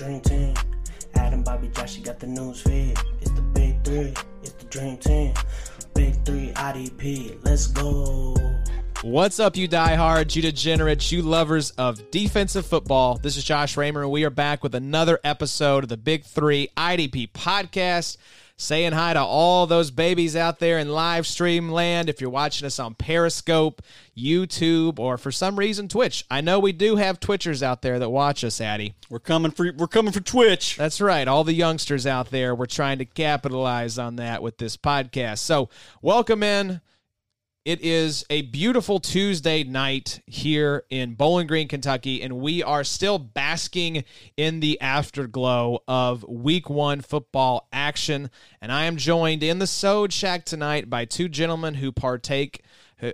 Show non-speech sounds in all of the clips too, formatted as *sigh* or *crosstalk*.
dream team. Adam, Bobby, Josh, you got the news feed. It's the big three. It's the dream team. Big three IDP. Let's go. What's up, you diehards, you degenerates, you lovers of defensive football? This is Josh Raymer, and we are back with another episode of the Big Three IDP podcast. Saying hi to all those babies out there in live stream land. If you're watching us on Periscope, YouTube, or for some reason Twitch, I know we do have Twitchers out there that watch us, Addy. We're coming for we're coming for Twitch. That's right. All the youngsters out there, we're trying to capitalize on that with this podcast. So, welcome in. It is a beautiful Tuesday night here in Bowling Green, Kentucky, and we are still basking in the afterglow of week one football action. And I am joined in the Sode Shack tonight by two gentlemen who partake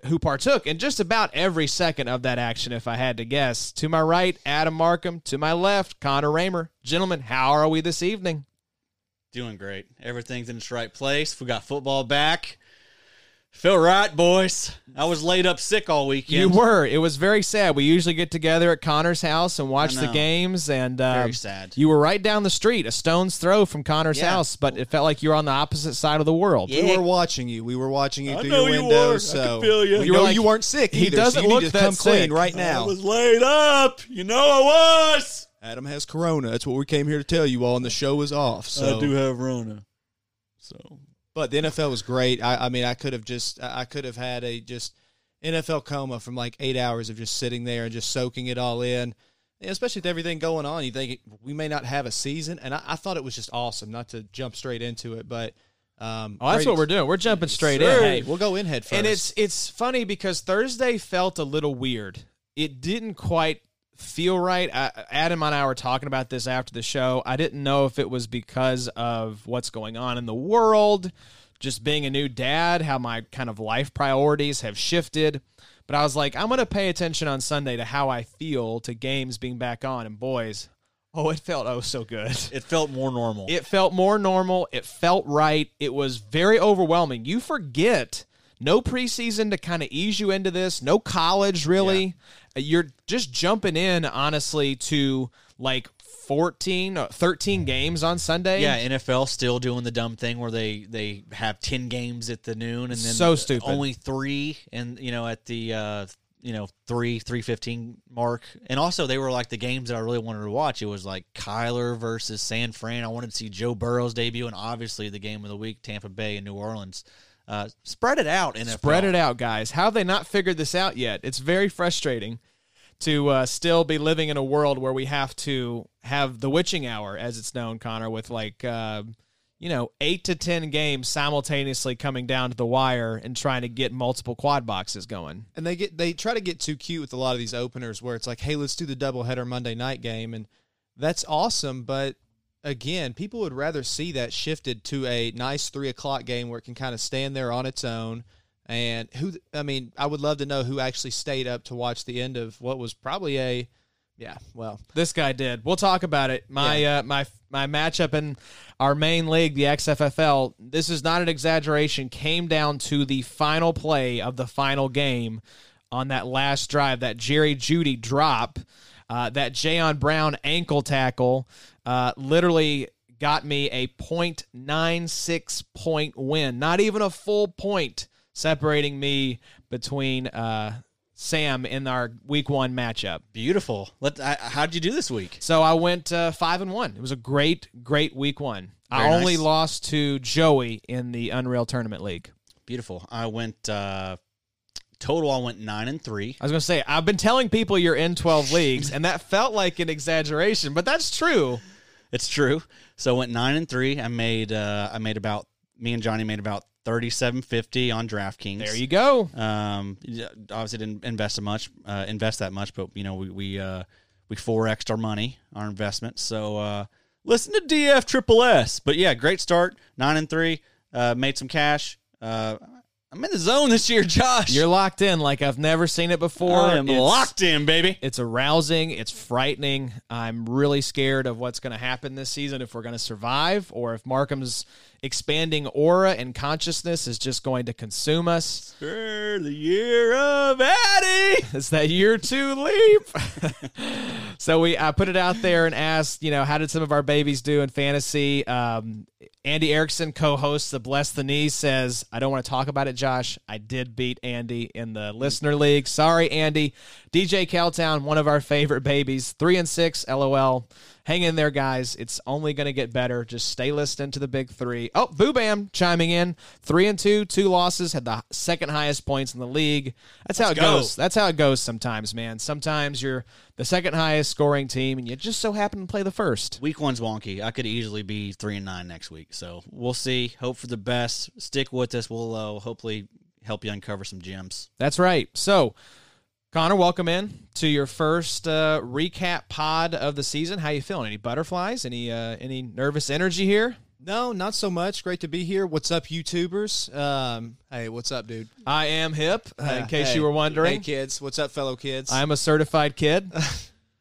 who partook in just about every second of that action, if I had to guess. To my right, Adam Markham. To my left, Connor Raymer. Gentlemen, how are we this evening? Doing great. Everything's in its right place. We got football back. Feel right, boys. I was laid up sick all weekend. You were. It was very sad. We usually get together at Connor's house and watch the know. games, and uh, Very sad. You were right down the street, a stone's throw from Connor's Yeah. house, but it felt like you were on the opposite side of the world. Yeah. We were watching you. We were watching you I through know your you window. were. I So could feel you. We You were know like- you weren't sick. he either, doesn't so you look need to that come clean sick. right I now. was laid up. You know I was. Adam has corona. That's what we came here to tell you all, and the show is off. So, I do have Rona. So but the NFL was great. I, I mean, I could have just, I could have had a just NFL coma from like eight hours of just sitting there and just soaking it all in. And especially with everything going on, you think we may not have a season, and I, I thought it was just awesome. Not to jump straight into it, but um, Oh, that's great what we're doing. We're jumping straight Sure. in. Hey, we'll go in head first. and it's it's funny because Thursday felt a little weird. It didn't quite feel right. I, Adam and I were talking about this after the show. I didn't know if it was because of what's going on in the world, just being a new dad, how my kind of life priorities have shifted. But I was like, I'm going to pay attention on Sunday to how I feel to games being back on. And boys, oh, it felt oh so good. it felt more normal. It felt more normal. It felt right. It was very overwhelming. You forget no preseason to kind of ease you into this, no college really. Uh, You're just jumping in, honestly, to like 14, uh, 13 games on Sunday. yeah, NFL still doing the dumb thing where they they have ten games at the noon and then So stupid. only three and you know at the uh you know three three fifteen mark and also they were like the games that I really wanted to watch. It was like Kyler versus San Fran. I wanted to see Joe Burrow's debut and obviously the game of the week Tampa Bay and New Orleans. Uh, spread it out, in NFL. Spread it out, guys. How have they not figured this out yet? It's very frustrating to uh, still be living in a world where we have to have the witching hour, as it's known, Connor, with like, uh, you know, eight to 10 games simultaneously coming down to the wire and trying to get multiple quad boxes going. and they get they try to get too cute with a lot of these openers where it's like, hey, let's do the doubleheader Monday night game, and that's awesome. But again, people would rather see that shifted to a nice three o'clock game where it can kind of stand there on its own. And who, I mean, I would love to know who actually stayed up to watch the end of what was probably a, yeah, well, This guy did. We'll talk about it. My uh, my my matchup in our main league, the XFFL. This is not an exaggeration. Came down to the final play of the final game on that last drive, that Jerry Jeudy drop, uh, that Jayon Brown ankle tackle, uh, literally got me a .96 point win. Not even a full point separating me between uh, Sam in our week one matchup. Beautiful. Let I, how'd you do this week? So I went uh, five and one. It was a great, great week one. I only nice. lost to Joey in the Unreal Tournament League. Beautiful. I went uh total. I went nine and three. I was going to say I've been telling people you're in twelve leagues, and that felt like an exaggeration, but that's true. It's true. So I went nine and three. I made uh I made about me and Johnny made about thirty seven fifty on DraftKings. There you go. Um, obviously didn't invest much, uh, invest that much, but you know we we uh, we forexed our money, our investment. So uh, listen to DF Triple S. But yeah, great start, nine and three. Uh, made some cash. Uh, I'm in the zone this year, Josh. You're locked in like I've never seen it before. I am It's- locked in, baby. It's arousing. It's frightening. I'm really scared of what's going to happen this season if we're going to survive or if Markham's expanding aura and consciousness is just going to consume us. For the year of Addy. *laughs* It's that year two leap. *laughs* So we I put it out there and asked, you know, how did some of our babies do in fantasy? Um, Andy Erickson, co-host of Bless the Knee, says, I don't want to talk about it, Josh. I did beat Andy in the listener league. Sorry, Andy. DJ Caltown, one of our favorite babies. Three and six, LOL. Hang in there, guys. It's only going to get better. Just stay listening to the big three. Oh, Boo Bam chiming in. Three and two, two losses, had the second highest points in the league. That's how Let's it go. goes. That's how it goes sometimes, man. Sometimes you're the second highest scoring team, and you just so happen to play the first. Week one's wonky. I could easily be three and nine next week. So we'll see. Hope for the best. Stick with us. We'll uh, hopefully help you uncover some gems. That's right. So, Connor, welcome in to your first uh, recap pod of the season. How you feeling? Any butterflies? Any uh, any nervous energy here? No, not so much. Great to be here. What's up, YouTubers? Um, hey, what's up, dude? I am hip, uh, in Uh, case hey. you were wondering. Hey, kids. What's up, fellow kids? I am a certified kid. *laughs*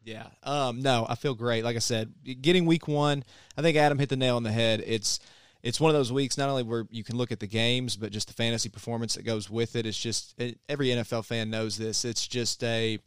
Yeah. Um, no, I feel great. Like I said, getting week one, I think Adam hit the nail on the head. It's it's one of those weeks not only where you can look at the games, but just the fantasy performance that goes with it. It's just it, every NFL fan knows this. It's just a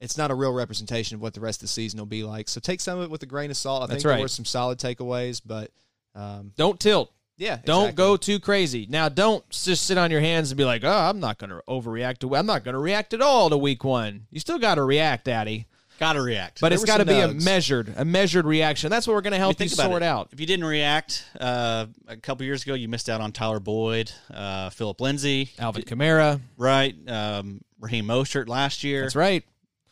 it's not a real representation of what the rest of the season will be like. So take some of it with a grain of salt. I That's think right. there were some solid takeaways, but um, Don't tilt. yeah, Don't exactly. go too crazy. Now, don't just sit on your hands and be like, "Oh, I'm not going to overreact to. I'm not going to react at all to week one." You still got to react, Daddy. Got to react. But There it's got to be a measured, a measured reaction. That's what we're going to I mean, help you think about sort it. out. If you didn't react uh, a couple years ago, you missed out on Tyler Boyd, uh, Philip Lindsay, Alvin Kamara. right? Um, Raheem Mostert last year. That's right.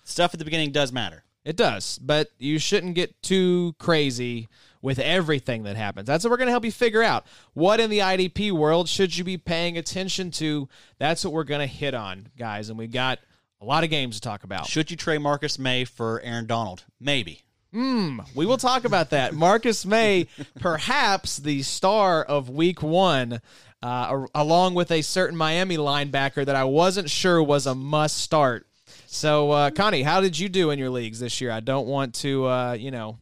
Stuff at the beginning does matter. It does, but you shouldn't get too crazy with everything that happens. That's what we're going to help you figure out. What in the IDP world should you be paying attention to? That's what we're going to hit on, guys. And we got a lot of games to talk about. Should you trade Marcus Maye for Aaron Donald? Maybe. Hmm. We will talk about that. *laughs* Marcus Maye, perhaps the star of week one, uh, along with a certain Miami linebacker that I wasn't sure was a must start. So, uh, Connie, how did you do in your leagues this year? I don't want to, uh, you know,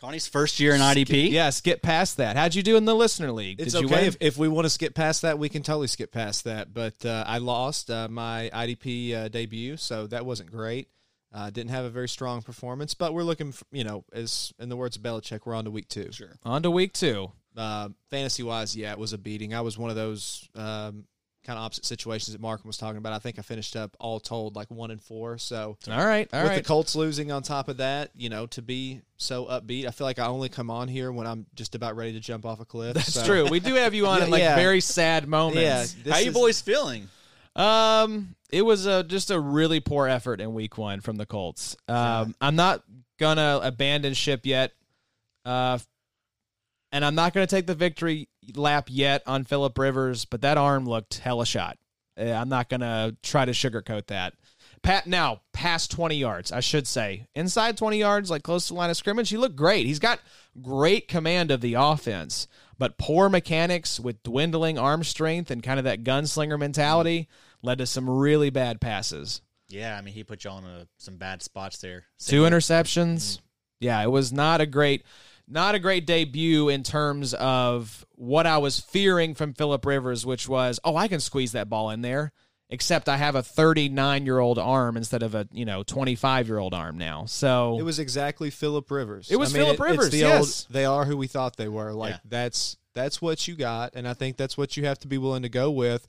Connie's first year in IDP. yeah, skip past that. How'd you do in the listener league? It's did you okay if, if we want to skip past that, we can totally skip past that. But uh, I lost uh, my IDP uh, debut, so that wasn't great. Uh, didn't have a very strong performance, but we're looking, for, you know, as in the words of Belichick, we're on to week two. Sure. On to week two. Uh, fantasy wise, yeah, it was a beating. I was one of those um, kind of opposite situations that Markham was talking about. I think I finished up all told like one and four. So All right, all with right. the Colts losing on top of that, you know, to be so upbeat, I feel like I only come on here when I'm just about ready to jump off a cliff. That's so- true. We do have you on Yeah, in like yeah. very sad moments. Yeah, this How you is- boys feeling? Um, it was a, just a really poor effort in week one from the Colts. Um, I'm not gonna abandon ship yet. Uh, and I'm not gonna take the victory lap yet on Philip Rivers, but that arm looked hella shot. Uh, I'm not gonna try to sugarcoat that. Pat now past 20 yards, I should say. Inside 20 yards, like close to the line of scrimmage, he looked great. He's got great command of the offense, but poor mechanics with dwindling arm strength and kind of that gunslinger mentality led to some really bad passes. Yeah, I mean, he put you on a, some bad spots there. Two interceptions. Yeah, it was not a great not a great debut in terms of what I was fearing from Philip Rivers, which was, oh, I can squeeze that ball in there. Except I have a 39 year old arm instead of a you know 25 year old arm now. So It was exactly Philip Rivers. It was I mean, Phillip it's Rivers, the yes. old, they are who we thought they were. Like Yeah. that's that's what you got, and I think that's what you have to be willing to go with.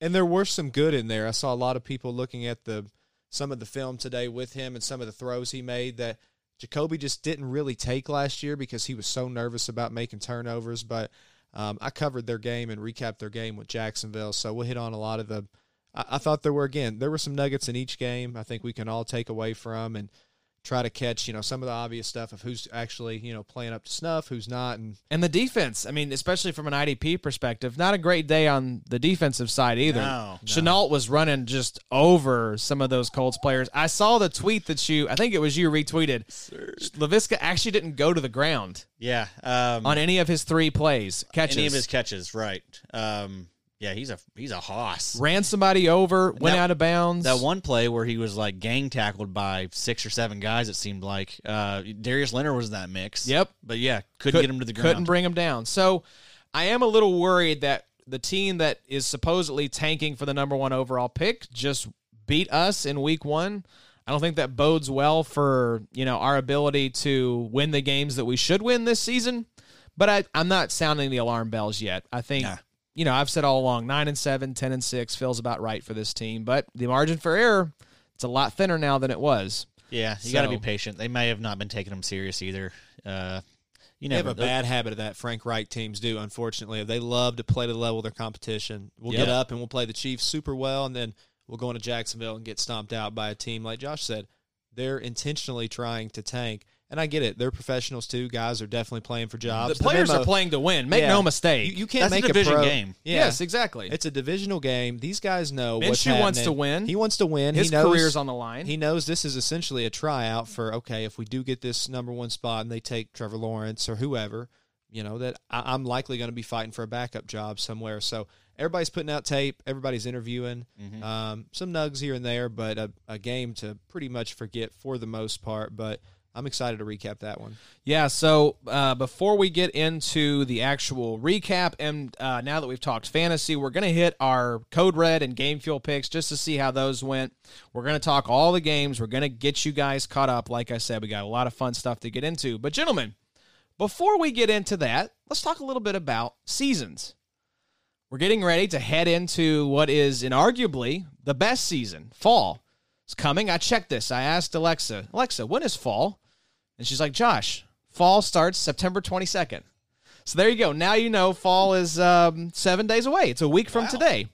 And there were some good in there. I saw a lot of people looking at the some of the film today with him and some of the throws he made that Jacoby just didn't really take last year because he was so nervous about making turnovers. But um, I covered their game and recapped their game with Jacksonville, so we'll hit on a lot of the. I, I thought there were again there were some nuggets in each game. I think we can all take away from and try to catch you know some of the obvious stuff of who's actually you know playing up to snuff, who's not, and And the defense, I mean, especially from an IDP perspective, not a great day on the defensive side either. No, no. Shenault was running just over some of those Colts players. I saw the tweet that you, I think it was you retweeted. Laviska actually didn't go to the ground Yeah. Um, on any of his three plays, catches. any of his catches, right? Um, yeah, he's a he's a hoss. Ran somebody over, went That- out of bounds. That one play where he was like gang tackled by six or seven guys, it seemed like. Uh, Darius Leonard was in that mix. Yep. But yeah, couldn't get him to the ground. Couldn't bring him down. So I am a little worried that the team that is supposedly tanking for the number one overall pick just beat us in week one. I don't think that bodes well for you know our ability to win the games that we should win this season. But I, I'm not sounding the alarm bells yet. I think Nah. You know I've said all along nine and seven, 10 and six feels about right for this team. But the margin for error it's a lot thinner now than it was. Yeah, you got to be patient. They may have not been taking them serious either. Uh, you know, They have a bad habit of that. Frank Reich teams do. Unfortunately, they love to play to the level of their competition. We'll Yep. get up and we'll play the Chiefs super well, and then we'll go into Jacksonville and get stomped out by a team like Josh said. They're intentionally trying to tank, and I get it. They're professionals too. Guys are definitely playing for jobs. the players memo- are playing to win. Make Yeah. no mistake. You, you can't That's a make division pro game. Yeah. Yes, exactly. It's a divisional game. These guys know Minshew wants to win. He wants to win. His he knows, career's on the line. He knows this is essentially a tryout for okay, if we do get this number one spot and they take Trevor Lawrence or whoever, you know that I, I'm likely going to be fighting for a backup job somewhere. So everybody's putting out tape. Everybody's interviewing. Mm-hmm. Um, some nugs here and there, but a, a game to pretty much forget for the most part. But I'm excited to recap that one. Yeah, so uh, before we get into the actual recap, and uh, now that we've talked fantasy, we're going to hit our Code Red and Game Fuel picks just to see how those went. We're going to talk all the games. We're going to get you guys caught up. Like I said, we got a lot of fun stuff to get into. But, gentlemen, before we get into that, let's talk a little bit about seasons. We're getting ready to head into what is inarguably the best season, fall. It's coming. I checked this. I asked Alexa, Alexa, when is fall? And she's like, Josh, fall starts September 22nd. So there you go. Now you know fall is um, seven days away. It's a week from today.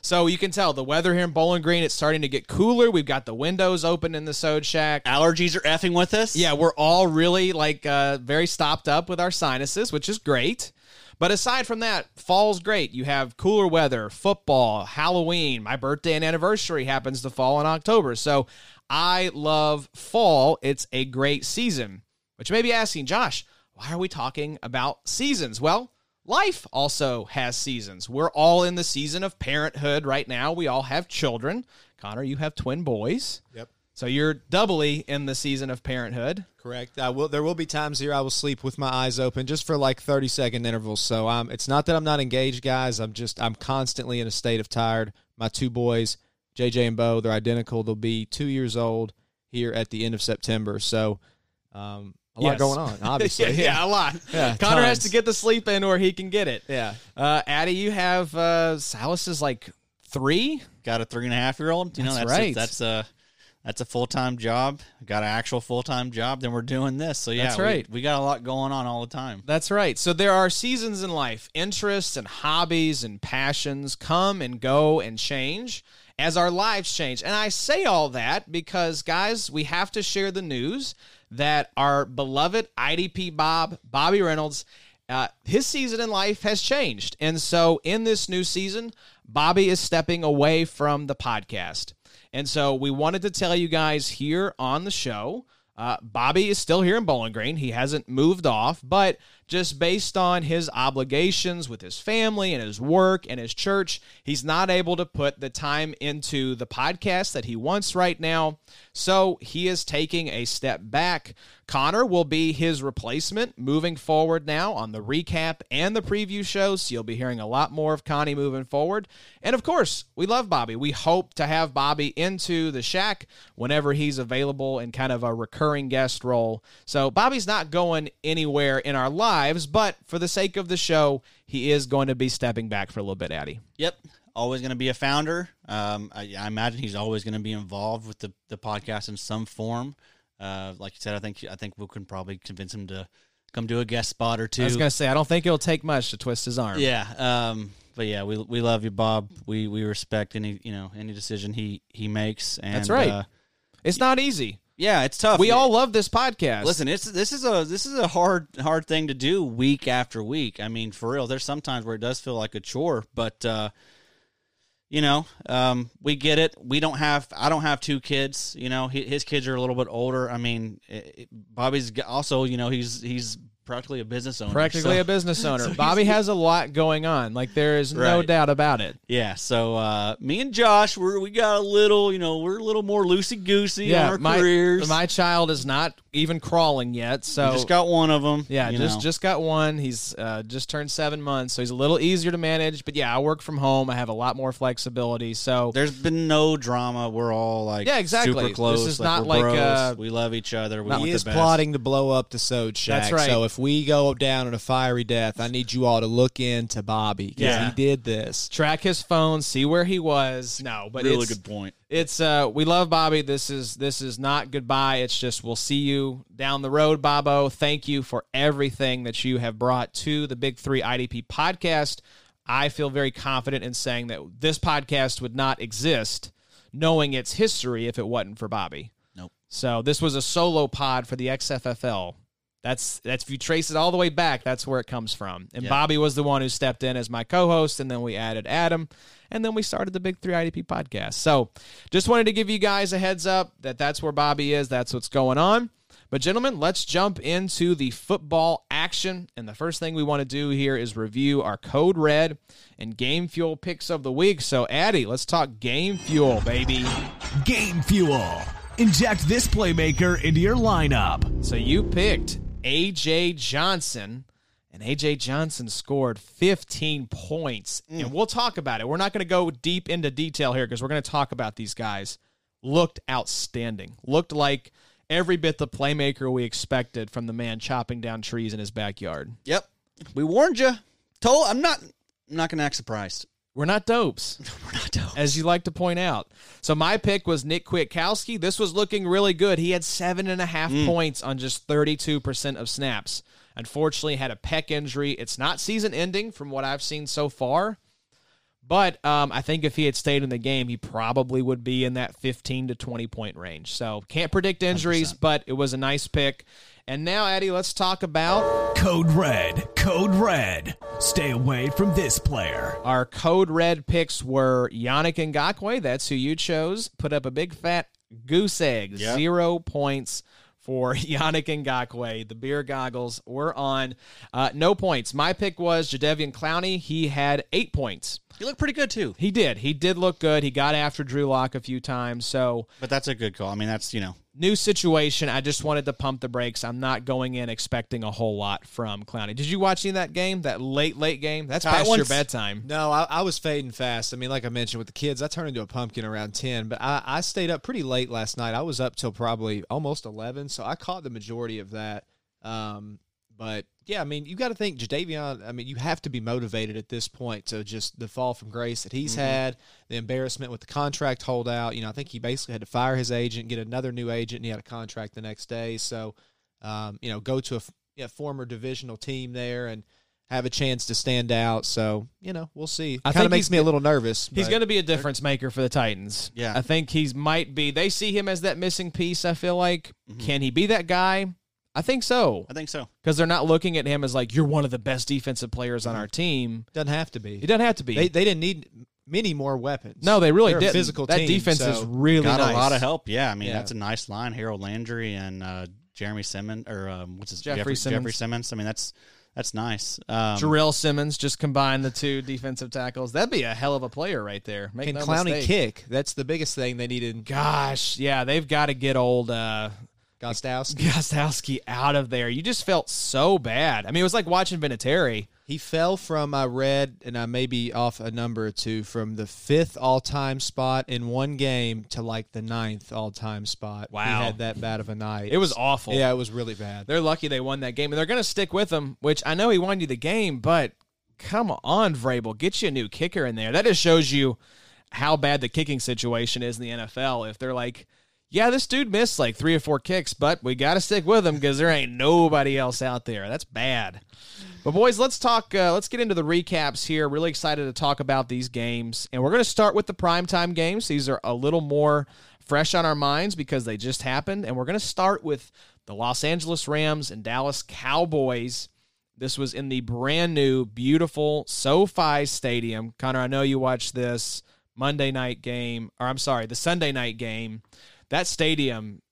So you can tell the weather here in Bowling Green, it's starting to get cooler. We've got the windows open in the Sode Shack. allergies are effing with us. Yeah, we're all really like uh, very stopped up with our sinuses, which is great. But aside from that, fall's great. You have cooler weather, football, Halloween. My birthday and anniversary happens to fall in October. So I love fall. It's a great season. But you may be asking, Josh, why are we talking about seasons? Well, life also has seasons. We're all in the season of parenthood right now. We all have children. Connor, you have twin boys. Yep. So you're doubly in the season of parenthood. Correct. I will. There will be times here I will sleep with my eyes open, just for like thirty second intervals. So I'm. It's not that I'm not engaged, guys. I'm just. I'm constantly in a state of tired. My two boys, JJ and Bo, they're identical. They'll be two years old here at the end of September. So, um, a lot Yes. going on. *laughs* Obviously, yeah, a lot. *laughs* Yeah, Connor has to get the sleep in or he can get it. yeah. Uh, Addie, you have uh, Silas is like three. got a three and a half year old. You know, That's that's right. A, that's a that's a full time job. Got an actual full time job. Then we're doing this. So yeah, That's we- right. We, got a lot going on all the time. That's right. So there are seasons in life, interests and hobbies and passions come and go and change as our lives change. And I say all that because, guys, we have to share the news that our beloved IDP Bob, Bobby Reynolds, uh, his season in life has changed. And so in this new season, Bobby is stepping away from the podcast. And so we wanted to tell you guys here on the show. Uh, Bobby is still here in Bowling Green. He hasn't moved off, but just based on his obligations with his family and his work and his church, he's not able to put the time into the podcast that he wants right now. So he is taking a step back. Connor will be his replacement moving forward now on the recap and the preview shows. So you'll be hearing a lot more of Connie moving forward. And of course, we love Bobby. We hope to have Bobby into the shack whenever he's available in kind of a recurring guest role. So Bobby's not going anywhere in our lives, but for the sake of the show, he is going to be stepping back for a little bit, Addy. Yep. Always going to be a founder. Um, I, I imagine he's always going to be involved with the, the podcast in some form. Uh, like you said, I think I think we can probably convince him to come do a guest spot or two. I was going to say, I don't think it'll take much to twist his arm. Yeah. Um, but yeah, we we love you, Bob. We we respect any you know any decision he he makes. And, That's right. Uh, It's not easy. Yeah, it's tough. We all love this podcast. Listen, it's this is a this is a hard hard thing to do week after week. I mean, for real, there's sometimes where it does feel like a chore, but uh, you know, um, we get it. We don't have I don't have two kids. You know, hi- his kids are a little bit older. I mean, it- Bobby's also you know he's he's practically a business owner. Practically so- a business *laughs* owner. so Bobby has a lot going on. Like there is no doubt about it. Yeah, so uh, me and Josh, we're we got a little, you know, we're a little more loosey goosey Yeah, on our my careers. my child is not even crawling yet. So we just got one of them. Yeah, just know. just got one. He's uh, just turned seven months, so he's a little easier to manage. But yeah, I work from home. I have a lot more flexibility. So There's been no drama. We're all like Yeah, exactly. super This is like, not like, uh, we love each other. We not- He is plotting to blow up the Shack. That's right. So if we go down in a fiery death, I need you all to look into Bobby because Yeah. he did this. track his phone, see where he was. No, but Really it's, good point. It's uh, we love Bobby. This is this is not goodbye. It's just we'll see you down the road, Bobo. Thank you for everything that you have brought to the Big Three IDP podcast. I feel very confident in saying that this podcast would not exist, knowing its history, if it wasn't for Bobby. Nope. So this was a solo pod for the XFFL. That's that's if you trace it all the way back, that's where it comes from. And Yeah. Bobby was the one who stepped in as my co-host, and then we added Adam, and then we started the Big Three IDP podcast. So just wanted to give you guys a heads up that that's where Bobby is. That's what's going on. But gentlemen, let's jump into the football action. And the first thing we want to do here is review our Code Red and Game Fuel picks of the week. So Addy, let's talk Game Fuel, baby. Game Fuel. Inject this playmaker into your lineup. So you picked AJ Johnson, and AJ Johnson scored 15 points. And mm. we'll talk about it. We're not going to go deep into detail here because we're going to talk about these guys. Looked outstanding. Looked like every bit the playmaker we expected from the man chopping down trees in his backyard. Yep. We warned you. Told. I'm not. I'm not going to act surprised. We're not dopes. *laughs* We're not dope. as you like to point out. So my pick was Nick Kwiatkoski. This was looking really good. He had seven and a half points on just 32% of snaps. Unfortunately, had a pec injury. It's not season ending from what I've seen so far. But um, I think if he had stayed in the game, he probably would be in that 15 to 20 point range. So can't predict injuries, but it was a nice pick. And now, Eddie, let's talk about Code Red. Code Red. Stay away from this player. Our code red picks were Yannick Ngakoue. That's who you chose. Put up a big fat goose egg. Yep. Zero points for *laughs* Yannick Ngakoue. The beer goggles were on. Uh, no points. My pick was Jadeveon Clowney. He had eight points. You looked pretty good too. He did. He did look good. He got after Drew Lock a few times. So But that's a good call. I mean, that's you know. new situation. I just wanted to pump the brakes. I'm not going in expecting a whole lot from Clowney. Did you watch any of that game? That late, late game? That's I past your bedtime. No, I, I was fading fast. I mean, like I mentioned with the kids, I turned into a pumpkin around 10, but I, I stayed up pretty late last night. I was up till probably almost 11, so I caught the majority of that. Um, but yeah, I mean, you got to think Jadeveon. I mean, you have to be motivated at this point to just the fall from grace that he's had, the embarrassment with the contract holdout. You know, I think he basically had to fire his agent, get another new agent, and he had a contract the next day. So, um, you know, go to a, yeah, former divisional team there and have a chance to stand out. So, you know, we'll see. I Kind of makes me a little nervous. He's going to be a difference maker for the Titans. Yeah. I think he's might be. They see him as that missing piece. I feel like Mm-hmm. can he be that guy? I think so I think so. because they're not looking at him as like you're one of the best defensive players on our team. doesn't have to be. He doesn't have to be. They they didn't need many more weapons. no, they really They're a did. physical that team, defense so- is really Got nice. a lot of help. Yeah, I mean Yeah. that's a nice line. Harold Landry and uh, Jeremy Simmons or um, what's his Jeffrey Jeffrey, Simmons. Jeffrey Simmons. I mean that's that's nice. Um, Jarrell Simmons just combine the two defensive tackles. That'd be a hell of a player right there. Make Can no Clowney mistake. kick? That's the biggest thing they needed. Gosh, yeah, they've got to get old uh, Gostkowski. Gostkowski out of there. You just felt so bad. I mean, it was like watching Vinatieri. He fell from I read, and I may be off a number or two from the fifth all-time spot in one game to like the ninth all-time spot. Wow. he had that bad of a night. It was awful. Yeah, it was really bad. They're lucky they won that game, and they're going to stick with him. Which I know he won you the game, but come on, Vrabel, get you a new kicker in there. That just shows you how bad the kicking situation is in the NFL. If they're like, yeah, this dude missed like three or four kicks, but we got to stick with him because there ain't nobody else out there. That's bad. But boys, let's talk. Uh, let's get into the recaps here. Really excited to talk about these games, and we're going to start with the primetime games. These are a little more fresh on our minds because they just happened, and we're going to start with the Los Angeles Rams and Dallas Cowboys. This was in the brand new, beautiful SoFi Stadium. Connor, I know you watched this Monday night game, or I'm sorry, the Sunday night game. That stadium,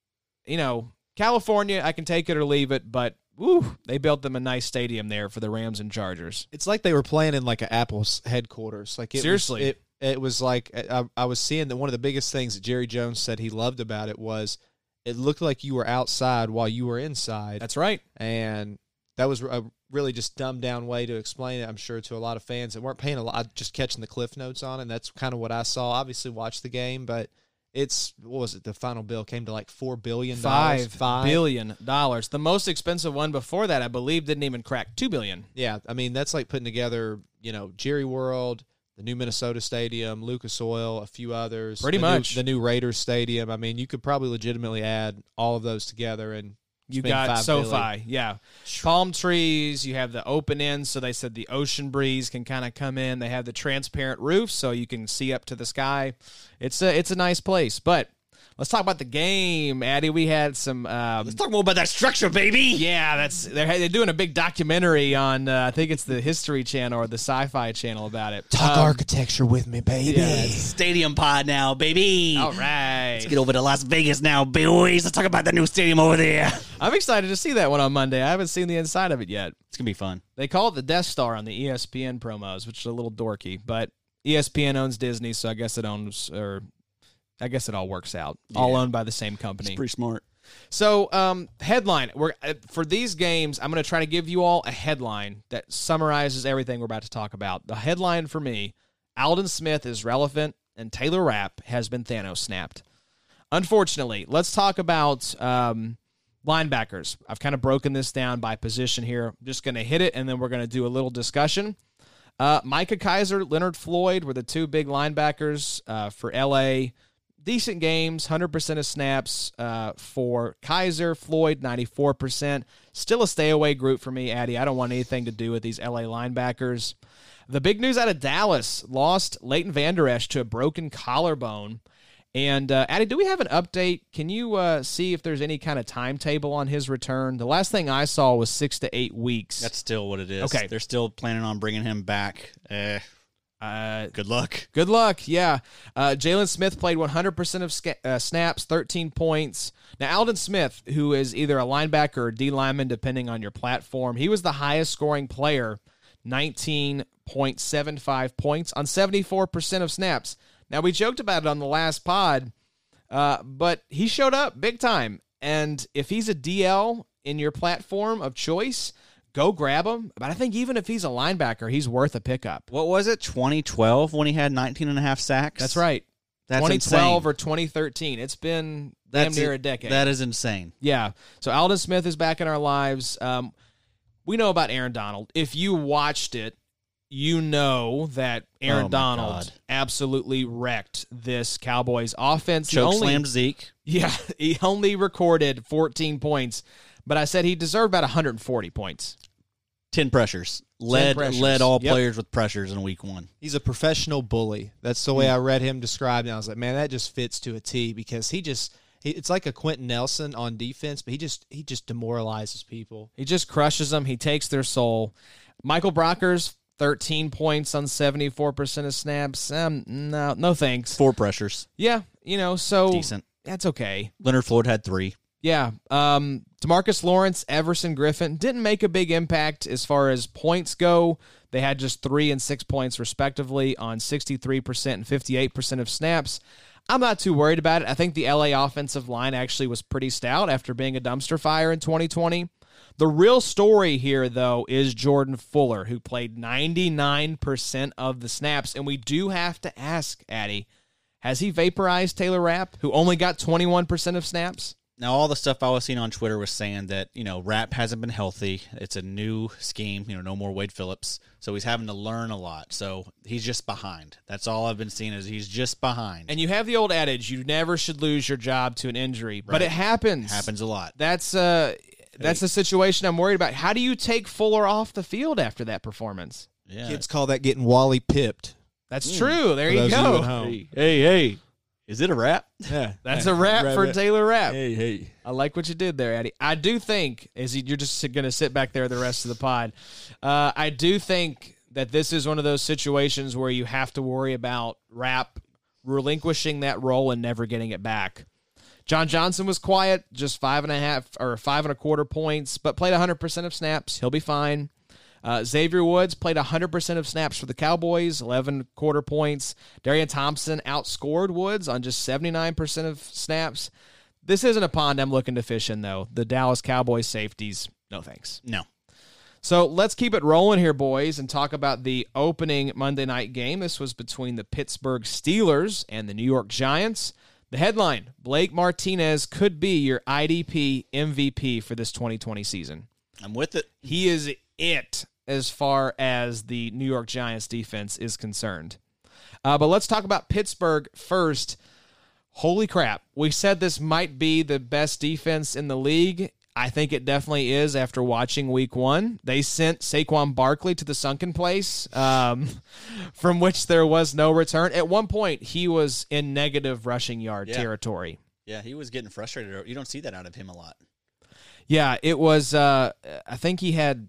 you know, California, I can take it or leave it, but woo, they built them a nice stadium there for the Rams and Chargers. It's like they were playing in like an Apple's headquarters. Like it Seriously. was, it it was like uh, I, I was seeing that one of the biggest things that Jerry Jones said he loved about it was it looked like you were outside while you were inside, That's right. and that was a really just dumbed down way to explain it. I'm sure to a lot of fans that weren't paying a lot, just catching the cliff notes on, it, and that's kind of what I saw. Obviously, watched the game, but it's what was it? The final bill came to like four billion dollars. Five billion dollars. The most expensive one before that, I believe, didn't even crack two billion. Yeah, I mean that's like putting together, you know, Jerry World, the new Minnesota Stadium, Lucas Oil, a few others. Pretty the new- much. the new Raiders Stadium. I mean, you could probably legitimately add all of those together and You got SoFi, billion. yeah. Palm trees. You have the open end, so they said the ocean breeze can kind of come in. They have the transparent roof, so you can see up to the sky. It's a it's a nice place. But let's talk about the game, Addy. We had some. Um, Let's talk more about that structure, baby. yeah, that's they're they're doing a big documentary on. Uh, I think it's the History Channel or the Sci-Fi Channel about it. Talk Um, architecture with me, baby. Stadium pod now, baby. All right. Let's get over to Las Vegas now, boys. Let's talk about the new stadium over there. I'm excited to see that one on Monday. I haven't seen the inside of it yet. It's gonna be fun. They call it the Death Star on the ESPN promos, which is a little dorky, but ESPN owns Disney, so I guess it owns or I guess it all works out. All owned by the same company. Pretty smart. So, um, headline. We're uh, for these games. I'm going to try to give you all a headline that summarizes everything we're about to talk about. The headline for me: Aldon Smith is relevant, and Taylor Rapp has been Thanos snapped. Unfortunately, let's talk about um, linebackers. I've kind of broken this down by position here. I'm just going to hit it, and then we're going to do a little discussion. Uh, Micah Kiser, Leonard Floyd were the two big linebackers uh, for LA. Decent games, 100% of snaps uh, for Kiser, Floyd, 94%. Still a stay away group for me, Addy. I don't want anything to do with these LA linebackers. The big news out of Dallas lost Leighton Vander Esch to a broken collarbone. And uh, Addy, do we have an update? Can you uh, see if there's any kind of timetable on his return? The last thing I saw was six to eight weeks. That's still what it is. Okay. They're still planning on bringing him back. Eh, uh, good luck. Good luck. Yeah. Uh, Jaylon Smith played 100% of sca- uh, snaps, 13 points. Now, Aldon Smith, who is either a linebacker or D lineman, depending on your platform, he was the highest scoring player, 19.75 points on 74% of snaps. Now, we joked about it on the last pod, uh, but he showed up big time. And if he's a DL in your platform of choice, go grab him. But I think even if he's a linebacker, he's worth a pickup. What was it? 2012 when he had 19 and a half sacks? That's right. That's 2012 insane. or 2013. It's been damn That's near a decade. That is insane. yeah. So Aldon Smith is back in our lives. Um, we know about Aaron Donald. If you watched it, you know that Aaron Oh, Donald God. absolutely wrecked this Cowboys offense. Choke only- slammed Zeke. Yeah, *laughs* he only recorded 14 points, but I said he deserved about 140 points. 10 pressures. Led pressures. led all Yep. players with pressures in week one. He's a professional bully. That's the way I read him described, and I was like, man, that just fits to a T because he just it's like a Quenton Nelson on defense, but he just he just demoralizes people. He just crushes them. He takes their soul. Michael Brockers, 13 points on 74% of snaps. Um, no, no thanks. Four pressures. Yeah, you know, so Decent. that's okay. Leonard Floyd had three. Yeah. Um, Demarcus Lawrence, Everson Griffen didn't make a big impact as far as points go. They had just three and six points, respectively, on 63% and 58% of snaps. I'm not too worried about it. I think the LA offensive line actually was pretty stout after being a dumpster fire in 2020. The real story here, though, is Jordan Fuller, who played 99% of the snaps. And we do have to ask, Addy, has he vaporized Taylor Rapp, who only got 21% of snaps? Now, all the stuff I was seeing on Twitter was saying that, you know, Rapp hasn't been healthy. It's a new scheme, you know, no more Wade Phillips. So he's having to learn a lot. So he's just behind. That's all I've been seeing is he's just behind. And you have the old adage, you never should lose your job to an injury, but it happens. happens a lot. That's uh that's the situation I'm worried about. How do you take Fuller off the field after that performance? Yeah. Kids call that getting Wally pipped. That's true. There For you those you go. at home. Hey, hey, hey. Is it a wrap? *laughs* Yeah, That's a wrap for Taylor Rapp. Hey, hey. I like what you did there, Eddie. I do think, you- you're just going to sit back there the rest of the pod, uh, I do think that this is one of those situations where you have to worry about Rapp relinquishing that role and never getting it back. John Johnson was quiet, just five and a half or five and a quarter points, but played 100% of snaps. He'll be fine. Uh, Xavier Woods played 100% of snaps for the Cowboys, 11 quarter points. Darian Thompson outscored Woods on just 79% of snaps. This isn't a pond I'm looking to fish in, though. The Dallas Cowboys safeties, no thanks. No. So let's keep it rolling here, boys, and talk about the opening Monday night game. This was between the Pittsburgh Steelers and the New York Giants. The headline Blake Martinez could be your IDP MVP for this 2020 season. I'm with it. He is it as far as the New York Giants defense is concerned. Uh, but let's talk about Pittsburgh first. Holy crap. We said this might be the best defense in the league. I think it definitely is after watching week one. They sent Saquon Barkley to the sunken place um, *laughs* from which there was no return. At one point, he was in negative rushing yard Yeah. territory. Yeah, he was getting frustrated. You don't see that out of him a lot. Yeah, it was. Uh, I think he had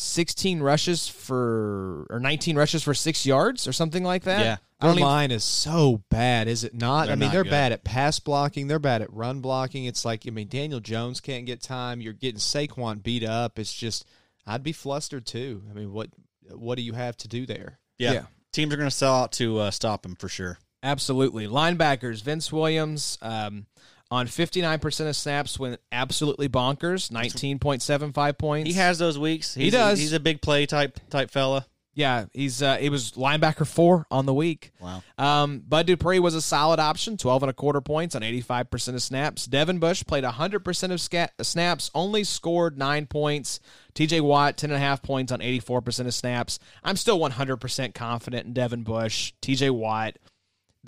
16 rushes for or 19 rushes for six yards or something like that. Yeah. I Their don't even, line is so bad, is it not? I mean, not they're good. bad at pass blocking. They're bad at run blocking. It's like, I mean, Daniel Jones can't get time. You're getting Saquon beat up. It's just, I'd be flustered too. I mean, what what do you have to do there? Yeah. Yeah. Teams are going to sell out to uh, stop him for sure. absolutely linebackers. Vince Williams um, on 59% of snaps went absolutely bonkers. 19.75 points. He has those weeks. He's does. A, he's a big play type type fella. yeah. He's uh, he was linebacker four on the week. Wow. Um, Bud Dupree was a solid option, 12 and a quarter points on 85% of snaps. Devin Bush played 100% of sca- snaps, only scored nine points. TJ Watt, 10.5 points on 84% of snaps. I'm still 100% confident in Devin Bush. TJ Watt,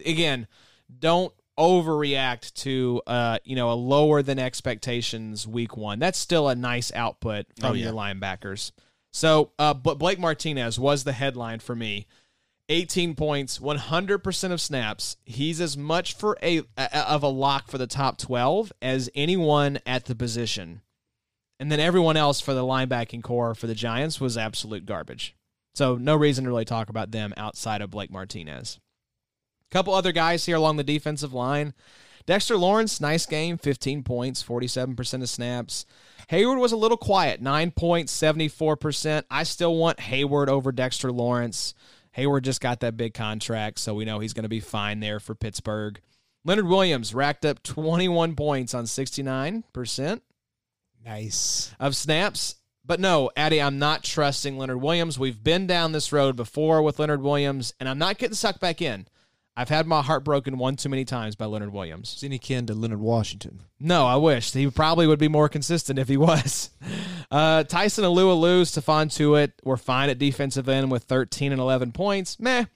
again, don't overreact to uh, you know a lower than expectations week one. That's still a nice output from Oh, yeah. your linebackers. So, uh, but Blake Martinez was the headline for me. 18 points, 100% of snaps. He's as much for a, a of a lock for the top 12 as anyone at the position. And then everyone else for the linebacking core for the Giants was absolute garbage. So no reason to really talk about them outside of Blake Martinez. Couple other guys here along the defensive line. Dexter Lawrence, nice game, 15 points, 47% of snaps. Heyward was a little quiet, 9 points, 74%. I still want Heyward over Dexter Lawrence. Heyward just got that big contract, so we know he's going to be fine there for Pittsburgh. Leonard Williams racked up 21 points on 69% Nice. of snaps. But no, Addy, I'm not trusting Leonard Williams. We've been down this road before with Leonard Williams, and I'm not getting sucked back in. I've had my heart broken one too many times by Leonard Williams. Is any kin to Leonard Washington? No, I wish. He probably would be more consistent if he was. *laughs* Uh, Tyson Alualu, Stephon Tuitt were fine at defensive end with 13 and 11 points. Meh.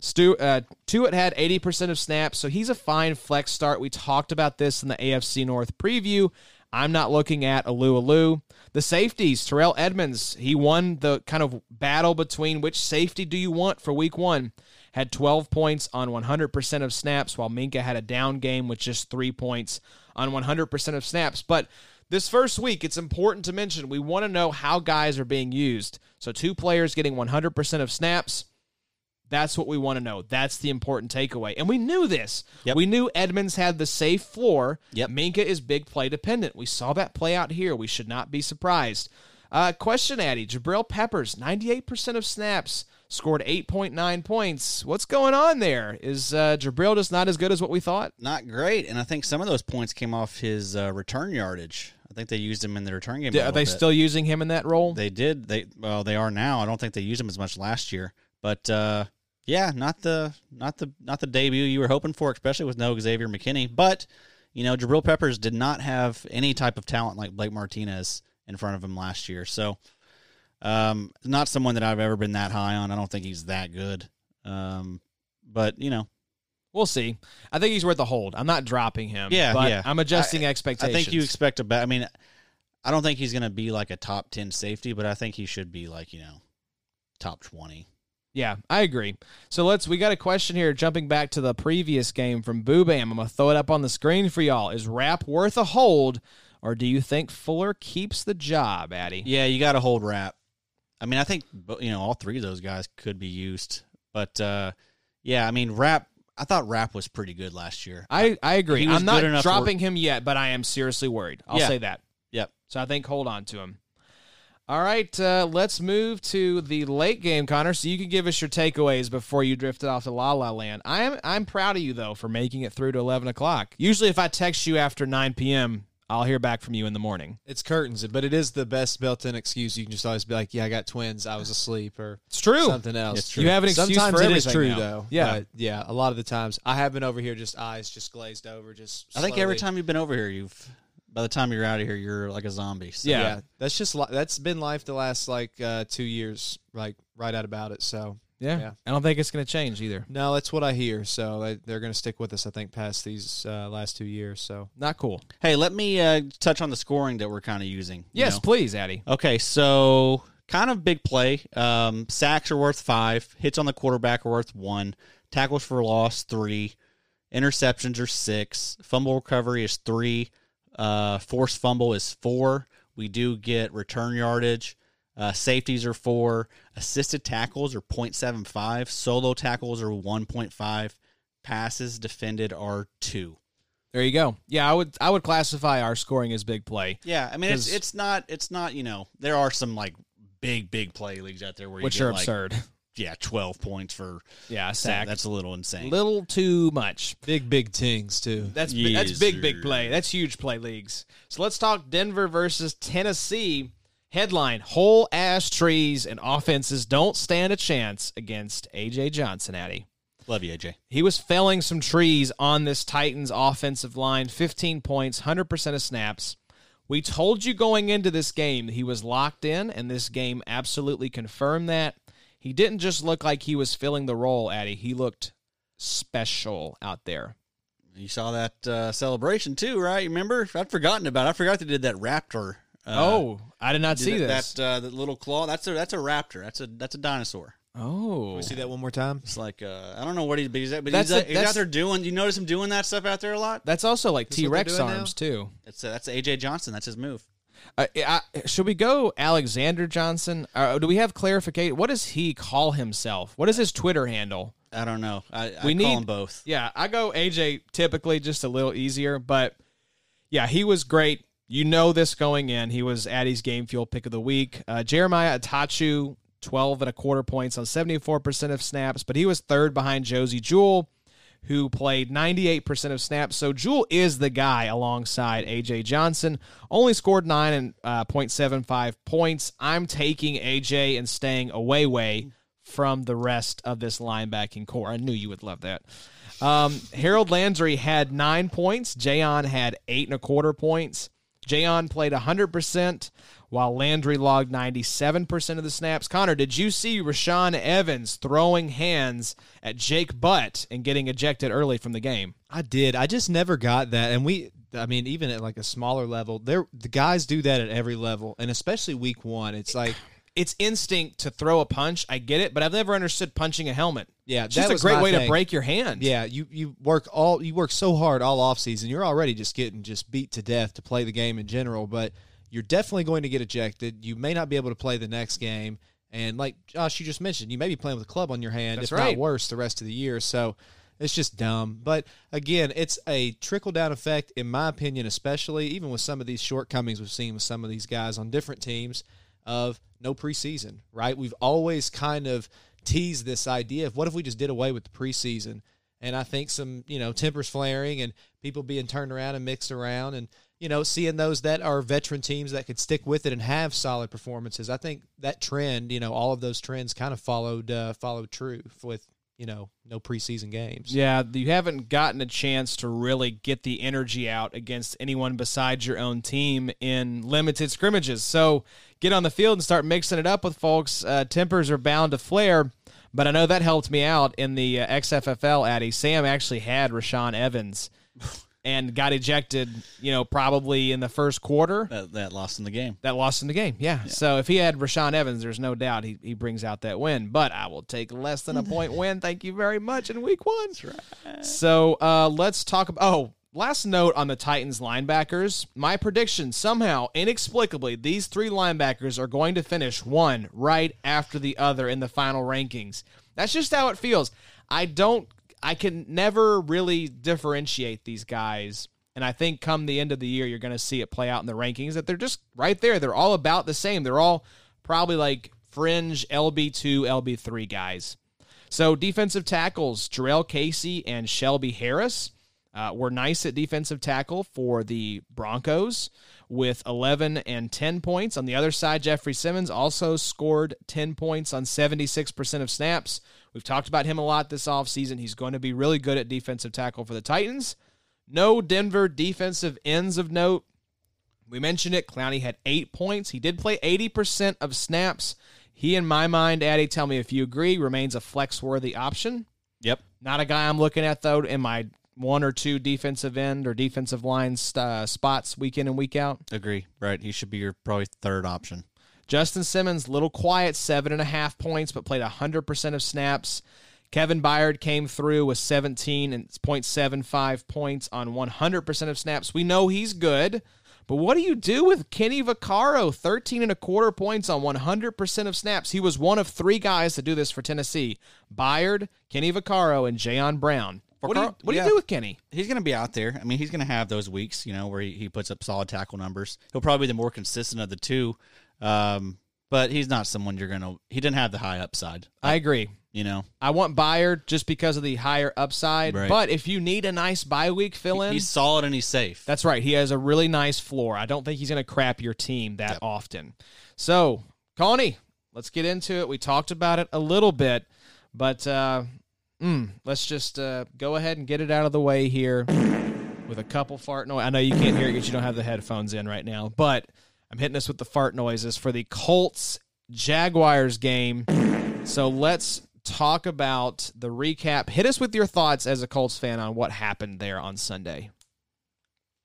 Stu, uh, Tuitt had 80% of snaps, so he's a fine flex start. We talked about this in the AFC North preview. I'm not looking at Alualu. The safeties, Terrell Edmunds, he won the kind of battle between which safety do you want for week one. Had 12 points on 100% of snaps, while Minkah had a down game with just three points on 100% of snaps. But this first week, it's important to mention we want to know how guys are being used. So, two players getting 100% of snaps. That's what we want to know. That's the important takeaway. And we knew this. Yep. We knew Edmunds had the safe floor. Yep. Minkah is big play dependent. We saw that play out here. We should not be surprised. Uh, question, Addy. Jabril Peppers, 98% of snaps, scored 8.9 points. What's going on there? Is uh, Jabril just not as good as what we thought? Not great, and I think some of those points came off his uh, return yardage. I think they used him in the return game. Are they bit. still using him in that role? They did. They well, they are now. I don't think they used him as much last year, but uh, yeah, not the not the not the debut you were hoping for, especially with no Xavier McKinney. But you know, Jabril Peppers did not have any type of talent like Blake Martinez in front of him last year. So, um, not someone that I've ever been that high on. I don't think he's that good. Um, but you know, We'll see. I think he's worth a hold. I'm not dropping him. Yeah, but yeah. I'm adjusting I expectations. I think you expect a bet. I mean, I don't think he's going to be like a top ten safety, but I think he should be like you know, top twenty. Yeah, I agree. So let's. We got a question here. Jumping back to the previous game from Boo Bam. I'm gonna throw it up on the screen for y'all. Is Rapp worth a hold, or do you think Fuller keeps the job, Addy? Yeah, you got to hold Rapp. I mean, I think you know all three of those guys could be used, but uh, yeah, I mean, Rapp. I thought Rapp was pretty good last year. I, I agree. I'm not dropping him yet, but I am seriously worried. I'll Yeah. say that. Yep. So I think hold on to him. All right, uh, let's move to the late game, Connor. So you can give us your takeaways before you drifted off to La La Land. I am I'm proud of you though for making it through to eleven o'clock. Usually, if I text you after nine p.m., I'll hear back from you in the morning. It's curtains, but it is the best built-in excuse. You can just always be like, "Yeah, I got twins. I was asleep," or It's true. something else. It's true. You have an excuse Sometimes for it is true now. though. Yeah. but yeah. A lot of the times, I have been over here, just eyes just glazed over. Just I think every time you've been over here, you've by the time you're out of here, you're like a zombie. So. Yeah. Yeah. that's just li- that's been life the last like uh, two years, like right out about it. So Yeah. Yeah. I don't think it's going to change either. no, that's what I hear. So they, they're going to stick with us, I think, past these uh, last two years. So Not cool. Hey, let me uh, touch on the scoring that we're kind of using. you Yes, know? please, Addy. Okay, so kind of big play. Um, sacks are worth five. Hits on the quarterback are worth one. Tackles for loss three. Interceptions are six. Fumble recovery is three. Uh, forced fumble is four. We do get return yardage. Uh, safeties are four. Assisted tackles are 0.75. Solo tackles are 1.5. Passes defended are two. There you go. Yeah, I would I would classify our scoring as big play, Yeah, I mean it's 'Cause- it's not it's not you know there are some like big big play leagues out there where you which get, are like, absurd. yeah, 12 points for Yeah, a sack. sack. That's a little insane. little too much. big, big tings too. That's Yes, that's big big play. That's huge play leagues. So let's talk Denver versus Tennessee. Headline: Whole ass trees and offenses don't stand a chance against AJ Johnson. Addy. Love you, AJ. He was felling some trees on this Titans offensive line. 15 points, 100% of snaps. We told you going into this game that he was locked in, and this game absolutely confirmed that. He didn't just look like he was filling the role, Addy. He looked special out there. You saw that uh, celebration too, right? You remember? I'd forgotten about. it. I forgot they did that raptor. Uh, oh, I did not did see that, this. That uh, that little claw. That's a that's a raptor. That's a that's a dinosaur. oh, We See that one more time? It's like uh, I don't know what he's but he's, but That's he's, a- uh, he's that's- out there doing. You notice him doing that stuff out there a lot. that's also like T Rex doing now? arms too. That's uh, that's AJ Johnson. That's his move. Uh, I, should we go Alexander Johnson? Uh, do we have clarification? What does he call himself? What is his Twitter handle? I don't know. I, I We call need- them both. Yeah, I go AJ typically just a little easier, but yeah, he was great. You know this going in. He was Addy's game fuel pick of the week. Uh, Jeremiah Attaochu, 12 and a quarter points on 74% of snaps, but he was third behind Josey Jewell, who played 98% of snaps. So Jewell is the guy alongside AJ Johnson. Only scored 9 and uh, 0.75 points. I'm taking AJ and staying away way from the rest of this linebacking core. I knew you would love that. Um, Harold Landry had nine points. Jayon had eight and a quarter points. Jayon played 100%, while Landry logged 97% of the snaps. Connor, did you see Rashaan Evans throwing hands at Jake Butt and getting ejected early from the game? I did. I just never got that. And we, I mean, even at like a smaller level, there the guys do that at every level, and especially week one. It's like, It's instinct to throw a punch. I get it, but I've never understood punching a helmet. yeah, It's just a great way to break your hand. Yeah, you you work all you work so hard all off season. You're already just getting just beat to death to play the game in general, but you're definitely going to get ejected. You may not be able to play the next game. And like Josh, you just mentioned, you may be playing with a club on your hand, That's if right. not worse, the rest of the year. So it's just dumb. But again, it's a trickle down effect, in my opinion, especially even with some of these shortcomings we've seen with some of these guys on different teams of no preseason, right? We've always kind of teased this idea of what if we just did away with the preseason? And I think some, you know, tempers flaring and people being turned around and mixed around and, you know, seeing those that are veteran teams that could stick with it and have solid performances. I think that trend, you know, all of those trends kind of followed uh, followed true with, you know, no preseason games. Yeah, you haven't gotten a chance to really get the energy out against anyone besides your own team in limited scrimmages. So get on the field and start mixing it up with folks. Uh, tempers are bound to flare, but I know that helped me out in the uh, XFFL. Addy Sam actually had Rashaan Evans and got ejected. You know, probably in the first quarter. That, that lost in the game. That lost in the game, yeah. So if he had Rashaan Evans, there's no doubt he, he brings out that win. But I will take less than a point win. Thank you very much in week one. That's right. So uh, let's talk about. Oh, last note on the Titans linebackers. My prediction somehow, inexplicably, these three linebackers are going to finish one right after the other in the final rankings. That's just how it feels. I don't. I can never really differentiate these guys. And I think come the end of the year, you're going to see it play out in the rankings that they're just right there. They're all about the same. They're all probably like fringe LB2, LB3 guys. So defensive tackles, Jurrell Casey and Shelby Harris uh, were nice at defensive tackle for the Broncos with 11 and 10 points. On the other side, Jeffery Simmons also scored 10 points on 76% of snaps. We've talked about him a lot this offseason. He's going to be really good at defensive tackle for the Titans. No Denver defensive ends of note. We mentioned it. Clowney had eight points. He did play 80% of snaps. He, in my mind, Addy, tell me if you agree, remains a flex worthy option. Yep. Not a guy I'm looking at, though, in my one or two defensive end or defensive line uh, spots week in and week out. Agree. Right. He should be your probably third option. Justin Simmons, little quiet, seven and a half points, but played 100% of snaps. Kevin Byard came through with 17 and 0.75 points on 100% of snaps. We know he's good, but what do you do with Kenny Vaccaro? 13 and a quarter points on 100% of snaps. He was one of three guys to do this for Tennessee Byard, Kenny Vaccaro, and Jayon Brown. What, do you, what do you do with Kenny? He's going to be out there. I mean, he's going to have those weeks, you know, where he, he puts up solid tackle numbers. He'll probably be the more consistent of the two. Um, but he's not someone you're going to. He didn't have the high upside. I agree. You know, I want Byard just because of the higher upside. Right. But if you need a nice bye week fill in, he's solid and he's safe. That's right. He has a really nice floor. I don't think he's going to crap your team that often. So, Connie, let's get into it. We talked about it a little bit, but uh, mm, let's just uh, go ahead and get it out of the way here with a couple fart noise. I know you can't hear it because you don't have the headphones in right now, but I'm hitting us with the fart noises for the Colts Jaguars game. *laughs* So let's talk about the recap. Hit us with your thoughts as a Colts fan on what happened there on Sunday.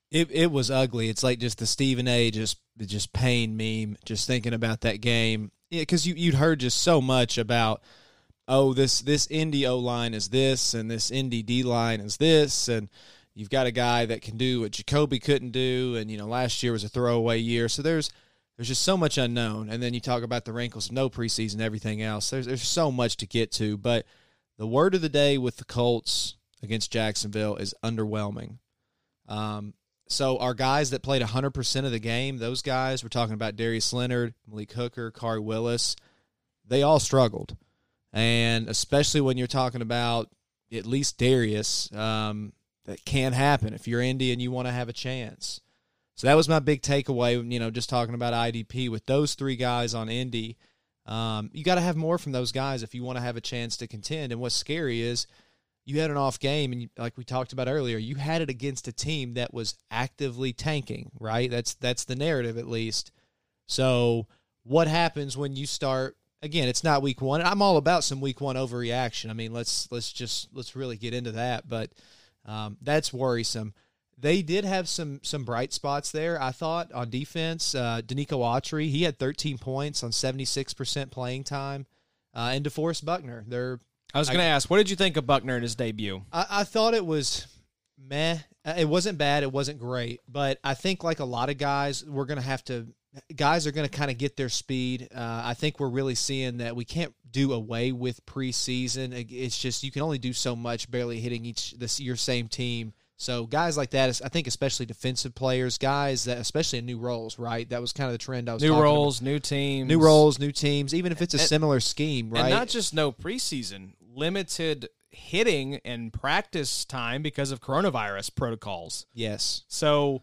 It it was ugly. It's like just the Stephen A. just just pain meme. Just thinking about that game, yeah, because you you'd heard just so much about oh this this Indy O line is this and this Indy D line is this and you've got a guy that can do what Jacoby couldn't do and you know last year was a throwaway year. So there's there's just so much unknown. And then you talk about the wrinkles no preseason, everything else. There's there's so much to get to. But the word of the day with the Colts against Jacksonville is underwhelming. Um, so our guys that played 100% of the game, those guys, we're talking about Darius Leonard, Malik Hooker, Khari Willis, they all struggled. And especially when you're talking about at least Darius, um, that can happen if you're Indy and you want to have a chance. So that was my big takeaway. You know, just talking about IDP with those three guys on Indy, um, you got to have more from those guys if you want to have a chance to contend. And what's scary is you had an off game, and you, like we talked about earlier, you had it against a team that was actively tanking. Right? That's that's the narrative at least. So what happens when you start? Again, it's not week one. I'm all about some week one overreaction. I mean, let's let's just let's really get into that. But um, that's worrisome. They did have some some bright spots there. I thought on defense, uh, Denico Autry he had 13 points on 76 percent playing time, uh, and DeForest Buckner. They're I was going to ask, what did you think of Buckner in his debut? I, I thought it was meh. Uh, It wasn't bad. It wasn't great. But I think, like a lot of guys, we're going to have to, guys are going to kind of get their speed. Uh, I think we're really seeing that we can't do away with preseason. It's just, you can only do so much barely hitting each, this your same team. So guys like that, I think, especially defensive players, guys that, especially in new roles, right? That was kind of the trend I was New talking about. roles, new teams. new roles, new teams, even if it's a And- similar scheme, right? And not just no preseason, limited hitting and practice time because of coronavirus protocols. yes. So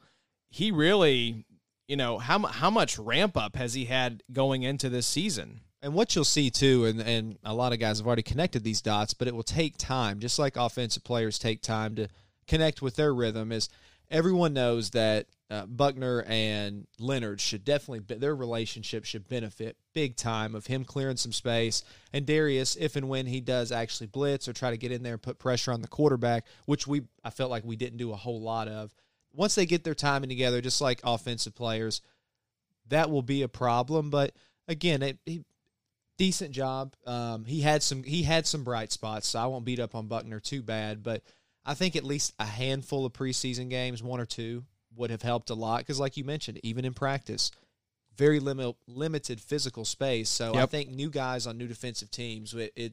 he really, you know, how how much ramp up has he had going into this season? And what you'll see too, and, and a lot of guys have already connected these dots, but it will take time, just like offensive players take time to connect with their rhythm. Is everyone knows that uh, Buckner and Leonard should definitely be, their relationship should benefit big time of him clearing some space and Darius if and when he does actually blitz or try to get in there and put pressure on the quarterback, which we I felt like we didn't do a whole lot of. Once they get their timing together, just like offensive players, that will be a problem. But again, it, he, decent job. Um, he had some he had some bright spots, so I won't beat up on Buckner too bad. But I think at least a handful of preseason games, one or two, would have helped a lot. Because, like you mentioned, even in practice, very limit, limited physical space. So I think new guys on new defensive teams, it, it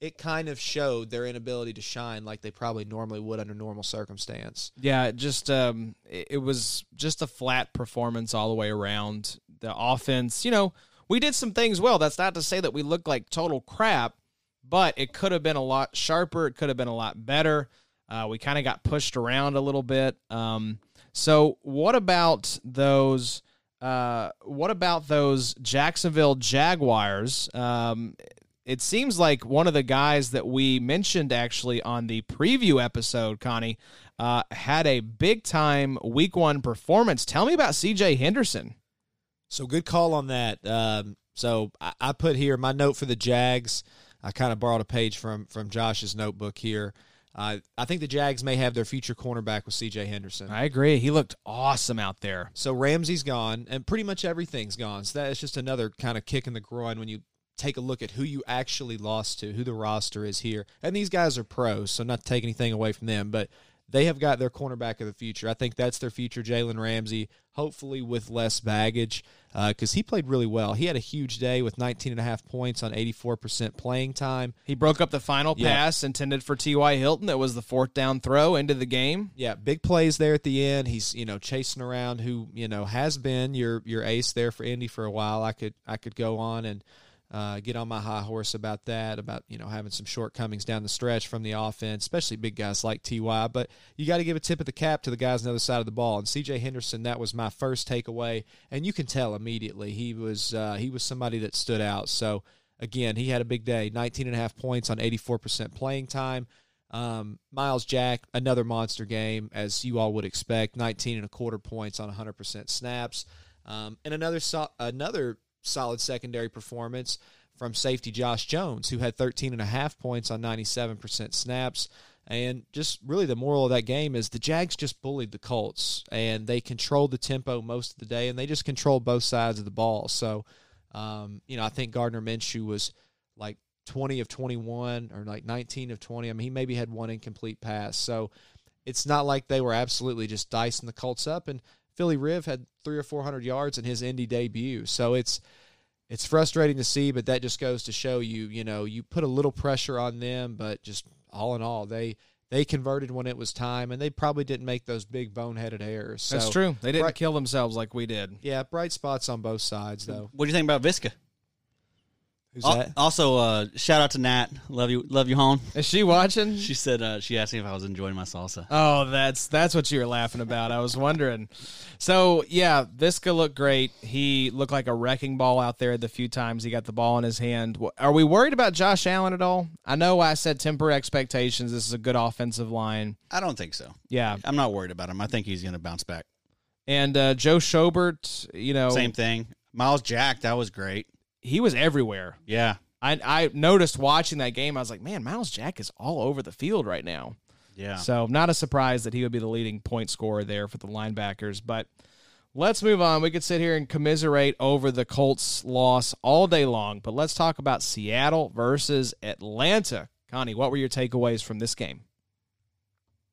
it kind of showed their inability to shine like they probably normally would under normal circumstance. Yeah, just um, it, it was just a flat performance all the way around. The offense, you know, we did some things well. That's not to say that we look like total crap, but it could have been a lot sharper. It could have been a lot better. Uh, we kind of got pushed around a little bit. Um, so what about those? Uh, what about those Jacksonville Jaguars? Um, it seems like one of the guys that we mentioned actually on the preview episode, Connie, uh, had a big time week one performance. Tell me about CJ Henderson. So good call on that. Um, so I, I put here my note for the Jags. I kind of borrowed a page from from Josh's notebook here. Uh, I think the Jags may have their future cornerback with C.J. Henderson. I agree. He looked awesome out there. So Ramsey's gone, and pretty much everything's gone. So that is just another kind of kick in the groin when you take a look at who you actually lost to, who the roster is here. And these guys are pros, so not to take anything away from them, but they have got their cornerback of the future. I think that's their future, Jalen Ramsey, hopefully with less baggage because uh, he played really well. He had a huge day with 19 and a half points on 84% playing time. He broke up the final Yeah. pass intended for T.Y. Hilton. That was the fourth down throw into the game. Yeah, big plays there at the end. He's you know chasing around who you know has been your your ace there for Indy for a while. I could I could go on and uh, get on my high horse about that, about you know having some shortcomings down the stretch from the offense, especially big guys like Ty. But you got to give a tip of the cap to the guys on the other side of the ball. And C.J. Henderson, that was my first takeaway, and you can tell immediately he was uh, he was somebody that stood out. So again, he had a big day, 19 and a half points on 84% playing time. Um, Myles Jack, another monster game, as you all would expect, 19 and a quarter points on 100% snaps. Um, and another so- another solid secondary performance from safety Josh Jones, who had 13 and a half points on 97% snaps. And just really the moral of that game is the Jags just bullied the Colts and they controlled the tempo most of the day and they just controlled both sides of the ball. So, um, you know, I think Gardner Minshew was like 20 of 21 or like 19 of 20. I mean, he maybe had one incomplete pass. So it's not like they were absolutely just dicing the Colts up. And Philly Riv had three or 400 yards in his Indy debut. So it's, it's frustrating to see, but that just goes to show you, you know, you put a little pressure on them, but just all in all, they they converted when it was time, and they probably didn't make those big boneheaded errors. So, That's true. They didn't Right. kill themselves like we did. Yeah, bright spots on both sides, though. What do you think about Visca? Who's Al- that? Also, uh, shout out to Nat. Love you, love you, home. Is she watching? She said uh, she asked me if I was enjoying my salsa. Oh, that's that's what you were laughing about. I was wondering. So yeah, Viska looked great. He looked like a wrecking ball out there the few times he got the ball in his hand. Are we worried about Josh Allen at all? I know I said temper expectations. This is a good offensive line. I don't think so. Yeah, I'm not worried about him. I think he's going to bounce back. and uh, Joe Schobert, you know, Same thing. Myles Jack, that was great. He was everywhere. Yeah, I I noticed watching that game. I was like, man, Myles Jack is all over the field right now. yeah. So not a surprise that he would be the leading point scorer there for the linebackers. But let's move on. We could sit here and commiserate over the Colts loss all day long, but let's talk about Seattle versus Atlanta. Connie, what were your takeaways from this game?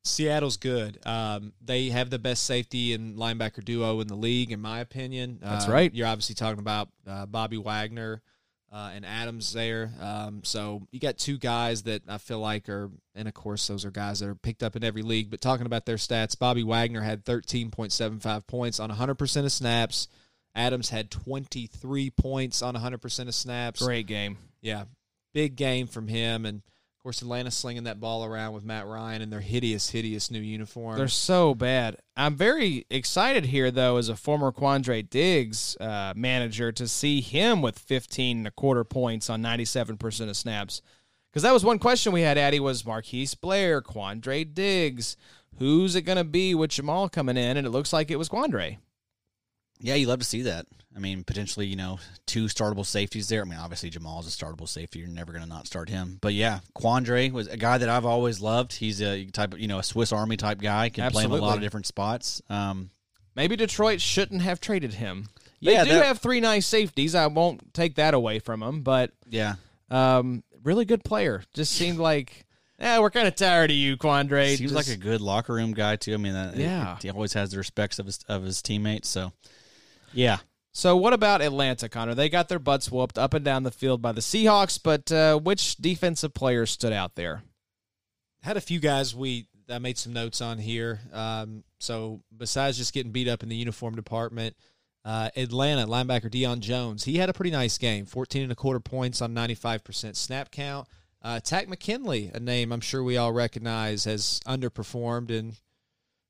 Seattle's good. Um, they have the best safety and linebacker duo in the league, in my opinion. That's Uh, right. You're obviously talking about uh, Bobby Wagner uh, and Adams there. Um, so you got two guys that I feel like are, and of course those are guys that are picked up in every league. But talking about their stats, Bobby Wagner had 13.75 points on 100% of snaps. Adams had 23 points on 100% of snaps. Great game. Yeah, big game from him, and course Atlanta slinging that ball around with Matt Ryan in their hideous, hideous new uniform. They're so bad. I'm very excited here, though, as a former Quandre Diggs uh, manager, to see him with 15 and a quarter points on 97% of snaps. Because that was one question we had, Addy, was Marquise Blair, Quandre Diggs. Who's it going to be with Jamal coming in? And it looks like it was Quandre. Yeah, you love to see that. I mean, potentially, you know, two startable safeties there. I mean, obviously Jamal's a startable safety. You're never going to not start him. But yeah, Quandre was a guy that I've always loved. He's a type of, you know, a Swiss Army type guy. Can play in a lot of different spots. Um, Maybe Detroit shouldn't have traded him. They Yeah, do that- have three nice safeties. I won't take that away from him, but yeah, um, really good player. Just seemed like, yeah, we're kind of tired of you, Quandre. seems Just- like a good locker room guy too. I mean, that, Yeah. he always has the respects of his of his teammates. So, yeah, So what about Atlanta, Connor? They got their butts whooped up and down the field by the Seahawks, but uh, which defensive players stood out there? Had a few guys we I made some notes on here. Um, so besides just getting beat up in the uniform department, uh, Atlanta linebacker Deion Jones, he had a pretty nice game. 14 and a quarter points on 95% snap count. Uh, Takk McKinley, a name I'm sure we all recognize, has underperformed in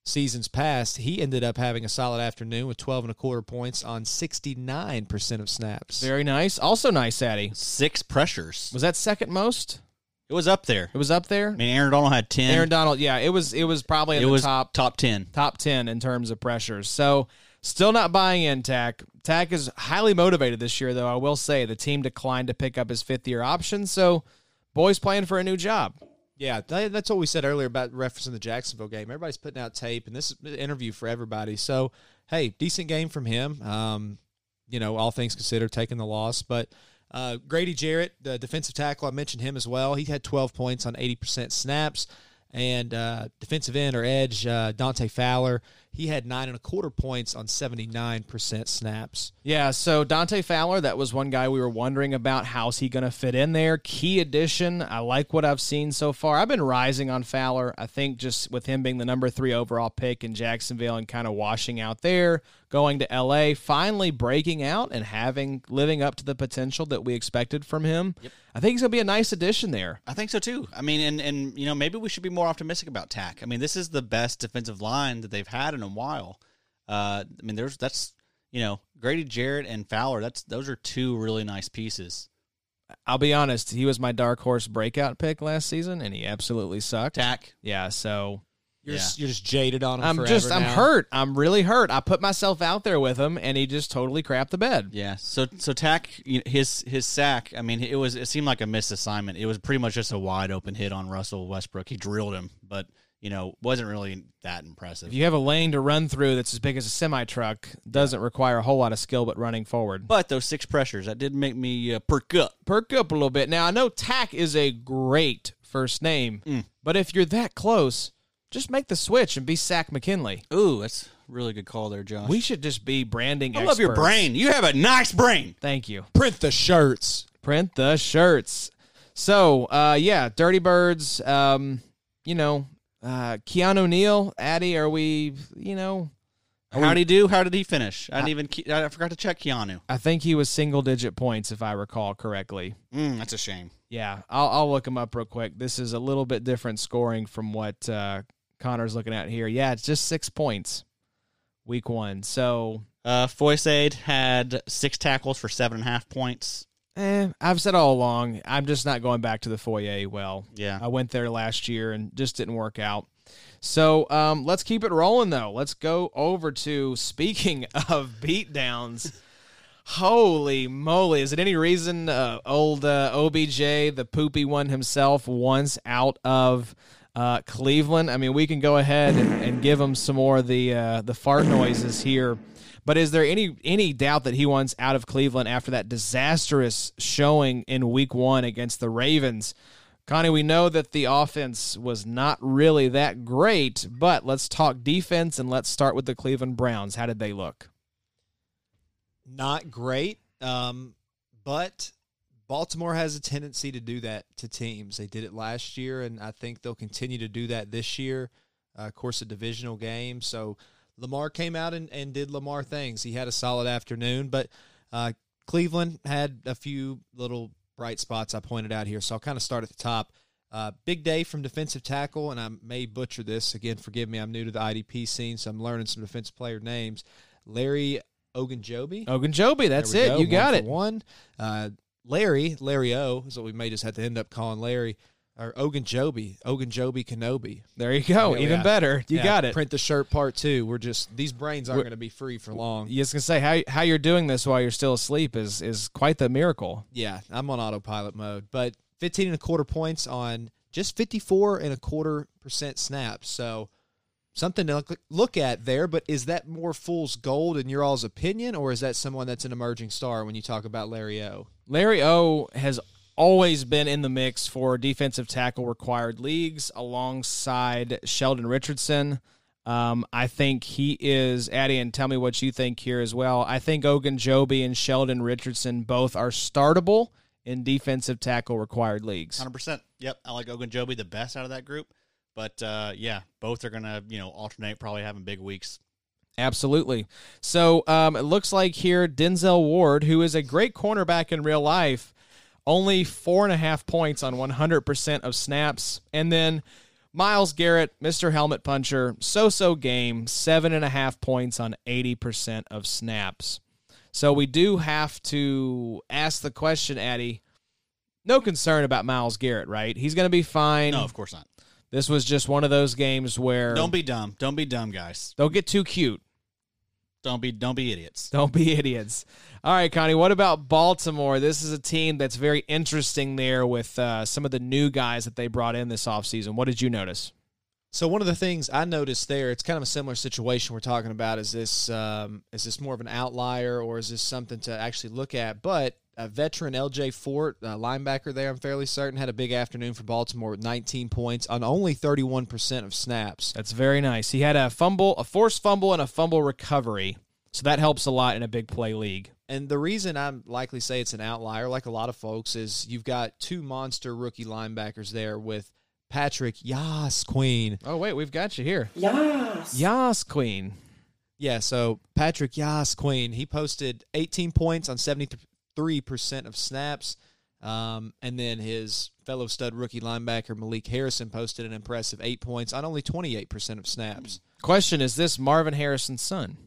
seasons past. He ended up having a solid afternoon with 12 and a quarter points on 69% of snaps. Very nice. Also nice, Addy. Six pressures. Was that second most? It was up there. It was up there. I mean, Aaron Donald had ten. Aaron Donald, yeah, it was. It was probably in it the was top top ten. top ten in terms of pressures. So still not buying in Takk. Takk is highly motivated this year, though. I will say the team declined to pick up his fifth year option. So boys playing for a new job. Yeah, that- that's what we said earlier about referencing the Jacksonville game. Everybody's putting out tape, and this is an interview for everybody. So, hey, decent game from him. Um, you know, all things considered, taking the loss. But uh, Grady Jarrett, the defensive tackle, I mentioned him as well. He had 12 points on 80% snaps. And uh, defensive end or edge, uh, Dante Fowler, he had nine and a quarter points on 79% snaps. Yeah, so Dante Fowler, that was one guy we were wondering about. How's he going to fit in there? Key addition. I like what I've seen so far. I've been rising on Fowler. I think just with him being the number three overall pick in Jacksonville and kind of washing out there, going to LA, finally breaking out and having living up to the potential that we expected from him. I think he's going to be a nice addition there. I think so too. I mean, and and you know, maybe we should be more optimistic about Takk. I mean, this is the best defensive line that they've had in a while. Uh, I mean, there's that's you know Grady Jarrett and Fowler. That's those are two really nice pieces. I'll be honest, he was my dark horse breakout pick last season, and he absolutely sucked. Takk. Yeah, so You're, Yeah. just, you're just jaded on him I'm forever just I'm now. hurt. I'm really hurt. I put myself out there with him, and he just totally crapped the bed. Yeah. So so Takk, his his sack. I mean, it was it seemed like a missed assignment. It was pretty much just a wide open hit on Russell Westbrook. He drilled him, but you know, wasn't really that impressive. If you have a lane to run through that's as big as a semi truck, doesn't require a whole lot of skill but running forward. But those six pressures that did make me uh, perk up. Perk up a little bit. Now I know Takk is a great first name, but if you're that close, just make the switch and be Sack McKinley. Ooh, that's a really good call there, Josh. We should just be branding. I love your experts. brain. You have a nice brain. Thank you. Print the shirts. print the shirts. So, uh, yeah, Dirty Birds. Um, you know, uh, Keanu Neal, Addy. Are we? You know, How did he do? How did he finish? I didn't even. I forgot to check Keanu. I think he was single digit points if I recall correctly. Mm, that's a shame. Yeah, I'll, I'll look him up real quick. This is a little bit different scoring from what uh, Connor's looking at here. Yeah, it's just six points, week one. So, Uh, Foysaid had six tackles for seven and a half points. eh, I've said all along, I'm just not going back to the foyer. Well, Yeah. I went there last year and just didn't work out. So um, let's keep it rolling, though. Let's go over to speaking *laughs* of beatdowns. Holy moly! Is it any reason uh, old uh, OBJ, the poopy one himself, once out of uh, Cleveland? I mean, we can go ahead and, and give him some more of the uh, the fart noises here. But is there any any doubt that he wants out of Cleveland after that disastrous showing in Week One against the Ravens? Connie, we know that the offense was not really that great, but let's talk defense and let's start with the Cleveland Browns. How did they look? not great. Um, but Baltimore has a tendency to do that to teams. They did it last year, and I think they'll continue to do that this year. Uh, of course, a divisional game. So Lamar came out and, and did Lamar things. He had a solid afternoon, but uh, Cleveland had a few little bright spots I pointed out here. So I'll kind of start at the top. Uh, big day from defensive tackle, and I may butcher this again. Forgive me, I'm new to the IDP scene, so I'm learning some defensive player names. Larry Ogunjobi. Ogunjobi, that's it. go. You got One it. One. Uh, Larry, Larry O is what we may just have to end up calling Larry. Or Ogunjobi, Ogunjobi Kenobi. There you go. Yeah, Even yeah. better. You Yeah, got it. Print the shirt part two. We're just these brains aren't going to be free for long. You just gonna say how how you're doing this while you're still asleep is is quite the miracle. Yeah, I'm on autopilot mode. But 15 and a quarter points on just 54 and a quarter percent snaps. So something to look, look at there. But is that more fool's gold in your all's opinion, or is that someone that's an emerging star when you talk about Larry O? Larry O has always been in the mix for defensive tackle required leagues alongside Sheldon Richardson. Um, I think he is, Addy, and tell me what you think here as well. I think Ogunjobi and Sheldon Richardson both are startable in defensive tackle required leagues. Hundred percent. Yep, I like Ogunjobi the best out of that group. But uh, yeah, both are gonna you know alternate, probably having big weeks. Absolutely. So um, it looks like here Denzel Ward, who is a great cornerback in real life, only four and a half points on 100% of snaps. And then Myles Garrett, Mr. Helmet Puncher, so so game, seven and a half points on 80% of snaps. So we do have to ask the question, Addy. No concern about Myles Garrett, right? He's going to be fine. No, of course not. This was just one of those games where Don't be dumb. Don't be dumb, guys. don't get too cute. Don't be don't be idiots. Don't be idiots. All right, Connie, what about Baltimore? This is a team that's very interesting there with uh, some of the new guys that they brought in this offseason. What did you notice? So one of the things I noticed there, it's kind of a similar situation we're talking about. Is this um, is this more of an outlier or is this something to actually look at? But a veteran LJ Fort, uh, linebacker there, I'm fairly certain, had a big afternoon for Baltimore with 19 points on only 31% of snaps. That's very nice. He had a fumble, a forced fumble, and a fumble recovery. So that helps a lot in a big play league. And the reason I'm likely say it's an outlier, like a lot of folks, is you've got two monster rookie linebackers there with Patrick Yas Queen. Oh, wait, we've got you here. Yes. Yas, Queen. Yeah, so Patrick Yas Queen, he posted 18 points on 73% of snaps. Um, and then his fellow stud rookie linebacker Malik Harrison posted an impressive eight points on only 28% of snaps. Question Is this Marvin Harrison's son?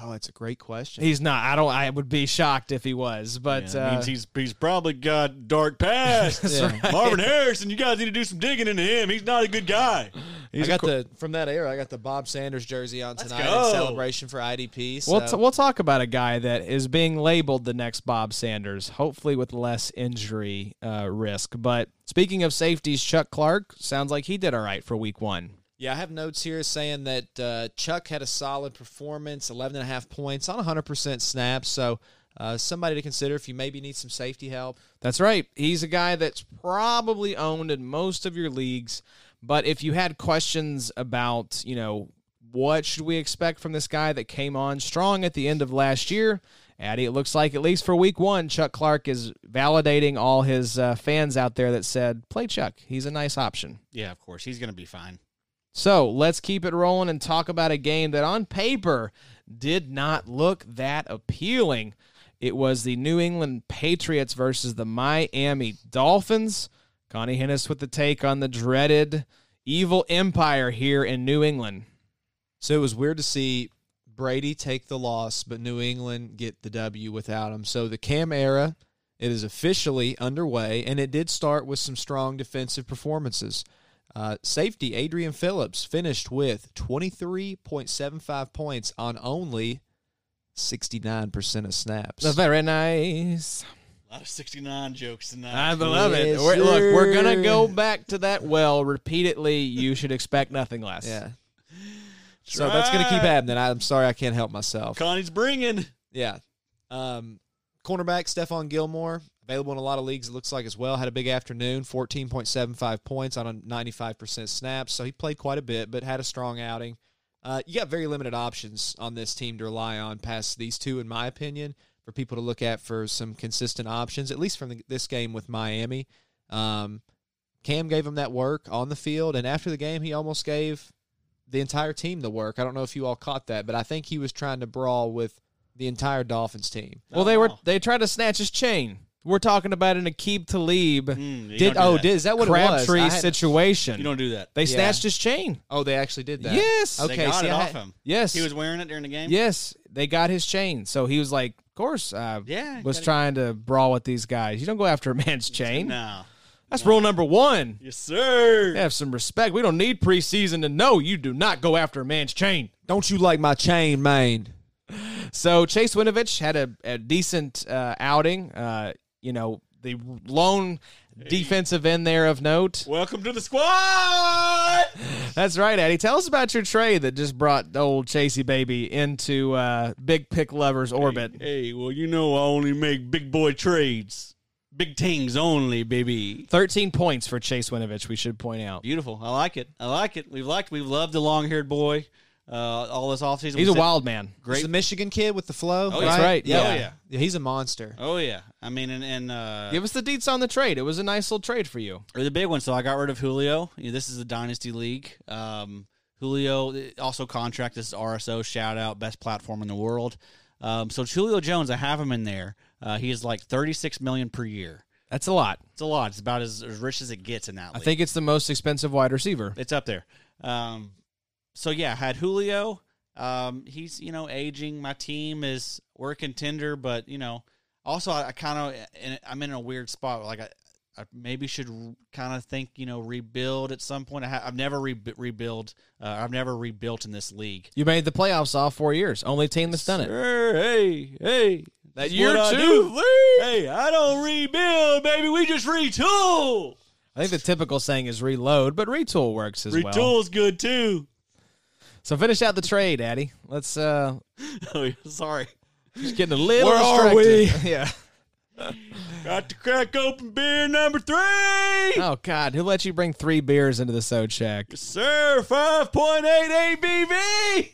Oh, that's a great question. He's not. I don't. I would be shocked if he was, but Yeah, uh, means he's he's probably got dark past. *laughs* Yeah. Marvin Harrison, you guys need to do some digging into him. He's not a good guy. he's I a got qu- the from that era. I got the Bob Sanders jersey on tonight in celebration for IDP. So We'll, t- we'll talk about a guy that is being labeled the next Bob Sanders, hopefully with less injury uh, risk. But speaking of safeties, Chuck Clark sounds like he did all right for week one. Yeah, I have notes here saying that uh, Chuck had a solid performance, 11 and a half points on 100% snaps. So uh, somebody to consider if you maybe need some safety help. That's right. He's a guy that's probably owned in most of your leagues. But if you had questions about, you know, what should we expect from this guy that came on strong at the end of last year? Addy, it looks like at least for week one, Chuck Clark is validating all his uh, fans out there that said, play Chuck. He's a nice option. Yeah, of course. He's gonna be fine. So let's keep it rolling and talk about a game that on paper did not look that appealing. It was the New England Patriots versus the Miami Dolphins. Connie Hennis with the take on the dreaded evil empire here in New England. So it was weird to see Brady take the loss, but New England get the W without him. So the Cam era, it is officially underway, and it did start with some strong defensive performances. Uh, safety Adrian Phillips finished with 23.75 points on only 69% of snaps. That's very nice. A lot of sixty nine jokes tonight. I love it. We're- look, we're going to go back to that well repeatedly. You should expect nothing less. Yeah. So that's going to keep happening. I'm sorry I can't help myself. Connie's bringing. Yeah. Um, cornerback Stephon Gilmore, available in a lot of leagues, it looks like as well. Had a big afternoon, 14.75 points on a 95% snaps. So he played quite a bit, but had a strong outing. Uh, you got very limited options on this team to rely on past these two, in my opinion, for people to look at for some consistent options, at least from the, this game with Miami. Um, Cam gave him that work on the field, and after the game, he almost gave the entire team the work. I don't know if you all caught that, but I think he was trying to brawl with the entire Dolphins team. Well, they were Oh. they tried to snatch his chain. We're talking about an Aqib Talib Mm, you Did don't do oh that. did, is that what it was? Crabtree I had- situation. you don't do that? they Yeah. snatched his chain. oh, they actually did that. Yes. They Okay, got see, it I off had- him. Yes. He was wearing it during the game. Yes, they got his chain. So he was like, of course, uh, Yeah, was gotta- trying to brawl with these guys. You don't go after a *laughs* man's chain. No. That's rule number one. Yes, sir. Have some respect. We don't need preseason to know you do not go after a man's chain. Don't you like my chain, man? *laughs* So Chase Winovich had a, a decent uh, outing. Uh, you know, the lone defensive end there of note. Welcome to the squad. That's right, Eddie. Tell us about your trade that just brought old Chasey baby into uh, big pick lovers orbit. Hey, well, you know I only make big boy trades. Big things only, baby. 13 points for Chase Winovich, we should point out. Beautiful. I like it. I like it. We've liked. We've loved the long haired boy. Uh, all this offseason. He's a wild man. He's Great. the Michigan kid with the flow. Oh, right? that's right. Yeah. Oh, yeah. Yeah, He's a monster. Oh yeah. I mean, and, and uh, Give us the deets on the trade. It was a nice little trade for you. or the big one. So I got rid of Julio. You know, this is a dynasty league. Um, Julio also contract. This is RSO. Shout out, best platform in the world. Um, so Julio Jones, I have him in there. Uh, he is like thirty six million per year. That's a lot. It's a lot. It's about as, as rich as it gets in that. I think it's the most expensive wide receiver. it's up there. Um, so yeah, had Julio. Um, he's you know aging. My team is we're a contender, but you know also I, I kind of I'm in a weird spot. Like I, I maybe should kind of think you know rebuild at some point. I ha- I've never re- rebuild. Uh, I've never rebuilt in this league. You made the playoffs all four years. Only team that's done it. Hey, hey. That year what I. Hey, I don't rebuild, baby. We just retool. I think the typical saying is reload, but retool works as well. Retool's good too. So finish out the trade, Addy. Let's uh *laughs* Oh, sorry. just getting a little Where are distracted. *laughs* yeah. *laughs* Got to crack open beer number three. Oh God, who let you bring three beers into the Sode Shack? Sir, 5.8 ABV.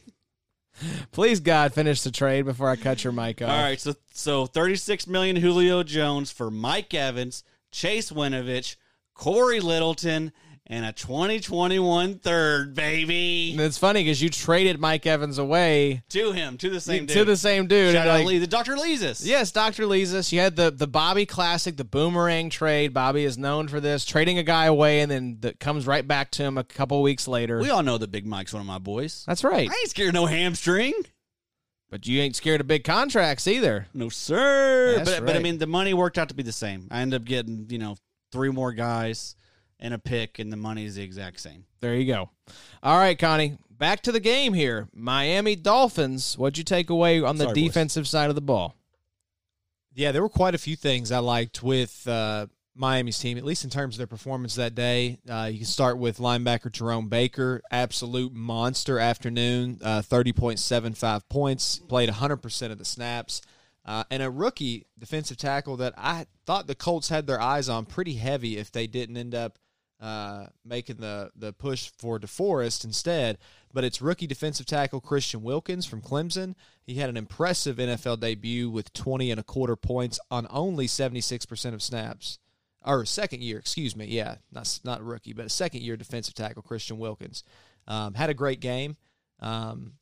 Please God, finish the trade before I cut your mic off. All right, so so 36 million Julio Jones for Mike Evans, Chase Winovich, Cory Littleton, and a 2021 third, baby. And it's funny because you traded Mike Evans away To him, to the same dude. to the same dude. Shout out like- Lee, the Dr. Leesus. Yes, Dr. Leesus. You had the the Bobby Classic, the boomerang trade. Bobby is known for this, trading a guy away and then that comes right back to him a couple weeks later. We all know that Big Mike's one of my boys. That's right. I ain't scared of no hamstring. But you ain't scared of big contracts either. No, sir. That's but but I mean, the money worked out to be the same. I ended up getting you know three more guys and a pick, and the money is the exact same. There you go. All right, Connie. Back to the game here. Miami Dolphins. What'd you take away on the Sorry, boys. defensive side of the ball? Yeah, there were quite a few things I liked with uh, Miami's team, at least in terms of their performance that day. Uh, you can start with linebacker Jerome Baker, absolute monster afternoon, uh, 30.75 points, played 100% of the snaps. Uh, and a rookie defensive tackle that I thought the Colts had their eyes on pretty heavy if they didn't end up uh, making the, the push for DeForest instead. But it's rookie defensive tackle Christian Wilkins from Clemson. He had an impressive NFL debut with 20 and a quarter points on only 76% of snaps. Or second year, excuse me. Yeah, not, not rookie, but a second year defensive tackle, Christian Wilkins. Um, had a great game. Um,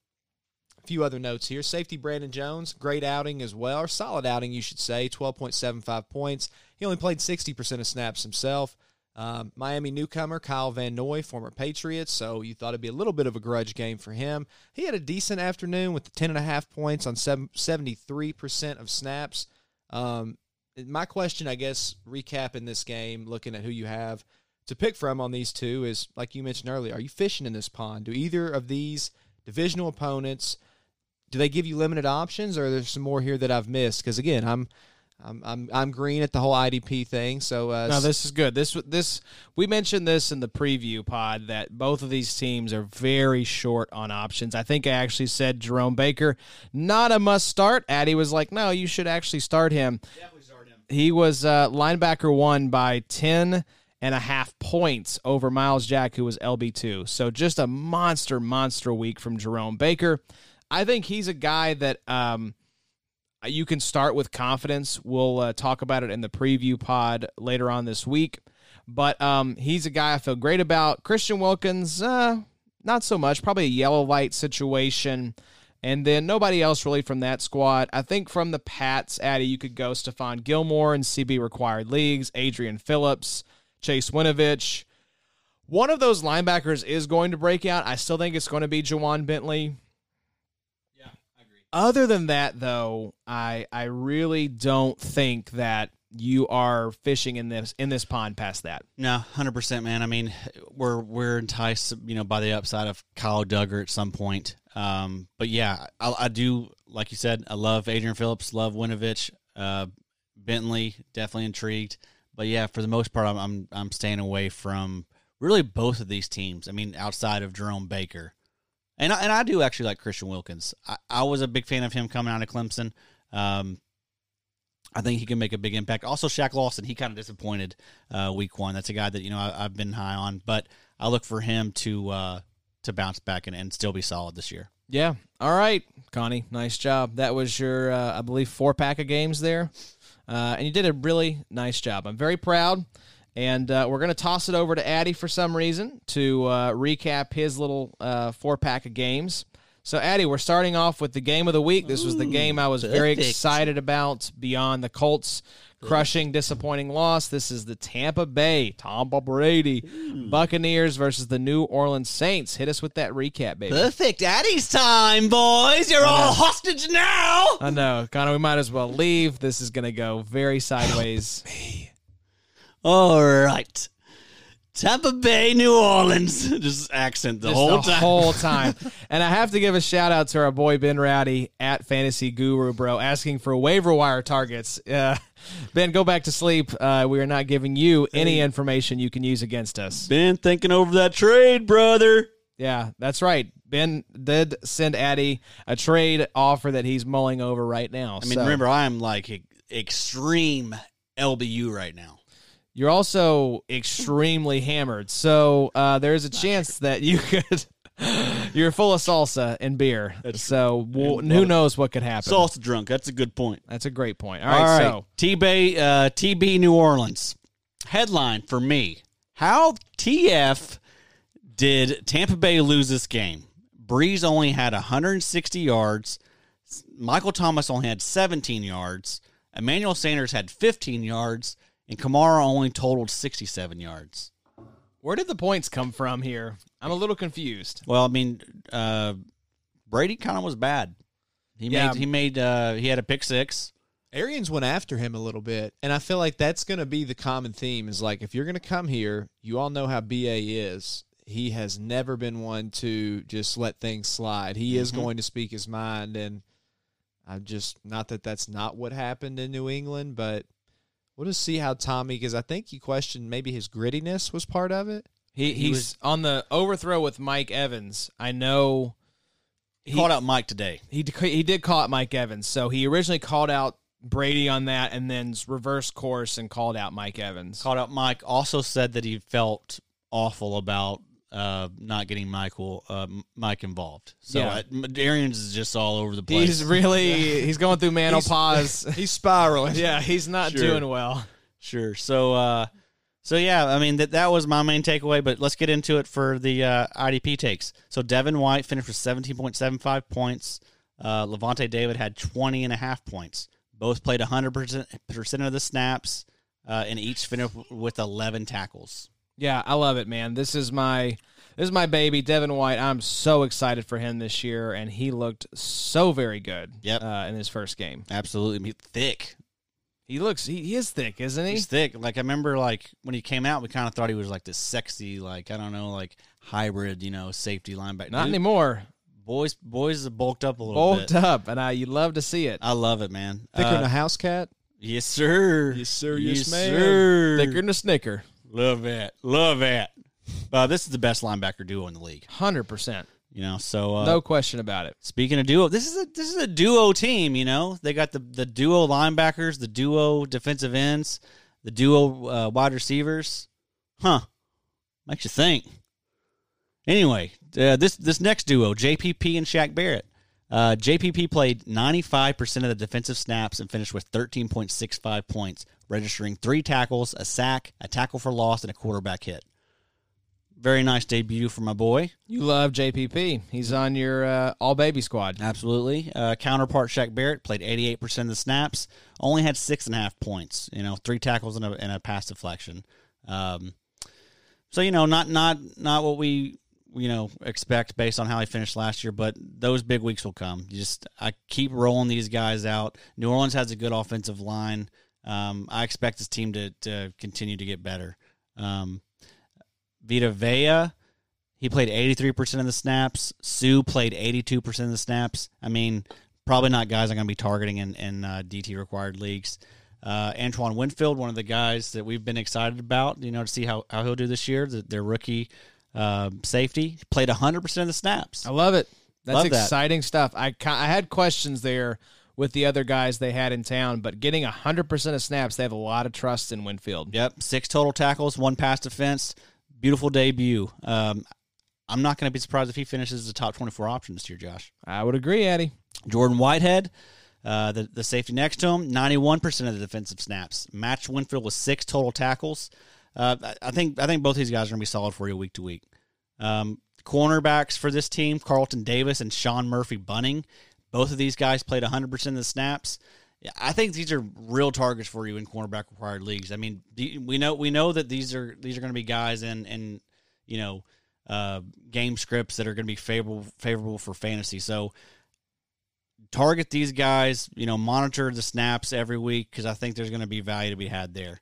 a few other notes here. Safety Brandon Jones, great outing as well, or solid outing, you should say. 12.75 points. He only played 60% of snaps himself. Um, Miami newcomer Kyle Van Noy, former Patriots, so you thought it'd be a little bit of a grudge game for him. He had a decent afternoon with 10.5 points on seven, 73% of snaps. Um, my question, I guess, recapping this game, looking at who you have to pick from on these two is, like you mentioned earlier, are you fishing in this pond? Do either of these divisional opponents do they give you limited options, or there's some more here that I've missed? Because again, I'm I'm I'm I'm green at the whole IDP thing. So uh, No, this is good. This this we mentioned this in the preview pod that both of these teams are very short on options. I think I actually said Jerome Baker not a must start. Addy was like, "No, you should actually start him." Start him. He was uh, linebacker one by 10 and a half points over Myles Jack, who was LB2. So just a monster, monster week from Jerome Baker. I think he's a guy that um, you can start with confidence. We'll uh, talk about it in the preview pod later on this week. But um, he's a guy I feel great about. Christian Wilkins, uh, not so much. Probably a yellow light situation. And then nobody else really from that squad. I think from the Pats, Addy, you could go Stephon Gilmore in CB required leagues, Adrian Phillips, Chase Winovich. One of those linebackers is going to break out. I still think it's going to be Ja'Whaun Bentley. Other than that, though, I I really don't think that you are fishing in this in this pond past that. No, hundred percent, man. I mean, we're we're enticed, you know, by the upside of Kyle Dugger at some point. Um, but yeah, I, I do, like you said, I love Adrian Phillips, love Winovich, uh, Bentley, definitely intrigued. But yeah, for the most part, I'm, I'm I'm staying away from really both of these teams. I mean, outside of Jerome Baker, and I, and I do actually like Christian Wilkins. I, I was a big fan of him coming out of Clemson. Um, I think he can make a big impact. Also, Shaq Lawson, he kind of disappointed uh, week one. That's a guy that you know I, have been high on, but I look for him to uh, to bounce back and, and still be solid this year. Yeah. All right, Connie. Nice job. That was your, uh, I believe, four pack of games there, uh, and you did a really nice job. I'm very proud. And uh, we're going to toss it over to Addy for some reason to uh, recap his little uh, four pack of games. So, Addy, we're starting off with the game of the week. This was the game I was very excited about beyond the Colts crushing, disappointing loss. This is the Tampa Bay, Tampa Brady, Buccaneers versus the New Orleans Saints. Hit us with that recap, baby. Perfect Addy's time, boys. You're all hostage now. I know. Connor, we might as well leave. This is going to go very sideways. All right. Tampa Bay, New Orleans. *laughs* Just accent the Just whole the time. whole *laughs* time. and I have to give a shout out to our boy Ben Rowdy at Fantasy Guru, bro, asking for waiver wire targets. Uh, ben, go back to sleep. Uh, we are not giving you any information you can use against us. Been thinking over that trade, brother. Yeah, that's right. Ben did send Addy a trade offer that he's mulling over right now. I mean, So, remember, I am like e- extreme LBU right now. You're also extremely hammered, so uh, there's a chance that you *laughs* could. You're full of salsa and beer, so we'll, who knows what could happen. Salsa drunk. That's a good point. That's a great point. All right, so T Bay, uh, TB New Orleans. Headline for me: How TF did Tampa Bay lose this game? Brees only had 160 yards. Michael Thomas only had 17 yards. Emmanuel Sanders had 15 yards, and Kamara only totaled 67 yards. where did the points come from here? I'm a little confused. Well, I mean, uh, Brady kind of was bad. He Yeah. made he made uh, he had a pick six. Arians went after him a little bit, and I feel like that's going to be the common theme. Is like if you're going to come here, you all know how Ba is. He has never been one to just let things slide. He is Mhm. going to speak his mind, and I'm just not that that's not what happened in New England, but we'll just see how Tommy. Because I think you questioned maybe his grittiness was part of it. He, He he's was- on the overthrow with Mike Evans. I know He called out Mike today. he he did call out Mike Evans. So he originally called out Brady on that, and then reverse course and called out Mike Evans. Called out Mike. Also said that he felt awful about uh, not getting Michael uh, Mike involved. So Yeah. uh, Arians is just all over the place. He's really *laughs* he's going through menopause. He's *laughs* spiraling. *laughs* yeah, he's not Sure. doing well. Sure. So, uh, so yeah, I mean that that was my main takeaway. But let's get into it for the uh, IDP takes. So Devin White finished with seventeen point seven five points. Uh, Lavonte David had 20 and a half points. Both played hundred percent of the snaps, uh, and each finished with eleven tackles. Yeah, I love it, man. This is my this is my baby, Devin White. I'm so excited for him this year, and he looked so very good. Yep. uh, in his first game. Absolutely, I mean, thick. He looks he, he is thick, isn't he? He's thick. Like I remember, like when he came out, we kind of thought he was like this sexy, like I don't know, like hybrid, you know, safety linebacker. Not Dude, anymore. Boys, boys have bulked up a little Bulked bit. up, and I you love to see it. I love it, man. Thicker Uh, than a house cat. Yes, sir. Yes, sir. Yes, ma'am. sir. Thicker than a snicker. Love that. Love that. Uh, this is the best linebacker duo in the league. Hundred percent, You know, so uh, no question about it. speaking of duo, this is a this is a duo team. You know, they got the the duo linebackers, the duo defensive ends, the duo uh, wide receivers. Huh? Makes you think. Anyway, uh, this this next duo, JPP and Shaq Barrett. Uh, JPP played 95% of the defensive snaps and finished with 13.65 points, registering three tackles, a sack, a tackle for loss, and a quarterback hit. Very nice debut for my boy. You love JPP. He's on your uh, all baby squad. Absolutely. Uh, counterpart Shaq Barrett played 88% of the snaps, only had six and a half points, you know, three tackles and a, and a pass deflection. Um, so, you know, not, not, not what we, you know, expect based on how he finished last year, but those big weeks will come. You just, I keep rolling these guys out. New Orleans has a good offensive line. Um, I expect this team to, to continue to get better. Um, Vita Vea, he played 83% of the snaps. Suh played 82% of the snaps. I mean, probably not guys I'm going to be targeting in, in uh, DT required leagues. Uh, Antoine Winfield, one of the guys that we've been excited about, you know, to see how, how he'll do this year, the, their rookie uh, safety, played 100% of the snaps. I love it. That's Love that. exciting stuff. I I had questions there with the other guys they had in town, but getting 100% of snaps, they have a lot of trust in Winfield. Yep, six total tackles, one pass defense. Beautiful debut. Um, I'm not going to be surprised if he finishes the top 24 option this year, Josh. I would agree, Eddie. Jordan Whitehead, uh, the the safety next to him, 91% of the defensive snaps. Matched Winfield with six total tackles. Uh, I- think I think both these guys are going to be solid for you week to week. Um, cornerbacks for this team: Carlton Davis and Sean Murphy Bunting. Both of these guys played 100% of the snaps. I think these are real targets for you in cornerback required leagues. I mean, we know we know that these are these are going to be guys in in you know uh, game scripts that are going to be favorable favorable for fantasy. So target these guys. You know, monitor the snaps every week because I think there's going to be value to be had there.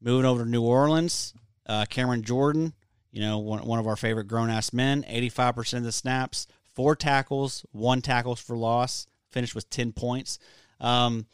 Moving over to New Orleans, uh, Cameron Jordan. You know, one, one of our favorite grown ass men. Eighty five percent of the snaps, four tackles, one tackles for loss. Finished with ten points. Um,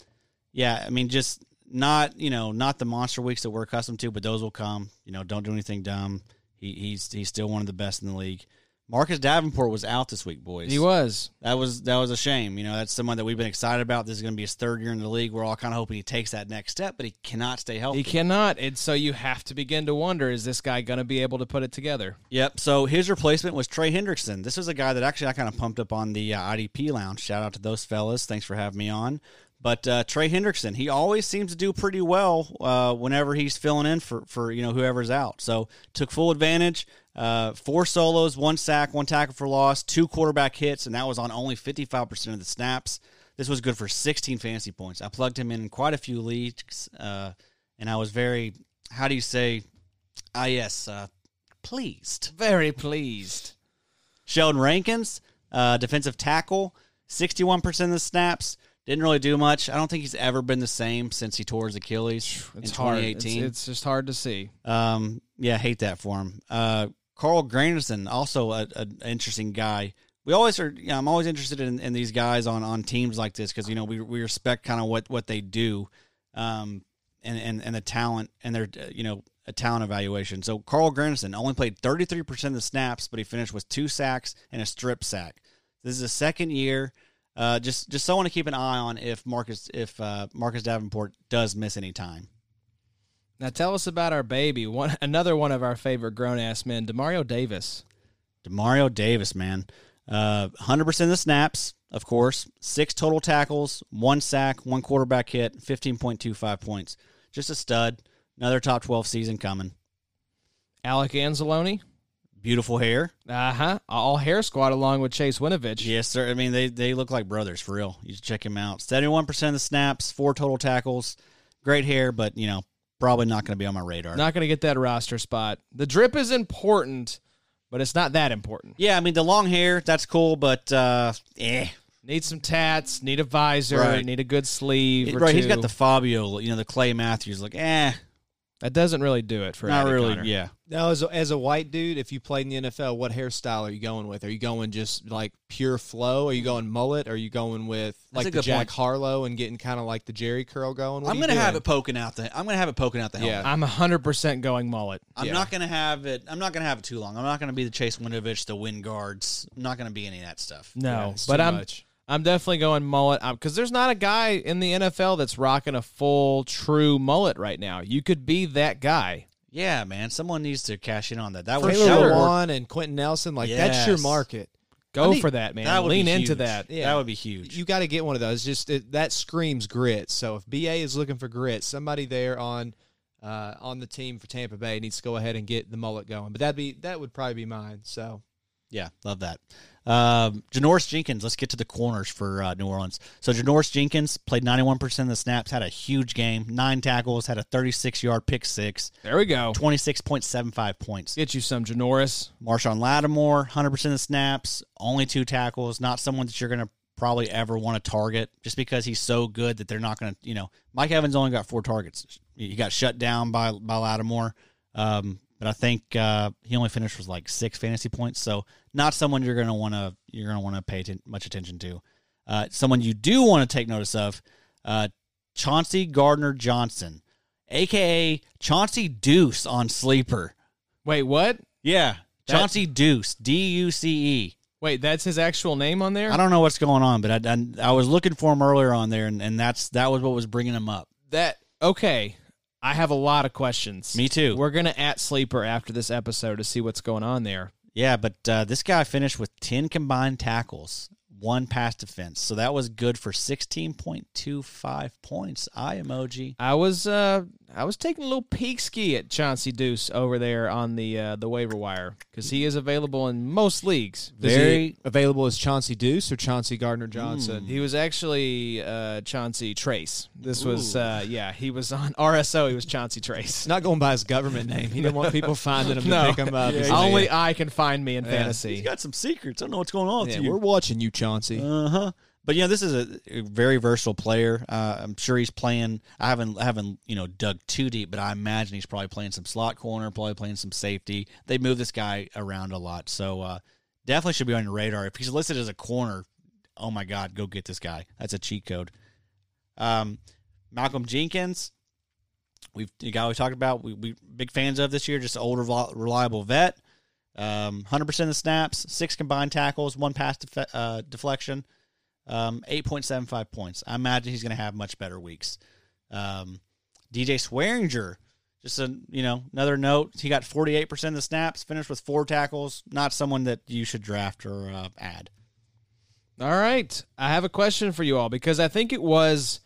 yeah, I mean, just not you know not the monster weeks that we're accustomed to, but those will come. You know, don't do anything dumb. He, he's he's still one of the best in the league. Marcus Davenport was out this week, boys. He was. That was that was a shame. You know, that's someone that we've been excited about. This is going to be his third year in the league. We're all kind of hoping he takes that next step, but he cannot stay healthy. He cannot. And so you have to begin to wonder is this guy going to be able to put it together? Yep. So his replacement was Trey Hendrickson. This was a guy that actually I kind of pumped up on the uh, IDP lounge. Shout out to those fellas. Thanks for having me on. But uh, Trey Hendrickson, he always seems to do pretty well uh, whenever he's filling in for, for you know whoever's out. So took full advantage. Uh, four solos, one sack, one tackle for loss, two quarterback hits, and that was on only fifty five percent of the snaps. This was good for sixteen fantasy points. I plugged him in quite a few leagues, uh, and I was very, how do you say, ah yes, uh, pleased. Very pleased. Sheldon Rankins, uh, defensive tackle, 61% of the snaps. Didn't really do much. I don't think he's ever been the same since he tore his Achilles in It's hard. It's, 2018. it's just hard to see. um, yeah, hate that for him. Uh, Carl Granderson, also an interesting guy. We always are. You know, I'm always interested in, in these guys on, on teams like this because you know we we respect kind of what, what they do, um, and, and and the talent and their you know a talent evaluation. So Carl Granderson only played 33 percent of the snaps, but he finished with two sacks and a strip sack. This is the second year. Uh, just just someone to keep an eye on if Marcus if uh, Marcus Davenport does miss any time. Now tell us about our baby. One *laughs* another one of our favorite grown ass men, Demario Davis. Demario Davis, man. Uh, 100% of the snaps, of course. Six total tackles, one sack, one quarterback hit, 15.25 points. Just a stud. Another top 12 season coming. Alex Anzalone. Beautiful hair. Uh huh. All hair squad along with Chase Winovich. Yes, sir. I mean, they, they look like brothers for real. You should check him out. 71% of the snaps, four total tackles. Great hair, but, you know, probably not going to be on my radar. Not going to get that roster spot. The drip is important, but it's not that important. Yeah, I mean, the long hair, that's cool, but, uh, eh. Need some tats. Need a visor. Right. Need a good sleeve. or Right, he's got the Fabio, you know, the Clay Matthews. Like, eh, That doesn't really do it for not Eddie really. Connor. Yeah. Now, as a, as a white dude, if you played in the NFL, what hairstyle are you going with? Are you going just like pure flow? Are you mm-hmm. going mullet? Are you going with That's a like the good Jack point. Harlow and getting kind of like the Jerry curl going? What I'm you gonna have doing? it poking out the. I'm gonna have it poking out the helmet. Yeah. I'm 100% going mullet. I'm Yeah. not gonna have it. I'm not gonna have it too long. I'm not gonna be the Chase Winovich, the wind guards. I'm not gonna be any of that stuff. No, Yeah, it's but too I'm much. I'm definitely going mullet because there's not a guy in the NFL that's rocking a full true mullet right now. You could be that guy. Yeah, man. Someone needs to cash in on that. That For would Taylor that would. Lewan and Quenton Nelson, like that's your market. Go I mean, for that, man. That would Lean into that. Yeah. That would be huge. You got to get one of those. Just it, that screams grit. So if BA is looking for grit, somebody there on uh, on the team for Tampa Bay needs to go ahead and get the mullet going. But that'd be that would probably be mine. So Yeah, love that. Um, Janoris Jenkins. Let's get to the corners for uh, New Orleans. So Janoris Jenkins played 91% of the snaps, had a huge game, nine tackles, had a 36 yard pick six, There we go. 26.75 points. Get you some Janoris. Marshon Lattimore, 100% of the snaps, only two tackles. Not someone that you're going to probably ever want to target just because he's so good that they're not going to, you know, Mike Evans only got four targets. He got shut down by, by Lattimore. Um, but I think uh, he only finished with like six fantasy points. So not someone you're going to want to, you're to want to pay atten- much attention to. Uh, someone you do want to take notice of, uh, Chauncey Gardner Johnson, aka Chauncey Deuce on Sleeper. Wait, what? Yeah, That- Chauncey Deuce, D U C E. Wait, that's his actual name on there. I don't know what's going on, but I, I, I was looking for him earlier on there, and, and that's that was what was bringing him up. that okay. I have a lot of questions. Me too. We're gonna at sleeper after this episode to see what's going on there. Yeah, but uh, this guy finished with 10 combined tackles, one pass defense. So that was good for 16.25 points. I emoji. I was uh I was taking a little peek ski at Chauncey Deuce over there on the uh, the waiver wire because he is available in most leagues. Is he Very- available as Chauncey Deuce or Chauncey Gardner Johnson. He was actually uh, Chauncey Trace. This was uh, yeah he was on *laughs* RSO. He was Chauncey Trace. Not going by his government name. He didn't want *laughs* people finding him No. to pick him up. He's Only like, I can find me in He's fantasy. He's got some secrets. I don't know what's going on yeah, with you. we're watching you, Chauncey. Uh huh. But you know, this is a, very versatile player. Uh, I'm sure he's playing. I haven't I haven't you know dug too deep, but I imagine he's probably playing some slot corner, probably playing some safety. They move this guy around a lot, so uh, definitely should be on your radar. If he's listed as a corner, oh my God, go get this guy. That's a cheat code. Um, Malcolm Jenkins, we've the guy we talked about. We we big fans of this year. Just older, reliable vet. Um, 100% of the snaps, six combined tackles, one pass def- uh, deflection, um, 8.75 points. I imagine he's going to have much better weeks. Um, DJ Swearinger, just a you know another note. He got 48% of the snaps, finished with four tackles. Not someone that you should draft or uh, add. All right. I have a question for you all because I think it was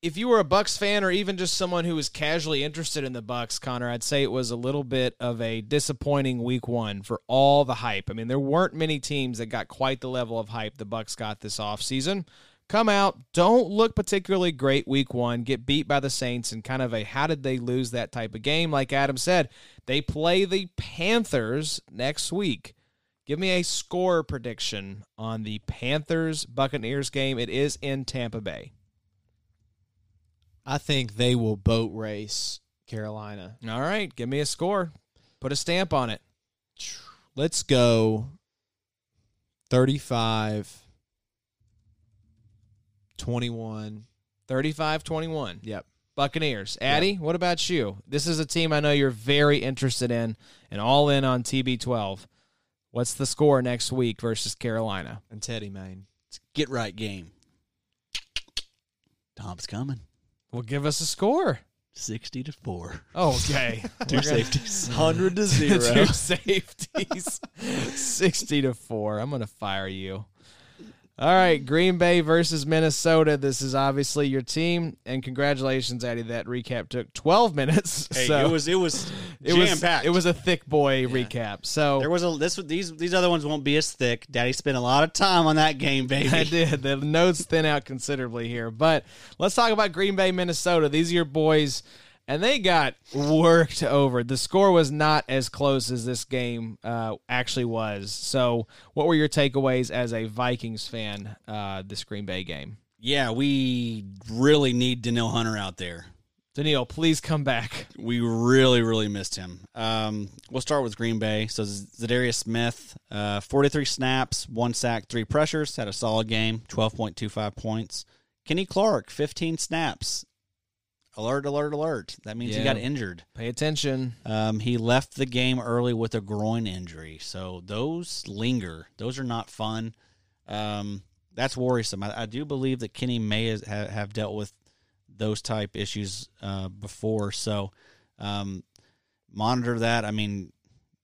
if you were a Bucks fan or even just someone who was casually interested in the Bucks, Connor, I'd say it was a little bit of a disappointing week 1 for all the hype. I mean, there weren't many teams that got quite the level of hype the Bucks got this offseason. Come out, don't look particularly great week 1, get beat by the Saints and kind of a how did they lose that type of game like Adam said. They play the Panthers next week. Give me a score prediction on the Panthers Buccaneers game. It is in Tampa Bay. I think they will boat race Carolina. All right, give me a score. Put a stamp on it. Let's go 35 21. 35 21. Yep. Buccaneers. Addy, what about you? This is a team I know you're very interested in and all in on TB12. What's the score next week versus Carolina? And Teddy, man. It's a get right game. Tom's coming. Well, give us a score. 60 to 4. Okay. *laughs* Two safeties. *laughs* 100 to 0. Two safeties. *laughs* 60 to 4. I'm going to fire you. All right, Green Bay versus Minnesota. This is obviously your team, and congratulations, Addy. That recap took 12 minutes. *laughs* Hey, so it was it was *laughs* it was packed. it was a thick boy recap. So There was a this these these other ones won't be as thick. Daddy spent a lot of time on that game, baby. *laughs* I did. The notes thin out considerably here. But let's talk about Green Bay, Minnesota. These are your boys, and they got worked over. The score was not as close as this game uh, actually was. So, what were your takeaways as a Vikings fan uh, this Green Bay game? Yeah, we really need Danielle Hunter out there. Danielle, please come back. We really, really missed him. Um, we'll start with Green Bay. So Za'Darius Smith, uh, 43 snaps, one sack, three pressures, had a solid game, 12.25 points. Kenny Clark, 15 snaps. Alert, alert, alert. That means he Yeah. got injured. Pay attention. Um, he left the game early with a groin injury. So those linger. Those are not fun. Um, that's worrisome. I, I do believe that Kenny may has, ha, have dealt with those type issues uh, before. So um, monitor that. I mean,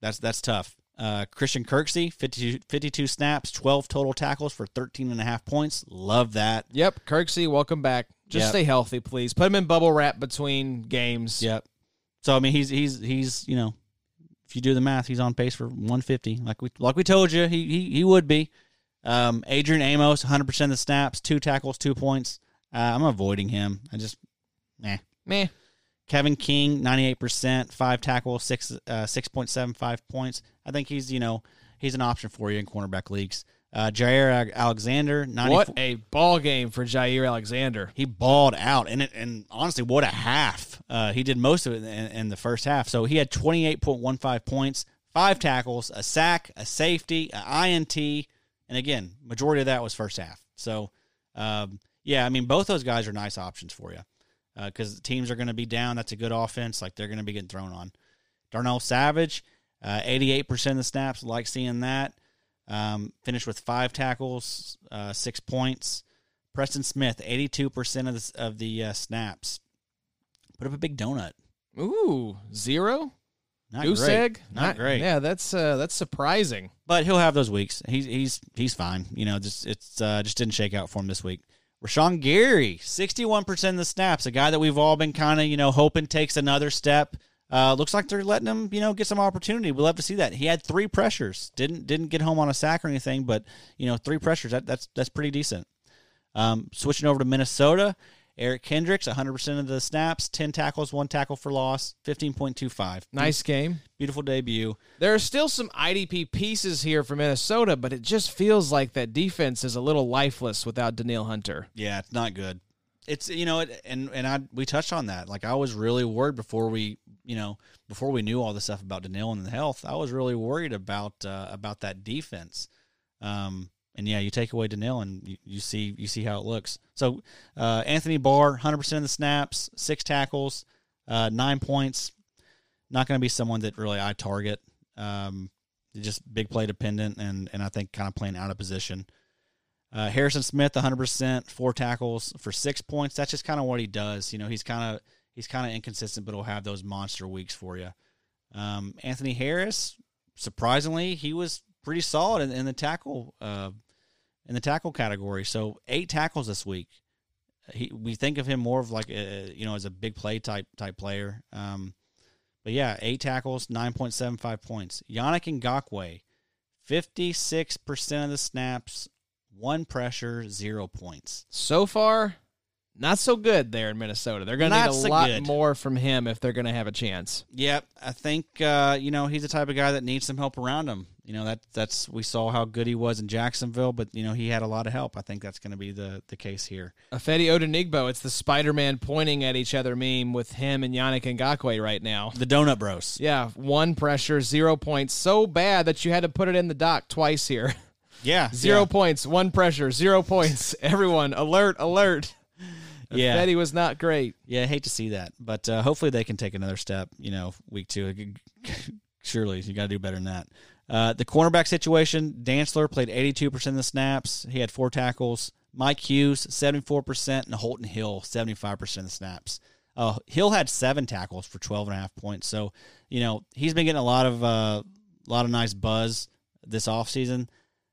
that's that's tough. Uh, Christian Kirksey, 52, 52 snaps, 12 total tackles for 13 and a half points. Love that. Yep, Kirksey, welcome back. Just Yep. stay healthy, please. Put him in bubble wrap between games. Yep. So I mean, he's he's he's you know, if you do the math, he's on pace for 150. Like we like we told you, he he, he would be. Um, Adrian Amos, 100 percent of the snaps, two tackles, two points. Uh, I'm avoiding him. I just, meh. Meh. Kevin King, 98 percent, five tackles, six uh, 6.75 points. I think he's you know he's an option for you in cornerback leagues. Uh, Jaire Alexander, 94, What a ball game for Jaire Alexander. he balled out, and it, and honestly, what a half! Uh, he did most of it in, in the first half. So he had twenty eight point one five points, five tackles, a sack, a safety, an INT, and again, majority of that was first half. So, um, yeah, I mean, both those guys are nice options for you because teams are going to be down. That's a good offense. Like they're going to be getting thrown on. Darnell Savage, uh, eighty eight percent of the snaps. Like seeing that. Um, finished with five tackles, uh, six points. Preston Smith, 82% of the, of the uh, snaps. Put up a big donut. Ooh, zero. Not Goose great. egg. Not, great. Yeah, that's uh, that's surprising. But he'll have those weeks. He's he's he's fine. You know, just it's uh, just didn't shake out for him this week. Rashan Gary, sixty-one percent of the snaps. A guy that we've all been kind of you know hoping takes another step. Uh, looks like they're letting him you know get some opportunity. We love to see that. He had three pressures. Didn't didn't get home on a sack or anything, but you know three pressures. That, that's that's pretty decent. Um, switching over to Minnesota, Eric Kendricks, 100% of the snaps, 10 tackles, one tackle for loss, 15.25. Nice game. Beautiful debut. There are still some IDP pieces here for Minnesota, but it just feels like that defense is a little lifeless without Danielle Hunter. Yeah, it's not good. It's you know, it, and and I we touched on that. Like I was really worried before we you know before we knew all the stuff about Danielle and the health. I was really worried about uh, about that defense. Um, and yeah, you take away Danielle and you, you see you see how it looks. So uh, Anthony Barr, hundred percent of the snaps, six tackles, uh, nine points. Not going to be someone that really I target. Um, just big play dependent, and and I think kind of playing out of position. Uh, Harrison Smith, 100%, four tackles for six points. That's just kind of what he does. You know, he's kind of he's kind of inconsistent, but he'll have those monster weeks for you. Um, Anthony Harris, surprisingly, he was pretty solid in, in the tackle uh, in the tackle category. So eight tackles this week. He, we think of him more of like a, you know as a big play type type player. Um, but yeah, eight tackles, nine point seven five points. Yannick Ngakoue, fifty six percent of the snaps, one pressure, zero points. So far, not so good there in Minnesota. They're going to need a so lot good. more from him if they're going to have a chance. Yep, I think uh, you know he's the type of guy that needs some help around him. You know that that's we saw how good he was in Jacksonville, but you know he had a lot of help. I think that's going to be the the case here. Ifeadi Odenigbo, it's the Spider-Man pointing at each other meme with him and Yannick Ngakoue right now. The Donut Bros. Yeah, one pressure, zero points. So bad that you had to put it in the dock twice here. *laughs* Yeah, Zero yeah. points, one pressure, zero points. *laughs* Everyone, alert, alert. *laughs* Yeah. Fetty was not great. Yeah, I hate to see that, but uh, hopefully they can take another step. You know, week two. *laughs* Surely you got to do better than that. Uh, the cornerback situation: Dantzler played 82% of the snaps. He had four tackles. Mike Hughes 74%, and Holton Hill 75% of the snaps. Uh, Hill had seven tackles for 12 and a half points. So, you know, he's been getting a lot of uh, lot of nice buzz this offseason.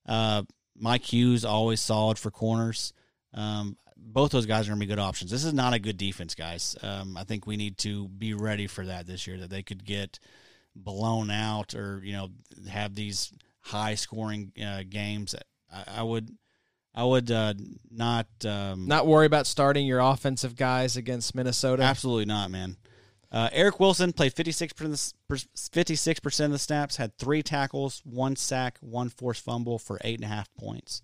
Uh, Mike Hughes always solid for corners. Um, both those guys are going to be good options. This is not a good defense, guys. Um, I think we need to be ready for that this year. That they could get blown out or you know have these high scoring uh, games. I, I would, I would uh, not, um, Not worry about starting your offensive guys against Minnesota. absolutely not, man. Uh, Eric Wilson played 56% of the, 56% of the snaps, had three tackles, one sack, one forced fumble for eight and a half points.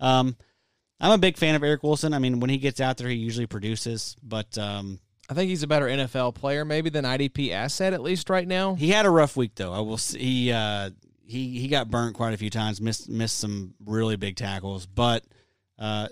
Um, I'm a big fan of Eric Wilson. I mean, when he gets out there, he usually produces, but um, I think he's a better NFL player maybe than IDP asset at least right now. he had a rough week though. I will. see. He uh, he he got burnt quite a few times. Missed missed some really big tackles, but uh,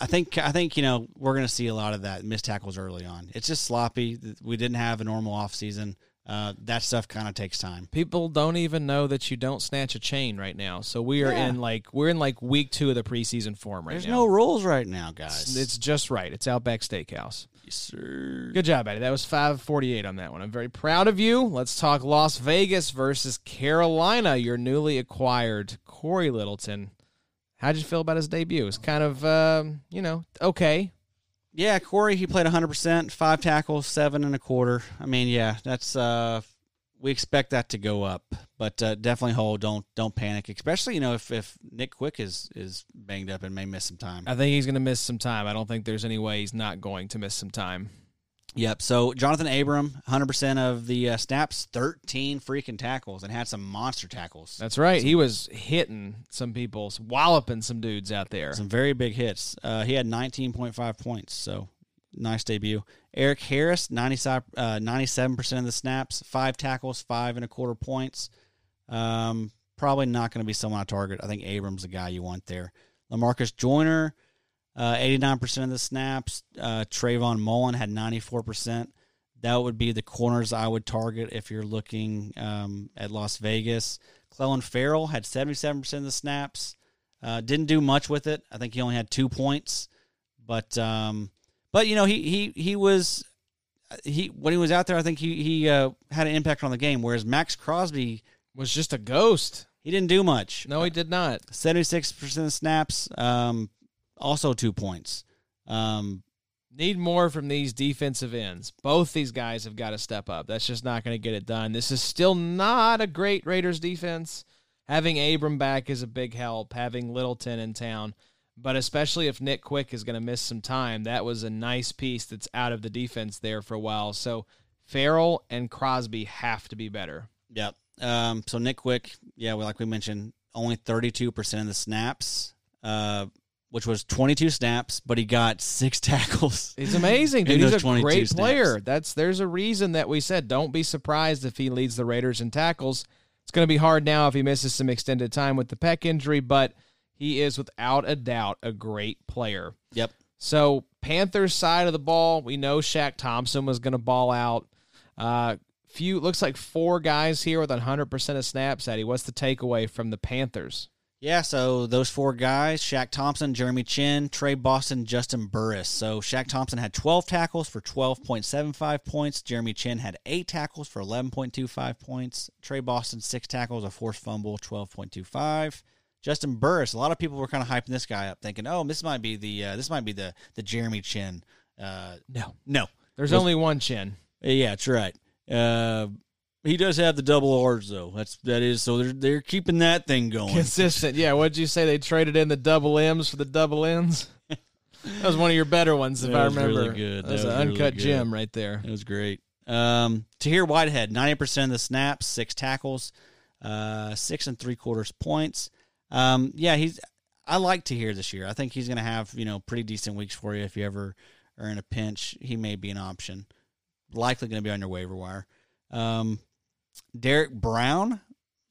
I think I think you know we're going to see a lot of that missed tackles early on. It's just sloppy. We didn't have a normal offseason. Uh, that stuff kind of takes time. People don't even know that you don't snatch a chain right now. So we are Yeah. in like we're in like week 2 of the preseason form right There's now. There's no rules right now, guys. it's just right. It's Outback Steakhouse. Yes, sir. Good job, Eddie. That was 548 on that one. I'm very proud of you. Let's talk Las Vegas versus Carolina, your newly acquired Cory Littleton. How'd you feel about his debut? It's kind of, um, you know, okay. Yeah, Cory, he played 100%, five tackles, seven and a quarter. I mean, yeah, that's uh we expect that to go up, but uh, definitely hold. Don't don't panic, especially you know if, if Nick Quick is is banged up and may miss some time. I think he's going to miss some time. I don't think there's any way he's not going to miss some time. Yep. So Jonathan Abram, 100% of the uh, snaps, 13 freaking tackles, and had some monster tackles. That's right. He was hitting some people, walloping some dudes out there. Some very big hits. Uh, he had 19.5 points, so nice debut. Erik Harris, 97, uh, 97% of the snaps, five tackles, five and a quarter points. Um, probably not going to be someone I target. I think Abrams the guy you want there. Lamarcus Joyner, uh, 89% of the snaps. Uh, Trayvon Mullen had 94%. That would be the corners I would target if you're looking um, at Las Vegas. Clelin Ferrell had 77% of the snaps. Uh, didn't do much with it. I think he only had two points, but um, but you know he he he was he when he was out there, I think he he uh, had an impact on the game. Whereas Maxx Crosby, Was just a ghost. he didn't do much. No, he did not. 76% of snaps, um, also two points. Um, Need more from these defensive ends. Both these guys have got to step up. That's just not going to get it done. This is still not a great Raiders defense. Having Abram back is a big help. Having Littleton in town, but especially if Nick Quick is going to miss some time, that was a nice piece that's out of the defense there for a while. So Ferrell and Crosby have to be better. Yep. Um, so Nick Quick, yeah, well, like we mentioned, only 32% of the snaps, uh, which was 22 snaps, but he got six *laughs* tackles. He's amazing, dude. He's a 22 great snaps. player. That's there's a reason that we said don't be surprised if he leads the Raiders in tackles. It's going to be hard now if he misses some extended time with the pec injury, but he is without a doubt a great player. Yep. So Panthers side of the ball, we know Shaq Thompson was going to ball out. Uh, few looks like four guys here with 100% of snaps. Eddie, what's the takeaway from the Panthers? Yeah, so those four guys Shaq Thompson, Jeremy Chinn, Tre Boston, Juston Burris. So Shaq Thompson had 12 tackles for 12.75 points. Jeremy Chinn had eight tackles for 11.25 points. Tre Boston, six tackles, a forced fumble, 12.25. Juston Burris, a lot of people were kind of hyping this guy up, thinking, "Oh, this might be the uh, this might be the the Jeremy Chinn." Uh, No. no, There's only one chin. yeah, that's right. Uh, he does have the double R's though. That's that is so they're they're keeping that thing going. Consistent. Yeah, what'd you say? They traded in the double M's for the double N's? *laughs* that was one of your better ones, if That I remember. really good. That was That an really uncut good. gem right there. It was great. Um, Tahir Whitehead, ninety percent of the snaps, six tackles, uh, six and three quarters points. Um, yeah, he's. I like Tahir this year. I think he's going to have you know pretty decent weeks for you if you ever are in a pinch. He may be an option. Likely going to be on your waiver wire. Um, Derrick Brown,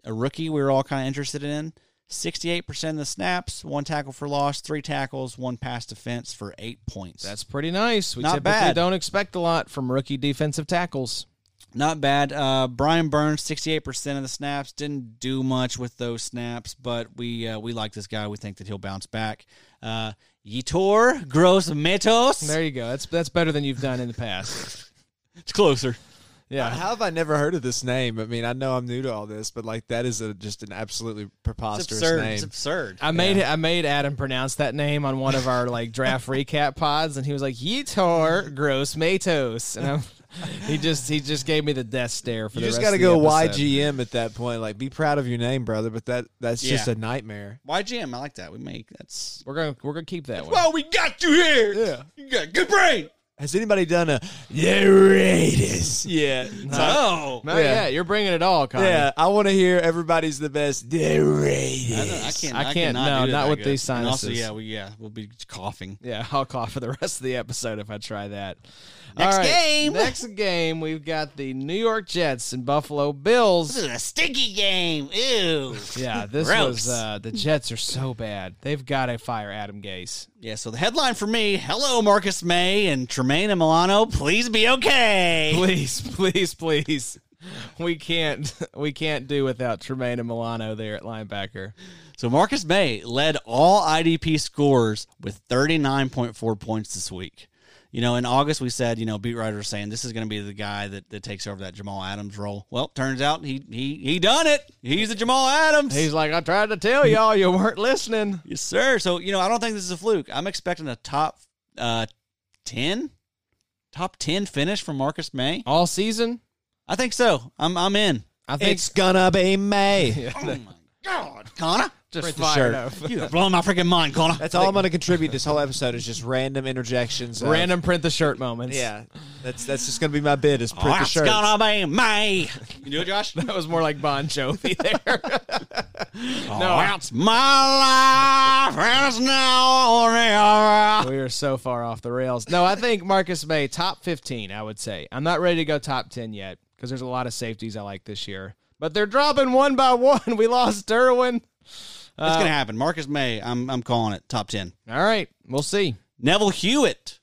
a rookie, we were all kind of interested in. Sixty-eight percent of the snaps, one tackle for loss, three tackles, one pass defense for eight points. That's pretty nice. We Not typically bad. don't expect a lot from rookie defensive tackles. Not bad. Uh, Brian Burns, sixty-eight percent of the snaps, didn't do much with those snaps, but we uh, we like this guy. We think that he'll bounce back. Uh, Yitor Gross Metos. There you go. That's that's better than you've done in the past. *laughs* It's closer. Yeah. How have I never heard of this name? I mean, I know I'm new to all this, but like that is a, just an absolutely It's preposterous absurd. name. It's absurd. I made I made Adam pronounce that name on one of our like draft *laughs* recap pods, and he was like Yitor Gross Matos, and I'm, he just he just gave me the death stare for you the just got to go YGM at that point. Like, be proud of your name, brother. But that that's just a nightmare. YGM, I like that. We make that's. We're gonna we're gonna keep that one. Well, we got you here. Yeah. you got good brain. Has anybody done a the Raiders? Yeah, Oh, Not yeah. yet. You're bringing it all, Connie. yeah. I want to hear everybody's the best. The Raiders. I, don't- I can't. I I, can't- cannot no, do not that with good. these And also, sinuses. yeah, we yeah we'll be coughing. Yeah, I'll cough for the rest of the episode if I try that. Next All right, game. Next game, we've got the New York Jets and Buffalo Bills. This is a stinky game. Ew. Yeah, this Gross. was uh, the Jets are so bad. They've got to fire Adam Gase. Yeah, so the headline for me, hello Marcus Maye and Tremaine and Milano, please be okay. Please, *laughs* please, please. We can't *laughs* we can't do without Tremaine and Milano there at linebacker. So Marcus Maye led all IDP scores with 39.4 points this week. You know, in August we said, you know, beat writers saying this is going to be the guy that, that takes over that Jamal Adams role. Well, turns out he he he done it. He's the Jamal Adams. He's like, I tried to tell y'all, you weren't listening. *laughs* yes, sir. So, you know, I don't think this is a fluke. I'm expecting a top uh 10 top 10 finish from Marcus Maye. All season, I think so. I'm I'm in. I think It's gonna be May. *laughs* Oh my god, Connor. Just print the fired shirt. *laughs* You're blowing my freaking mind, Connor. That's all I'm gonna contribute this whole episode is just random interjections. of- Random print the shirt moments. Yeah, that's that's just gonna be my bid. Is print the shirt. That's shirt. gonna be me. You do it, Josh? *laughs* That was more like Bon Jovi there. *laughs* Oh, no, that's my life, and it's now or never. we are so far off the rails. No, I think Marcus Maye top 15, I would say. I'm not ready to go top 10 yet because there's a lot of safeties I like this year. But they're dropping one by one. We lost Derwin. It's gonna happen. Marcus Maye, I'm I'm calling it top ten. All right, we'll see. Neville Hewitt,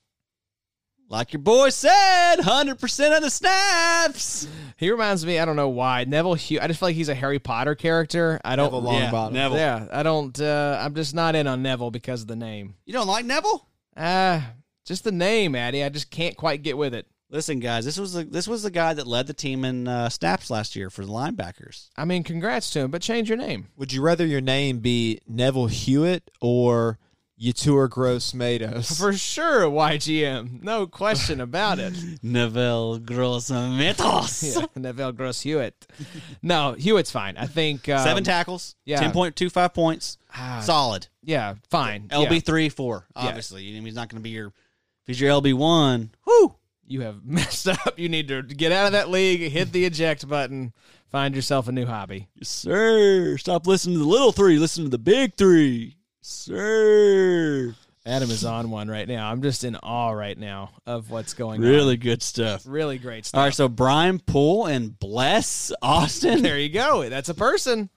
like your boy said, hundred percent of the snaps. He reminds me. I don't know why Neville. Hugh. I just feel like he's a Harry Potter character. I don't. Neville Yeah, Neville. Yeah, I don't. Uh, I'm just not in on Neville because of the name. You don't like Neville? Ah, just the name, Addy. I just can't quite get with it. Listen, guys, this was the this was the guy that led the team in uh, snaps last year for the linebackers. I mean, congrats to him, but change your name. Would you rather your name be Neville Hewitt or Yatur Gross Matos? For sure, YGM. No question *laughs* about it. Neville Grossmetos. *laughs* Yeah, Neville Gross Hewitt. No, Hewitt's fine. I think um, Seven tackles, yeah. ten point two five points, ah, solid. Yeah, fine. LB Yeah. three four. Obviously, You know, he's not going to be your. If he's your LB one, whoo, You have *laughs* messed up. You need to get out of that league, hit the eject button, find yourself a new hobby. yes, sir. Stop listening to the little three. Listen to the big three, sir. Adam is on one right now. I'm just in awe right now of what's going Really on. Really good stuff. Really great stuff. All right, so Brian Poole and Bless Austin. there you go. That's a person.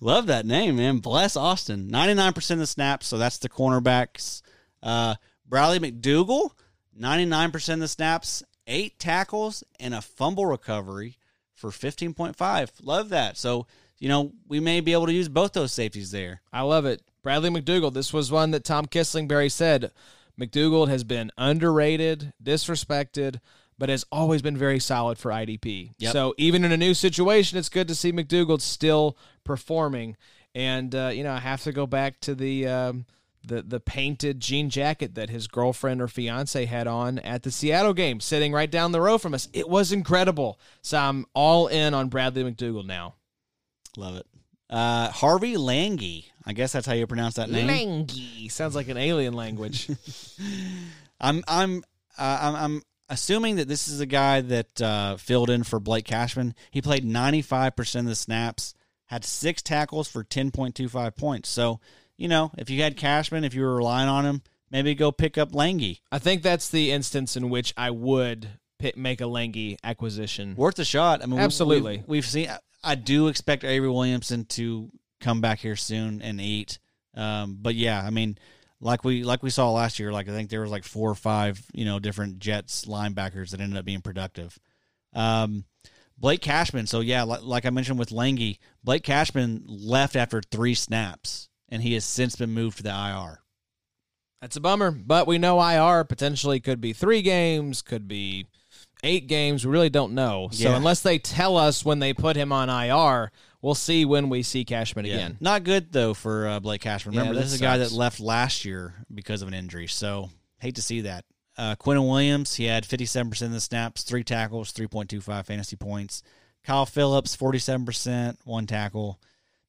Love that name, man. Bless Austin. 99% of the snaps, so that's the cornerbacks. Uh, Bradley McDougal, 99% of the snaps, eight tackles, and a fumble recovery for 15.5. Love that. So, you know, we may be able to use both those safeties there. I love it. Bradley McDougal. This was one that Tom Kislingbury said. McDougal has been underrated, disrespected, but has always been very solid for IDP. Yep. So even in a new situation, it's good to see McDougal still performing. And uh, you know, I have to go back to the um, the the painted jean jacket that his girlfriend or fiance had on at the Seattle game, sitting right down the row from us. It was incredible. So I'm all in on Bradley McDougal now. Love it. Uh, Harvey Langi. I guess that's how you pronounce that name. Langy sounds like an alien language. *laughs* I'm I'm uh, I'm I'm assuming that this is a guy that uh, filled in for Blake Cashman. He played 95% of the snaps, had six tackles for 10.25 points. So, you know, if you had Cashman, if you were relying on him, maybe go pick up Lange. I think that's the instance in which I would pit, make a Langy acquisition. Worth a shot. I mean, Absolutely. We've, we've seen. I do expect Avery Williamson to come back here soon and eat. Um, but yeah, I mean, like we like we saw last year, like I think there was like four or five, you know, different Jets linebackers that ended up being productive. Um, Blake Cashman. So yeah, like, like I mentioned with Lange, Blake Cashman left after three snaps, and he has since been moved to the IR. That's a bummer, but we know IR potentially could be three games, could be eight games. We really don't know. So unless they tell us when they put him on IR, we'll see when we see Cashman again. Not good though for uh, Blake Cashman. Remember, that this is a guy that left last year because of an injury. So hate to see that. Uh, Quinnen Williams, he had 57% of the snaps, three tackles, 3.25 fantasy points. Kyle Phillips, 47%, one tackle.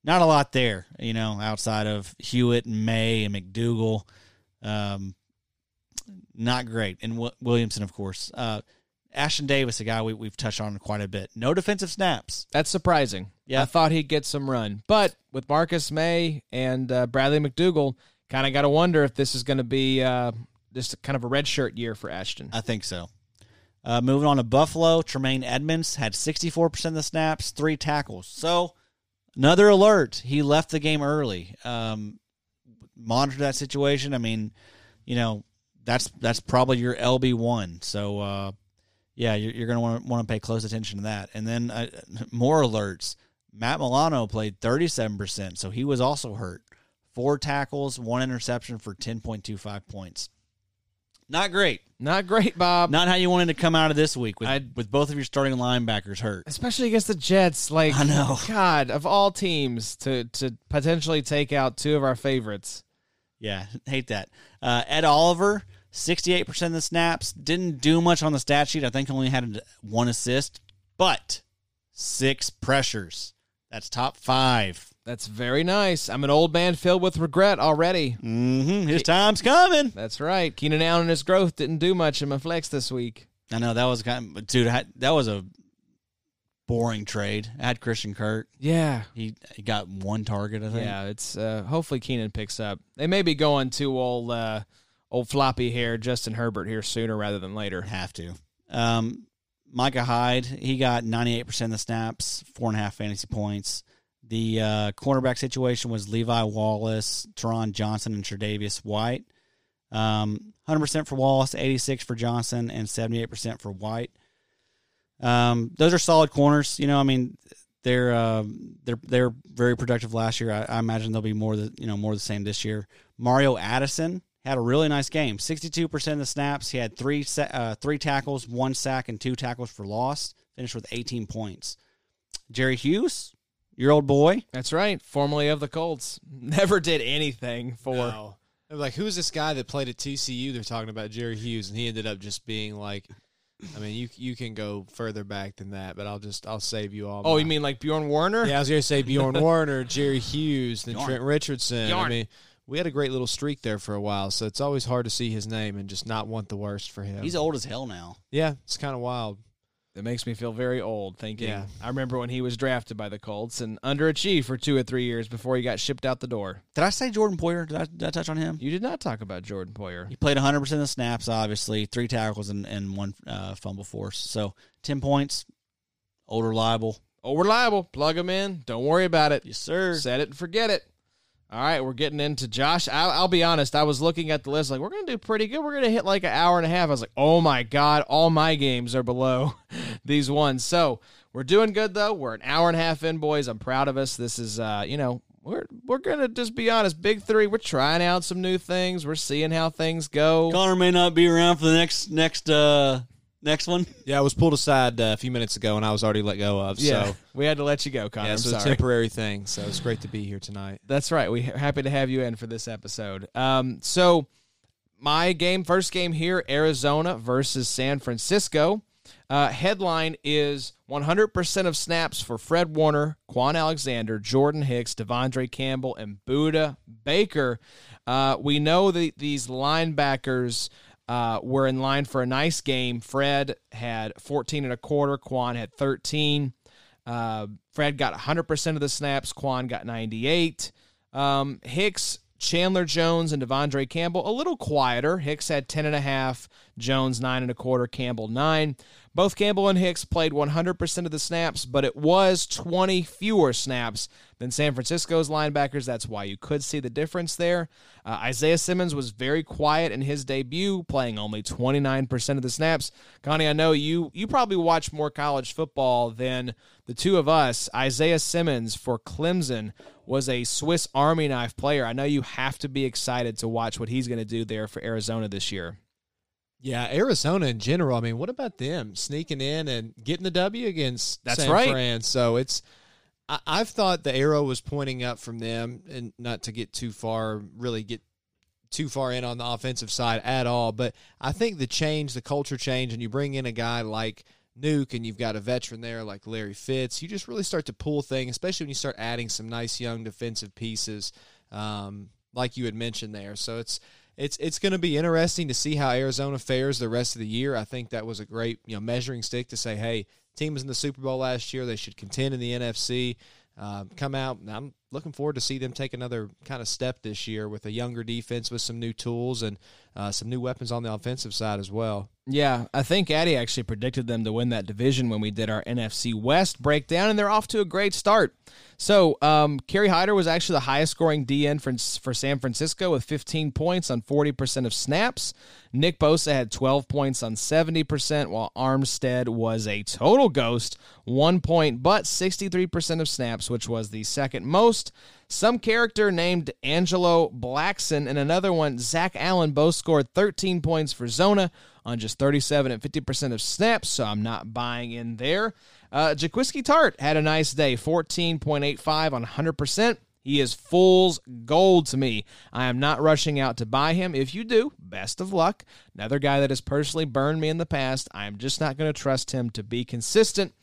Not a lot there, you know, outside of Hewitt and Maye and McDougal. Um, not great. And w- Williamson, of course. Uh, Ashtyn Davis, a guy we, we've touched on quite a bit. No defensive snaps. That's surprising. Yeah. I thought he'd get some run. But with Marcus Maye and uh, Bradley McDougal, kind of got to wonder if this is going to be uh, just kind of a red shirt year for Ashtyn. I think so. Uh, moving on to Buffalo, Tremaine Edmunds had 64% of the snaps, three tackles. So, another alert. He left the game early. Um, monitor that situation. I mean, you know, that's that's probably your LB one. So, uh, yeah, you're, you're going to want to pay close attention to that. And then uh, *laughs* more alerts. Matt Milano played 37%, so he was also hurt. Four tackles, one interception for 10.25 points. Not great. Not great, Bob. Not how you wanted to come out of this week with I'd- with both of your starting linebackers hurt. especially against the Jets. Like I know. *laughs* God of all teams to to potentially take out two of our favorites. Yeah, hate that. Uh, Ed Oliver, sixty eight percent of the snaps, didn't do much on the stat sheet. I think only had one assist, but six pressures. That's top five. That's very nice. I'm an old man filled with regret already. Mm-hmm. His time's coming. That's right. Keenan Allen and his growth didn't do much in my flex this week. I know that was kind of, dude. I That was a boring trade. I had Christian Kirk. Yeah. He he got one target. I think. Yeah, it's uh, hopefully Keenan picks up. They may be going to old uh, old floppy hair Justin Herbert here sooner rather than later. Have to. Um, Micah Hyde, he got 98% of the snaps, four and a half fantasy points. The uh, cornerback situation was Levi Wallace, Taron Johnson, and Tre'Davious White. Um, 100% for Wallace, 86 for Johnson, and 78% for White. Um, those are solid corners. You know, I mean, they're uh, they're they're very productive last year. I, I imagine they'll be more the you know more the same this year. Mario Addison had a really nice game. Sixty-two percent of the snaps. He had three uh, three tackles, one sack, and two tackles for loss. Finished with eighteen points. Jerry Hughes, your old boy. That's right. Formerly of the Colts. *laughs* Never did anything for. No. They're like, who's this guy that played at TCU? They're talking about Jerry Hughes, and he ended up just being like, I mean, you you can go further back than that, but I'll just I'll save you all. Oh, my- you mean like Bjorn Werner? Yeah, I was going to say Bjorn *laughs* Werner, Jerry Hughes, then Bjorn. Trent Richardson. Bjorn. I mean, we had a great little streak there for a while, so it's always hard to see his name and just not want the worst for him. He's old as hell now. yeah, it's kind of wild. That makes me feel very old thinking. Yeah. I remember when he was drafted by the Colts and underachieved for two or three years before he got shipped out the door. Did I say Jordan Poyer? Did I, did I touch on him? You did not talk about Jordan Poyer. He played 100% of the snaps, obviously, three tackles and, and one uh, fumble force. So 10 points, old reliable. Oh, reliable. Plug him in. Don't worry about it. Yes, sir. Set it and forget it. All right, we're getting into Josh. I'll, I'll be honest. I was looking at the list, like we're gonna do pretty good. We're gonna hit like an hour and a half. I was like, oh my god, all my games are below *laughs* these ones. So we're doing good though. We're an hour and a half in, boys. I'm proud of us. This is, uh, you know, we're we're gonna just be honest. Big three. We're trying out some new things. We're seeing how things go. Connor may not be around for the next next uh next one. Yeah, I was pulled aside uh, a few minutes ago, and I was already let go of. Yeah, So we had to let you go, Connor. yeah, so it's a temporary thing. So it's great to be here tonight. That's right. We're happy to have you in for this episode. Um, so my game, first game here, Arizona versus San Francisco. Uh, headline is 100% of snaps for Fred Warner, Kwon Alexander, Jordan Hicks, De'Vondre Campbell, and Budda Baker. Uh, we know that these linebackers uh, were in line for a nice game. Fred had 14 and a quarter, Kwon had 13. Uh, Fred got 100% of the snaps. Kwon got 98. Um, Hicks, Chandler Jones, and De'Vondre Campbell a little quieter. Hicks had 10 and a half. Jones nine and a quarter. Campbell nine. Both Campbell and Hicks played 100% of the snaps, but it was 20 fewer snaps than San Francisco's linebackers. That's why you could see the difference there. Uh, Isaiah Simmons was very quiet in his debut, playing only 29% of the snaps. Connie, I know you you probably watch more college football than the two of us. Isaiah Simmons for Clemson was a Swiss Army knife player. I know you have to be excited to watch what he's going to do there for Arizona this year. Yeah, Arizona in general. I mean, what about them sneaking in and getting the W against That's San right. Fran? So it's I, I've thought the arrow was pointing up from them, and not to get too far, really get too far in on the offensive side at all. But I think the change, the culture change, and you bring in a guy like Nuke, and you've got a veteran there like Larry Fitz. You just really start to pull things, especially when you start adding some nice young defensive pieces, um, like you had mentioned there. So it's it's it's going to be interesting to see how Arizona fares the rest of the year. I think that was a great you know measuring stick to say, hey, team was in the Super Bowl last year. They should contend in the NFC. Uh, come out. I'm looking forward to see them take another kind of step this year with a younger defense with some new tools and uh, some new weapons on the offensive side as well. Yeah, I think Addy actually predicted them to win that division when we did our NFC West breakdown, and they're off to a great start. So, um, Kerry Hyder was actually the highest scoring DN for, for San Francisco with 15 points on 40% of snaps. Nick Bosa had 12 points on 70%, while Armstead was a total ghost, one point, but 63% of snaps, which was the second most. Some character named Angelo Blackson and another one, Zach Allen, both scored 13 points for Zona on just 37 and 50% of snaps, so I'm not buying in there. Uh, Jaquiski Tartt had a nice day, 14.85 on 100%. He is fool's gold to me. I am not rushing out to buy him. If you do, best of luck. Another guy that has personally burned me in the past. I am just not going to trust him to be consistent.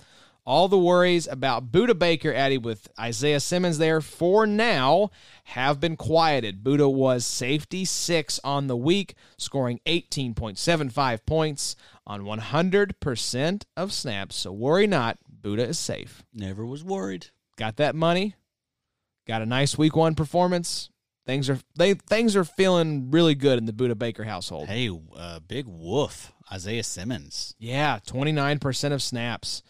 All the worries about Budda Baker added with Isaiah Simmons there for now have been quieted. Budda was safety six on the week, scoring 18.75 points on 100% of snaps. So worry not, Budda is safe. Never was worried. Got that money, got a nice week one performance. Things are they things are feeling really good in the Budda Baker household. Hey, uh, big woof, Isaiah Simmons. Yeah, 29% of snaps.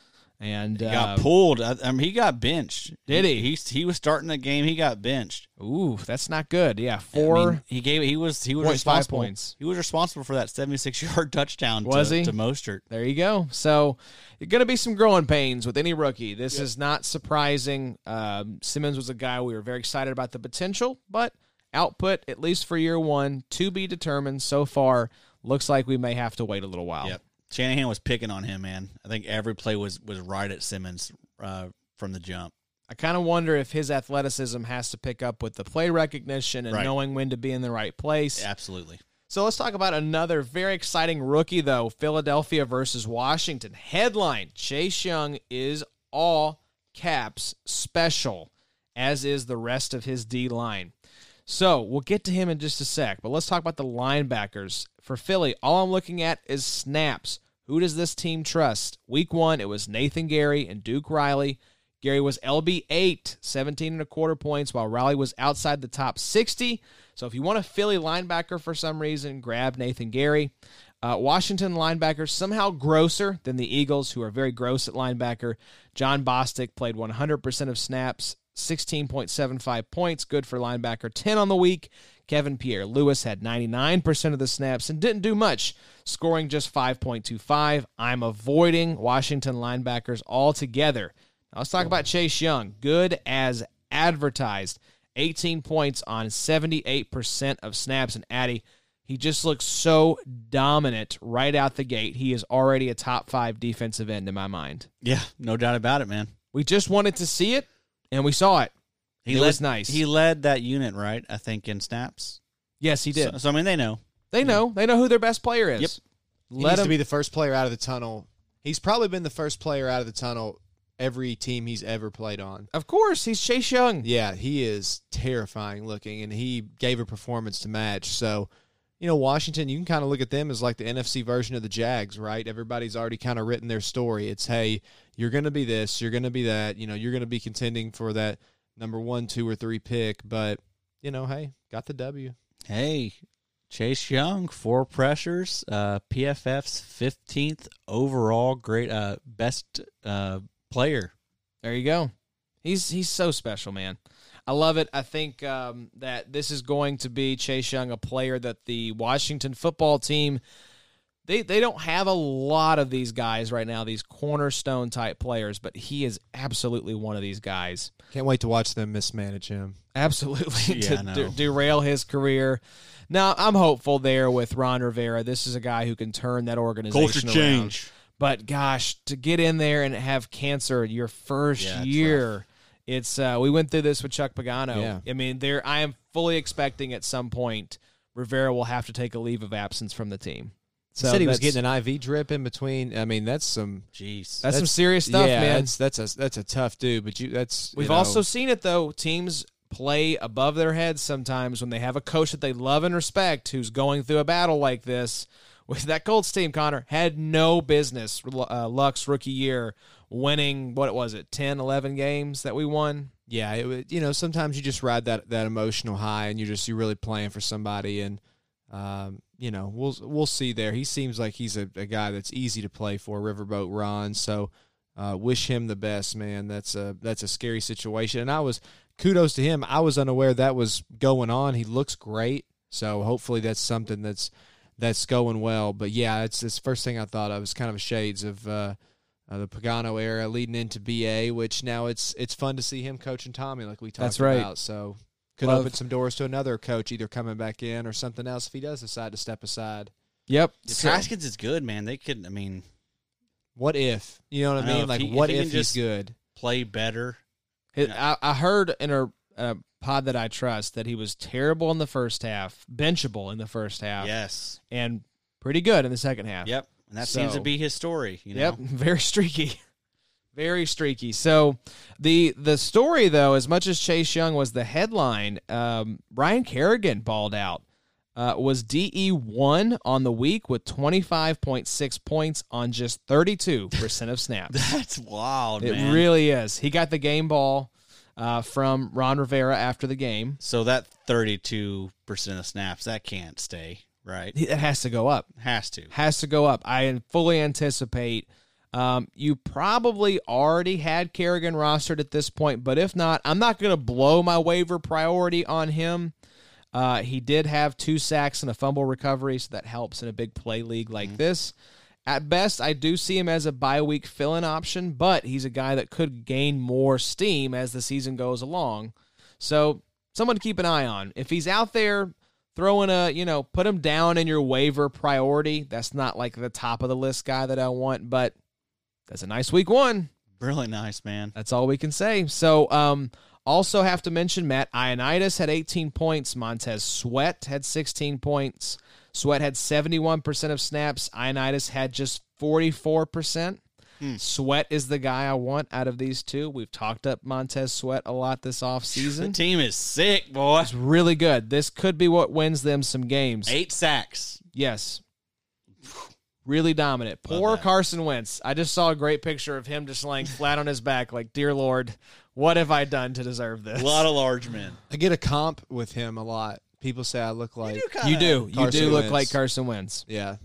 And He uh, got pulled. I, I mean, he got benched. Did he? He he was starting the game. He got benched. ooh, that's not good. Yeah, I four. mean, he gave. He was. He was Point five responsible. points. He was responsible for that seventy-six yard *laughs* touchdown. Was to, he? to Mostert? There you go. So, you're going to be some growing pains with any rookie. This is not surprising. Um, Simmons was a guy we were very excited about the potential, but output, at least for year one, to be determined so far. Looks like we may have to wait a little while. Yep. Shanahan was picking on him, man. I think every play was was right at Simmons uh, from the jump. I kind of wonder if his athleticism has to pick up with the play recognition and Right. knowing when to be in the right place. Absolutely. So let's talk about another very exciting rookie, though Philadelphia versus Washington. Headline Chase Young is all caps special, as is the rest of his D line. So we'll get to him in just a sec, but let's talk about the linebackers. For Philly, all I'm looking at is snaps. Who does this team trust? Week one, it was Nathan Gerry and Duke Riley. Gerry was LB8, 17 and a quarter points, while Riley was outside the top 60. So if you want a Philly linebacker for some reason, grab Nathan Gerry. Uh, Washington linebackers somehow grosser than the Eagles, who are very gross at linebacker. Jon Bostic played 100% of snaps, 16.75 points, good for linebacker, 10 on the week. Kevin Pierre-Louis had 99% of the snaps and didn't do much, scoring just 5.25. I'm avoiding Washington linebackers altogether. Now let's talk about Chase Young. Good as advertised. 18 points on 78% of snaps. And Addy, he just looks so dominant right out the gate. He is already a top five defensive end in my mind. Yeah, no doubt about it, man. We just wanted to see it, and we saw it. He It led, was nice. He led that unit, right? I think in snaps. Yes, he did. So, so I mean, they know. they mm-hmm. know. They know who their best player is. Yep. He Let needs him to be the first player out of the tunnel. He's probably been the first player out of the tunnel every team he's ever played on. Of course, he's Chase Young. Yeah, he is terrifying looking, and he gave a performance to match. So, you know, Washington, you can kind of look at them as like the NFC version of the Jags, right? Everybody's already kind of written their story. It's, hey, you're going to be this, you're going to be that, you know, you're going to be contending for that number one, two, or three pick. But, you know, hey, got the W. Hey, Chase Young, four pressures, uh, PFF's fifteenth overall, great, uh, best uh, player. There you go. He's he's so special, man. I love it. I think um, that this is going to be Chase Young, a player that the Washington football team they they don't have a lot of these guys right now, these cornerstone type players, but he is absolutely one of these guys. Can't wait to watch them mismanage him. Absolutely *laughs* Yeah, to know. de- derail his career. Now I'm hopeful there with Ron Rivera. This is a guy who can turn that organization around. But gosh, to get in there and have cancer your first Yeah, it's year, it's uh, we went through this with Chuck Pagano. Yeah. I mean, there I am fully expecting at some point Rivera will have to take a leave of absence from the team. So said he was getting an IV drip in between. I mean, that's some Jeez. that's, some serious stuff, yeah, man. That's that's a that's a tough dude. But you, that's We've you know, also seen it though. Teams play above their heads sometimes when they have a coach that they love and respect who's going through a battle like this. *laughs* With that Colts team, Connor had no business. Uh, Luck's rookie year winning what was it, 10, 11 games that we won. yeah. It, would- you know, sometimes you just ride that that emotional high, and you're just you're really playing for somebody, and um, you know, we'll we'll see there. He seems like he's a, a guy that's easy to play for. Riverboat Ron. So uh, wish him the best, man. That's a that's a scary situation, and I was kudos to him. I was unaware that was going on. He looks great, so hopefully that's something that's that's going well. But yeah, it's the first thing I thought of. It's kind of shades of uh, uh, the Pagano era leading into BA, which now it's it's fun to see him coaching Tommy like we talked That's right. about. So could Love- open some doors to another coach either coming back in or something else if he does decide to step aside. Yep. If So- Haskins is good, man, they could. I mean, What if you know what I, I know, mean? if Like he- if what he if, he's good? play better. It, I, I heard in a, a pod that I trust that he was terrible in the first half, benchable in the first half, Yes. and pretty good in the second half. Yep. And that seems to be his story. You know. Yep, *laughs* very streaky. Very streaky. So the the story though, as much as Chase Young was the headline, um, Ryan Kerrigan balled out. Uh, was DE one on the week with twenty five point six points on just thirty two percent of *laughs* snaps. That's wild, it man. really is. He got the game ball uh, from Ron Rivera after the game. so that thirty-two percent of snaps that can't stay right. It has to go up. Has to. has to go up. I fully anticipate Um, you probably already had Kerrigan rostered at this point, but if not, I'm not going to blow my waiver priority on him. Uh, he did have two sacks and a fumble recovery, so that helps in a big play league like this. At best, I do see him as a bye week fill in option, but he's a guy that could gain more steam as the season goes along. So, someone to keep an eye on. If he's out there throwing a, you know, put him down in your waiver priority, that's not like the top of the list guy that I want, but that's a nice week one. Really nice, man. That's all we can say. So, um, also have to mention Matt Ioannidis had 18 points. Montez Sweat had 16 points. Sweat had 71% of snaps. Ioannidis had just 44%. Sweat is the guy I want out of these two. We've talked up Montez Sweat a lot this offseason. *laughs* The team is sick, boy. It's really good. This could be what wins them some games. Eight sacks. Yes. Really dominant. Poor. Carson Wentz. I just saw a great picture of him just laying flat on his back, like, Dear Lord, what have I done to deserve this? A lot of large men. I get a comp with him a lot. People say I look like you do. You Carson do look Wentz. like Carson Wentz. yeah.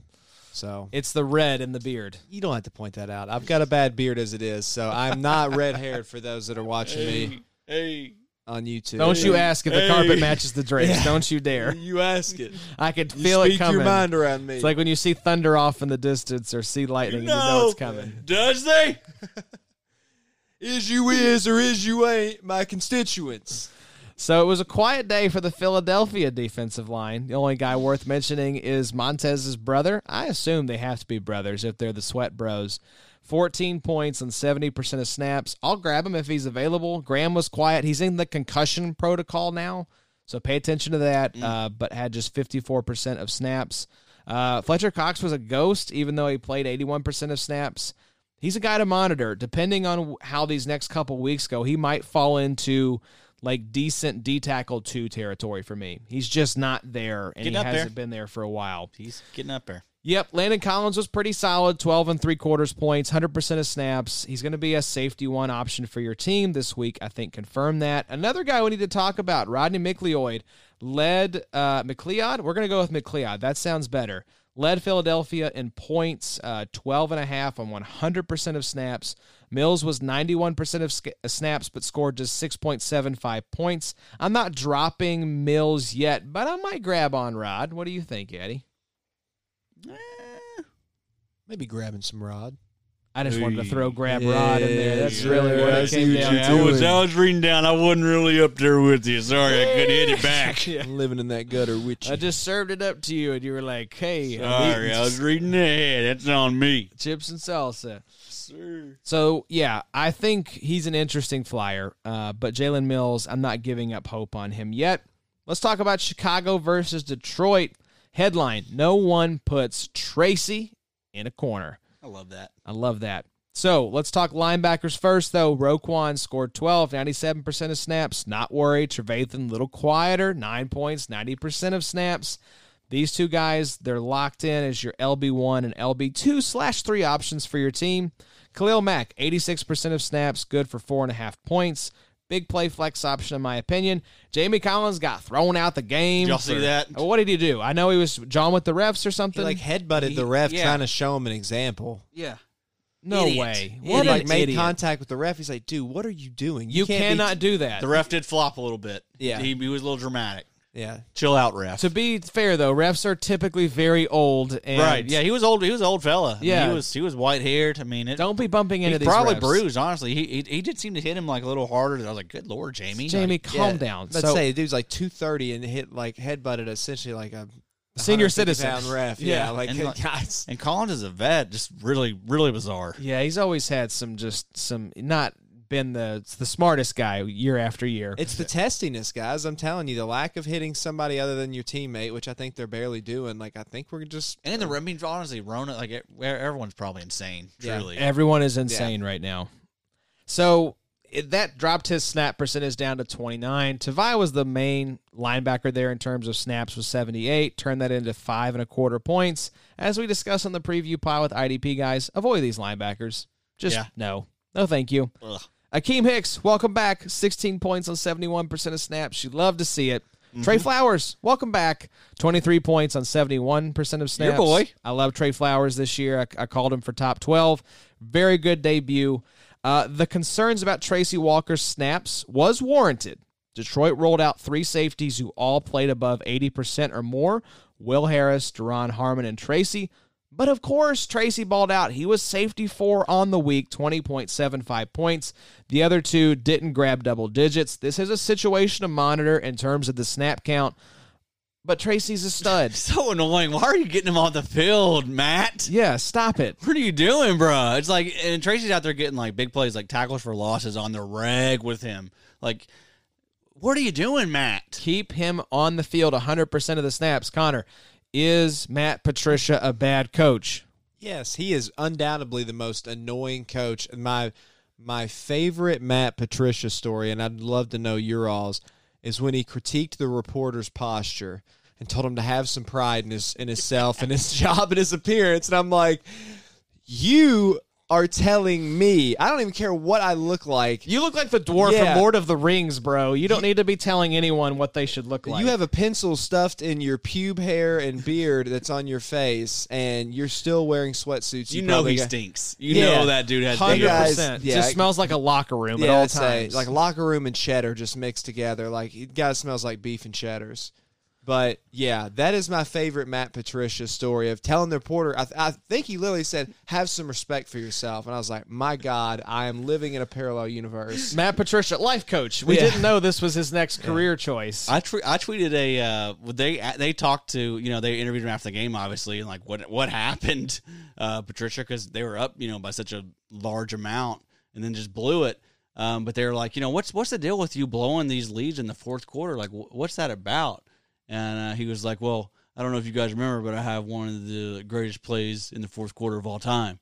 So It's the red in the beard. you don't have to point that out. I've got a bad beard as it is, so I'm not red haired for those that are watching me Hey. On YouTube. Don't you ask if the Hey. carpet matches the drapes. Don't you dare. You ask it. *laughs* I could You feel it speak coming. your mind around me. It's like when you see thunder off in the distance or see lightning, and you know it's coming. Does they? *laughs* is you is or is you ain't my constituents. So it was a quiet day for the Philadelphia defensive line. The only guy worth mentioning is Montez's brother. I assume they have to be brothers if they're the Sweat Bros. 14 points and 70% of snaps. I'll grab him if he's available. Graham was quiet. He's in the concussion protocol now, so pay attention to that, uh, but had just 54% of snaps. Uh, Fletcher Cox was a ghost, even though he played 81% of snaps. He's a guy to monitor. Depending on how these next couple weeks go, he might fall into like decent D tackle two territory for me. He's just not there, and Getting he hasn't been there for a while. He's getting up there. Yep, Landon Collins was pretty solid, 12 and three quarters points, 100% of snaps. He's going to be a safety one option for your team this week. I think confirm that. Another guy we need to talk about, Rodney McLeod, led uh, McLeod. We're going to go with McLeod. That sounds better. Led Philadelphia in points, uh, 12 and a half on 100% of snaps. Mills was 91% of sk- snaps, but scored just 6.75 points. I'm not dropping Mills yet, but I might grab on Rod. What do you think, Eddie? Maybe grabbing some rod. I just wanted to throw grab rod in there. That's Yeah, really what I it came what down you're to. I was. I was reading down. I wasn't really up there with you. Sorry, I couldn't hit it back. *laughs* Yeah. Living in that gutter with you. I just served it up to you, and you were like, "Hey, I'm Sorry, I was reading ahead. That's on me. chips and salsa." So yeah, I think he's an interesting flyer, uh, but Jalen Mills, I'm not giving up hope on him yet. Let's talk about Chicago versus Detroit. Headline: No one puts Tracy in a corner. I love that. I love that. So let's talk linebackers first, though. Roquan scored 12, 97% of snaps. Not worried. Trevathan, little quieter, 9 points, 90% of snaps. These two guys, they're locked in as your LB1 and LB2 slash 3 options for your team. Khalil Mack, 86% of snaps, good for 4.5 points. Big play flex option, in my opinion. Jamie Collins got thrown out the game. Did y'all see for- that? What did he do? I know he was John with the refs or He something. like headbutted the ref yeah. trying to show him an example. Yeah. no idiot. way. He What like made idiot. contact with the ref. He's like, dude, what are you doing? You can't be- cannot do that. The ref did flop a little bit. Yeah. He, he was a little dramatic. Yeah. Chill out, ref. To be fair, though, refs are typically very old, and right. Yeah, he was old. He was an old fella. I mean, Yeah. he was he was white haired. I mean, it, don't be bumping into He's these. probably refs. bruised. Honestly, he, he he did seem to hit him like a little harder. I was like, "Good lord, Jamie!" Jamie, Like, calm Yeah. down. Let's So, say the dude's like 230 and hit like head headbutted essentially like a Senior citizen. ref. Yeah. Yeah, like And like- guys. and Collins is a vet. Just really, really bizarre. yeah, he's always had some just some not been the the smartest guy year after year. It's the testiness, guys. I'm telling you, the lack of hitting somebody other than your teammate, which I think they're barely doing. Like I think we're just And the I mean, honestly, Rona, like e- everyone's probably insane. Yeah. Truly, Everyone is insane right now. So it, that dropped his snap percentage down to 29. Tavai was the main linebacker there in terms of snaps was 78. Turned that into five and a quarter points. As we discussed on the preview pile with IDP guys, avoid these linebackers. Just Yeah. no, no, thank you. Ugh. Akiem Hicks, welcome back. 16 points on 71% of snaps. You love to see it. Trey Flowers, welcome back. 23 points on 71% of snaps. Your boy. I love Trey Flowers this year. I, I called him for top 12. Very good debut. Uh, the concerns about Tracy Walker's snaps was warranted. Detroit rolled out three safeties who all played above 80% or more Will Harris, Duron Harmon, and Tracy. But of course, Tracy balled out. He was safety four on the week, 20.75 points. The other two didn't grab double digits. This is a situation to monitor in terms of the snap count. But Tracy's a stud. *laughs* So annoying. Why are you getting him on the field, Matt? yeah, stop it. What are you doing, bro? It's like, and Tracy's out there getting like big plays, like tackles for losses on the reg with him. Like, what are you doing, Matt? Keep him on the field 100% of the snaps. Connor, is Matt Patricia a bad coach? Yes, he is undoubtedly the most annoying coach. My my favorite Matt Patricia story, and I'd love to know your all's, is when he critiqued the reporter's posture and told him to have some pride in his in himself and his *laughs* job and his appearance. And I'm like, you are telling me I don't even care what I look like. You look like the dwarf Yeah. from Lord of the Rings, bro. You don't need to be telling anyone what they should look like. You have a pencil stuffed in your pube hair and beard that's on your face, and you're still wearing sweatsuits. You know probably he got- stinks. You Yeah. know that dude has Hundred big guys- percent. yeah, Just I- smells like a locker room at all I'd say, times. like locker room and cheddar just mixed together. Like it guy smells like beef and cheddars. But yeah, that is my favorite Matt Patricia story of telling the reporter. I, I think he literally said, "Have some respect for yourself," and I was like, "My God, I am living in a parallel universe." Matt Patricia, life coach. We Yeah. didn't know this was his next career choice. I tw- I tweeted a uh, they they talked to you know they interviewed him after the game obviously and like what what *laughs* happened uh, Patricia because they were up you know by such a large amount and then just blew it um, but they were like you know what's what's the deal with you blowing these leads in the fourth quarter like wh- what's that about and uh, he was like well I don't know if you guys remember but I have one of the greatest plays in the fourth quarter of all time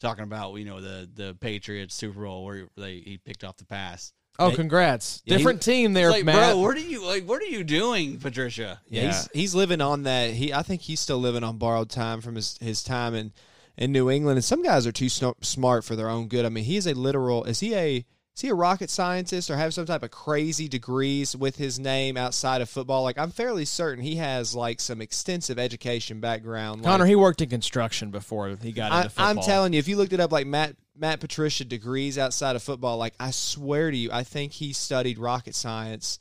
talking about you know the the Patriots Super Bowl where they he picked off the pass. oh, congrats. Yeah, he- Different team there, like, Matt. bro, what are you like? What are you doing, Patricia? Yeah, Yeah. he's he's living on that. He I think he's still living on borrowed time from his his time in in New England. And some guys are too sno- smart for their own good. I mean, he is a literal. Is he a is he a rocket scientist or have some type of crazy degrees with his name outside of football? Like I'm fairly certain he has like some extensive education background. Connor, like, he worked in construction before he got I, into football. I'm telling you, if you looked it up, like Matt Matt Patricia degrees outside of football, like I swear to you, I think he studied rocket science.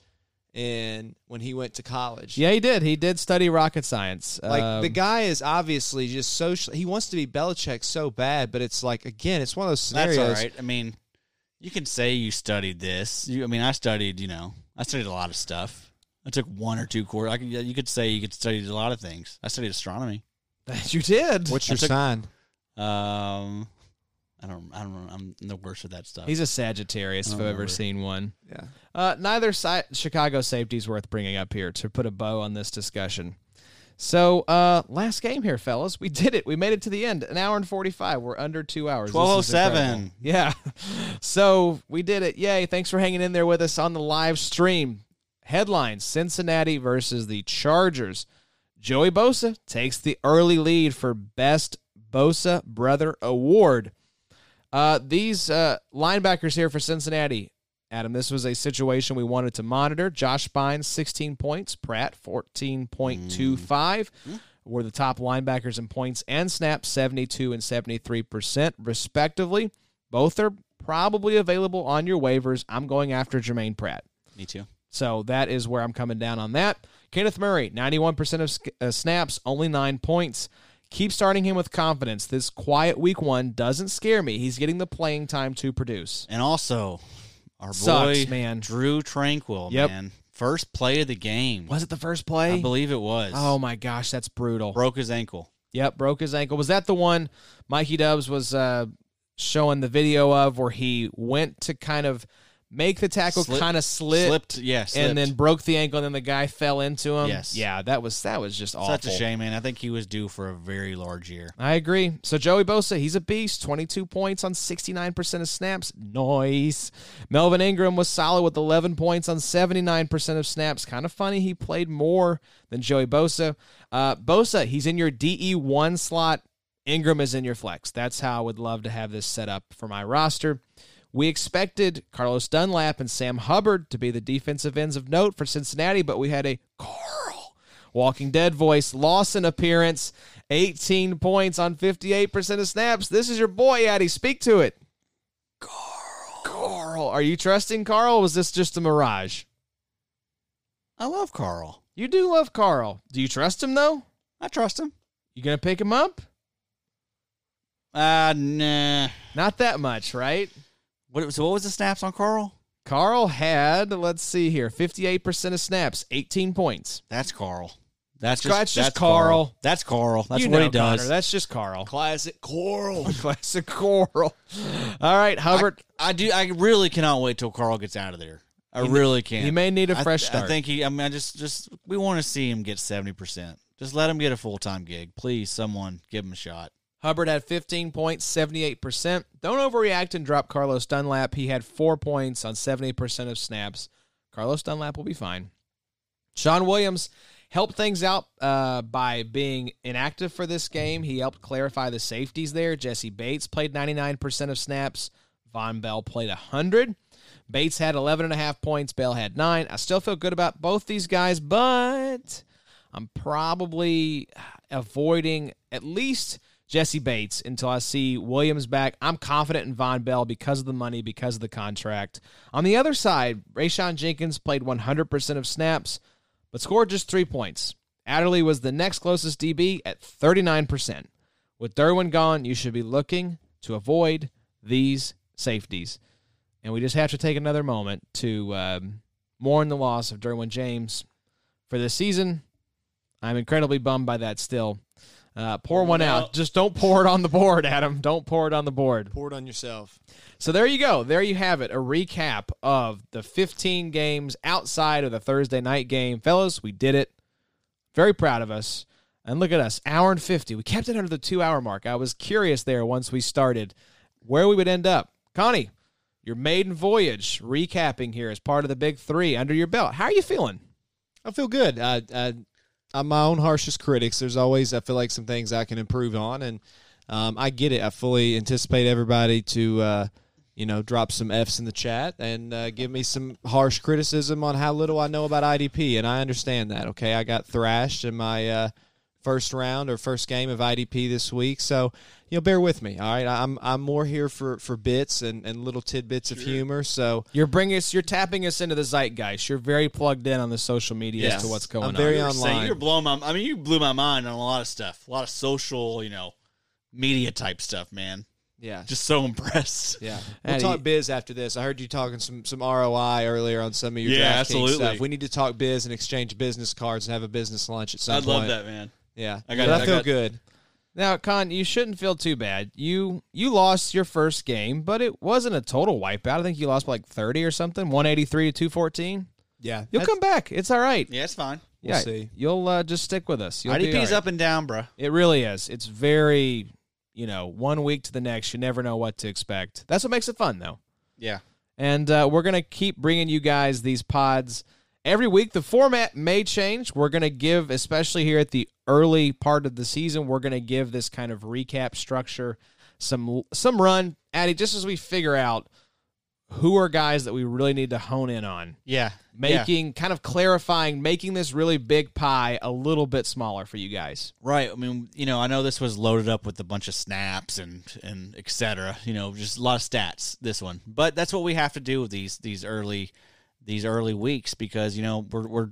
In when he went to college, Yeah, he did. He did study rocket science. like Um, the guy is obviously just social. He wants to be Belichick so bad, but it's like again, it's one of those scenarios. That's all right. I mean, you can say you studied this. You, I mean, I studied. You know, I studied a lot of stuff. I took one or two courses. I could, you could say you could study a lot of things. I studied astronomy. *laughs* you did. What's I your took- sign? Um, I don't. I don't know. I'm the worst at that stuff. He's a Sagittarius, if I I've don't ever remember. seen one. Yeah, Uh, neither si- Chicago safety is worth bringing up here to put a bow on this discussion. So, uh, last game here, fellas. We did it. We made it to the end. An hour and 45. We're under two hours. This 12:07. *laughs* Yeah. So, we did it. Yay. Thanks for hanging in there with us on the live stream. Headlines Cincinnati versus the Chargers. Joey Bosa takes the early lead for Best Bosa Brother Award. Uh, these uh, linebackers here for Cincinnati, Adam, this was a situation we wanted to monitor. Josh Bynes, 16 points. Pratt, 14.25. Were the top linebackers in points and snaps, 72 and 73%, respectively. Both are probably available on your waivers. I'm going after Germaine Pratt. Me too. So that is where I'm coming down on that. Kenneth Murray, 91% of uh, snaps, only nine points. Keep starting him with confidence. This quiet week one doesn't scare me. He's getting the playing time to produce. And also, our Sucks, boy man. Drue Tranquill, Yep. man, first play of the game. Was it the first play? I believe it was. Oh my gosh, that's brutal. broke his ankle. Yep, broke his ankle. Was that the one Mikey Dubs was uh, showing the video of where he went to kind of make the tackle, Slip- kind of slid, Slipped, yeah, slipped. and then broke the ankle, and then the guy fell into him? Yes. Yeah, that was that was just awful. Such a shame, man. I think he was due for a very large year. I agree. So Joey Bosa, he's a beast. 22 points on 69% of snaps. Nice. Melvin Ingram was solid with 11 points on 79% of snaps. Kind of funny he played more than Joey Bosa. Uh, Bosa, he's in your DE1 slot. Ingram is in your flex. That's how I would love to have this set up for my roster. We expected Carlos Dunlap and Sam Hubbard to be the defensive ends of note for Cincinnati, but we had a Carl Walking Dead voice, Lawson appearance, 18 points on 58% of snaps. This is your boy, Addy. Speak to it. Carl. Carl. Are you trusting Carl? was this just a mirage? I love Carl. You do love Carl. Do you trust him, though? I trust him. You going to pick him up? Uh, nah. Not that much, right? What, so what was the snaps on Carl? Carl had, let's see here, 58% of snaps, 18 points. That's Carl. That's just, That's just that's Carl. That's Carl. That's You what know, he does. Connor, that's just Carl. Classic Coral. *laughs* Classic Coral. All right, Hubbard. I do. I really cannot wait till Carl gets out of there. I really can't. he may need a fresh I, start. I think he. I mean, I just, just we want to see him get seventy percent. Just let him get a full time gig, please. Someone give him a shot. Hubbard had 15 points, 78%. Don't overreact and drop Carlos Dunlap. He had four points on 70% of snaps. Carlos Dunlap will be fine. Shawn Williams helped things out uh, by being inactive for this game. He helped clarify the safeties there. Jessie Bates played 99% of snaps. Vonn Bell played 100. Bates had 11.5 points. Bell had 9. I still feel good about both these guys, but I'm probably avoiding at least Jessie Bates until I see Williams back. I'm confident in Vonn Bell because of the money, because of the contract. On the other side, Rayshawn Jenkins played 100% of snaps, but scored just three points. Adderley was the next closest DB at 39%. With Derwin gone, you should be looking to avoid these safeties. And we just have to take another moment to um, mourn the loss of Derwin James for this season. I'm incredibly bummed by that still. Uh, pour one out. Just don't pour it on the board, Adam. Don't pour it on the board. Pour it on yourself. So there you go. There you have it. A recap of the 15 games outside of the Thursday night game. Fellas, we did it. Very proud of us. And look at us, hour and 50. We kept it under the two hour mark. I was curious there once we started where we would end up. Connie, your maiden voyage recapping here as part of the big three under your belt. How are you feeling? I feel good. I, I, I'm my own harshest critics. There's always, I feel like, some things I can improve on, and um, I get it. I fully anticipate everybody to, uh, you know, drop some F's in the chat and uh, give me some harsh criticism on how little I know about IDP, and I understand that. Okay, I got thrashed in my uh, first round or first game of IDP this week, so you know, bear with me. All right, I'm I'm more here for for bits and, and little tidbits of humor. So You're bringing us, you're tapping us into the zeitgeist. You're very plugged in on the social media as Yes. to what's going I'm very on. on- Say, online. you're blowing my. I mean, you blew my mind on a lot of stuff. A lot of social, you know, media type stuff, man. yeah, Just so *laughs* impressed. Yeah, we'll Addy- talk biz after this. I heard you talking some some ROI earlier on some of your Yeah, absolutely. stuff. We need to talk biz and exchange business cards and have a business lunch at some point. I'd love that, man. Yeah, I got- I feel good. Now, Con, you shouldn't feel too bad. You you lost your first game, but it wasn't a total wipeout. I think you lost by like 30 or something, 183 to 214. Yeah, You'll come back. It's all right. Yeah, it's fine. We'll yeah, see. you'll uh, just stick with us. You'll be IDP's right. up and down, bruh. It really is. It's very, you know, one week to the next. You never know what to expect. That's what makes it fun, though. Yeah. And uh, we're going to keep bringing you guys these pods every week. The format may change. We're going to give, especially here at the early part of the season, we're going to give this kind of recap structure some some run. Addy, just as we figure out who are guys that we really need to hone in on, Yeah. making kind of clarifying, making this really big pie a little bit smaller for you guys. Right. I mean, you know, I know this was loaded up with a bunch of snaps and and et cetera. You know, just a lot of stats. This one, but that's what we have to do with these these early these early weeks because you know we're we're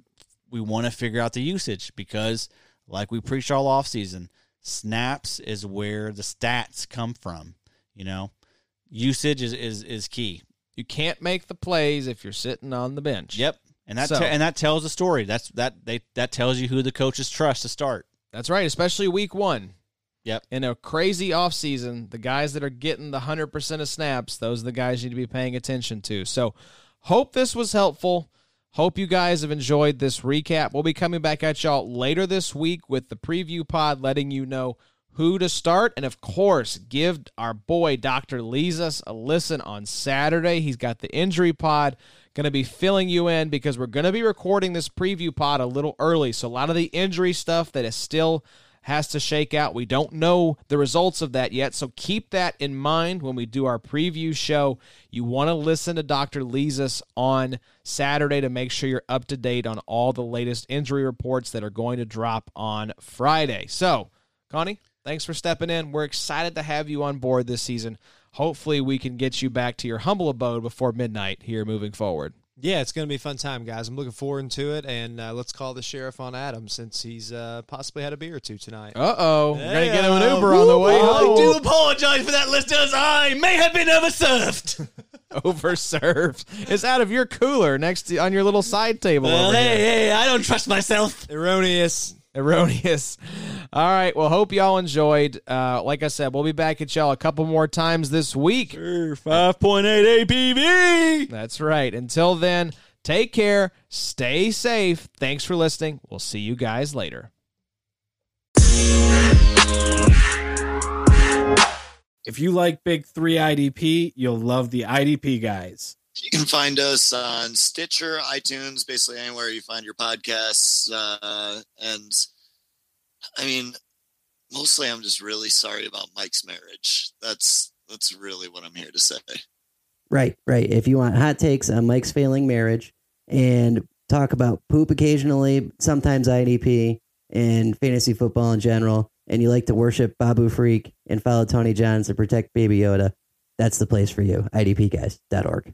we want to figure out the usage because like we preached all off season, snaps is where the stats come from. You know, usage is is is key. You can't make the plays if you're sitting on the bench. Yep. And that So- te- and that tells a story. That's that they that tells you who the coaches trust to start. That's right, especially week one. Yep. In a crazy offseason, the guys that are getting the 100% of snaps, those are the guys you need to be paying attention to. So, hope this was helpful. Hope you guys have enjoyed this recap. We'll be coming back at y'all later this week with the preview pod, letting you know who to start. And of course, give our boy Dr. Lizas a listen on Saturday. He's got the injury pod. Going to be filling you in because we're going to be recording this preview pod a little early. So, a lot of the injury stuff that is still has to shake out. We don't know the results of that yet, so keep that in mind when we do our preview show. You want to listen to Dr. Lezis on Saturday to make sure you're up to date on all the latest injury reports that are going to drop on Friday. So, Connie, thanks for stepping in. We're excited to have you on board this season. Hopefully, we can get you back to your humble abode before midnight here moving forward. Yeah, it's going to be a fun time, guys. I'm looking forward to it, and uh, let's call the sheriff on Adam since he's uh, possibly had a beer or two tonight. Uh oh, we're gonna get him an Uber on the way home. I do apologize for that, listeners. I may have been overserved. *laughs* Overserved. It's out of your cooler next to, on your little side table. well, hey, here. hey, I don't trust myself. Erroneous. Erroneous. *laughs* All right. Well, hope y'all enjoyed. Uh, like I said, we'll be back at y'all a couple more times this week. Five point eight APV. That's right. Until then, take care. Stay safe. Thanks for listening. We'll see you guys later. If you like Big 3 IDP, you'll love the IDP guys. You can find us on Stitcher, iTunes, basically anywhere you find your podcasts. Uh, and I mean, mostly I'm just really sorry about Mike's marriage. That's that's really what I'm here to say. Right, right. If you want hot takes on Mike's failing marriage and talk about poop occasionally, sometimes IDP and fantasy football in general, and you like to worship Babu Frik and follow Tony Johns to protect Baby Yoda, that's the place for you. IDPguys.org.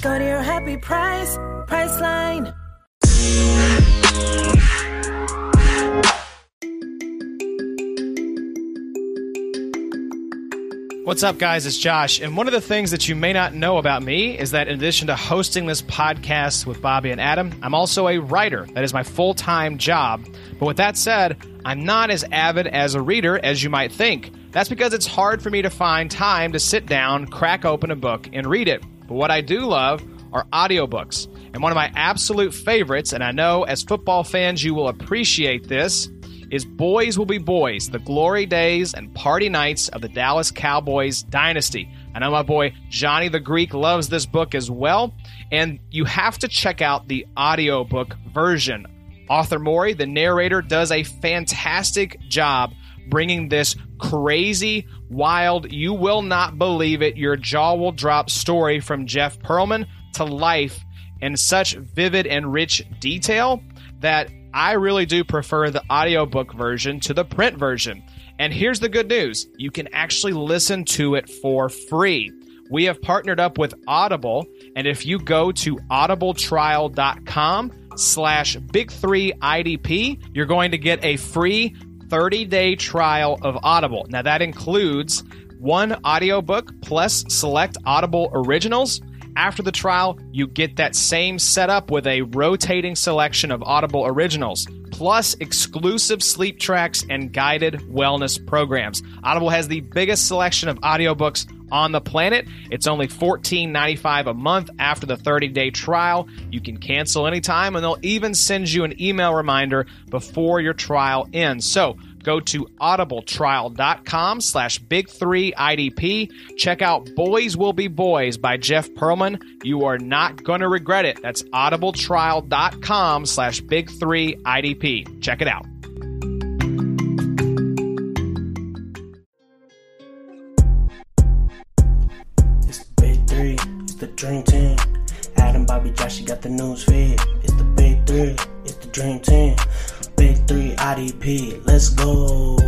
Go to your happy price, Priceline. What's up, guys? It's Josh. And one of the things that you may not know about me is that in addition to hosting this podcast with Bobby and Adam, I'm also a writer. That is my full time job. But with that said, I'm not as avid as a reader as you might think. That's because it's hard for me to find time to sit down, crack open a book, and read it. But what I do love are audiobooks. And one of my absolute favorites, and I know as football fans you will appreciate this, is Boys Will Be Boys, the glory days and party nights of the Dallas Cowboys dynasty. I know my boy Johnny the Greek loves this book as well, and you have to check out the audiobook version. Author Mori, the narrator, does a fantastic job bringing this crazy, wild, you will not believe it, your jaw will drop story from Jeff Pearlman to life in such vivid and rich detail that I really do prefer the audiobook version to the print version. And here's the good news you can actually listen to it for free. We have partnered up with Audible, and if you go to audibletrial.com slash big three IDP, you're going to get a free 30 day trial of Audible. Now, that includes one audiobook plus select Audible originals. After the trial, you get that same setup with a rotating selection of Audible originals, plus exclusive sleep tracks and guided wellness programs. Audible has the biggest selection of audiobooks on the planet. It's only $14.95 a month after the 30 day trial. You can cancel anytime, and they'll even send you an email reminder before your trial ends. So, go to audibletrial.com slash big three idp check out boys will be boys by jeff pearlman you are not going to regret it that's audibletrial.com slash big three idp check it out It's the big three, it's the dream team. Adam, Bobby, Josh, you got the news feed. It's the big three, it's the dream team. Big three, IDP, let's go.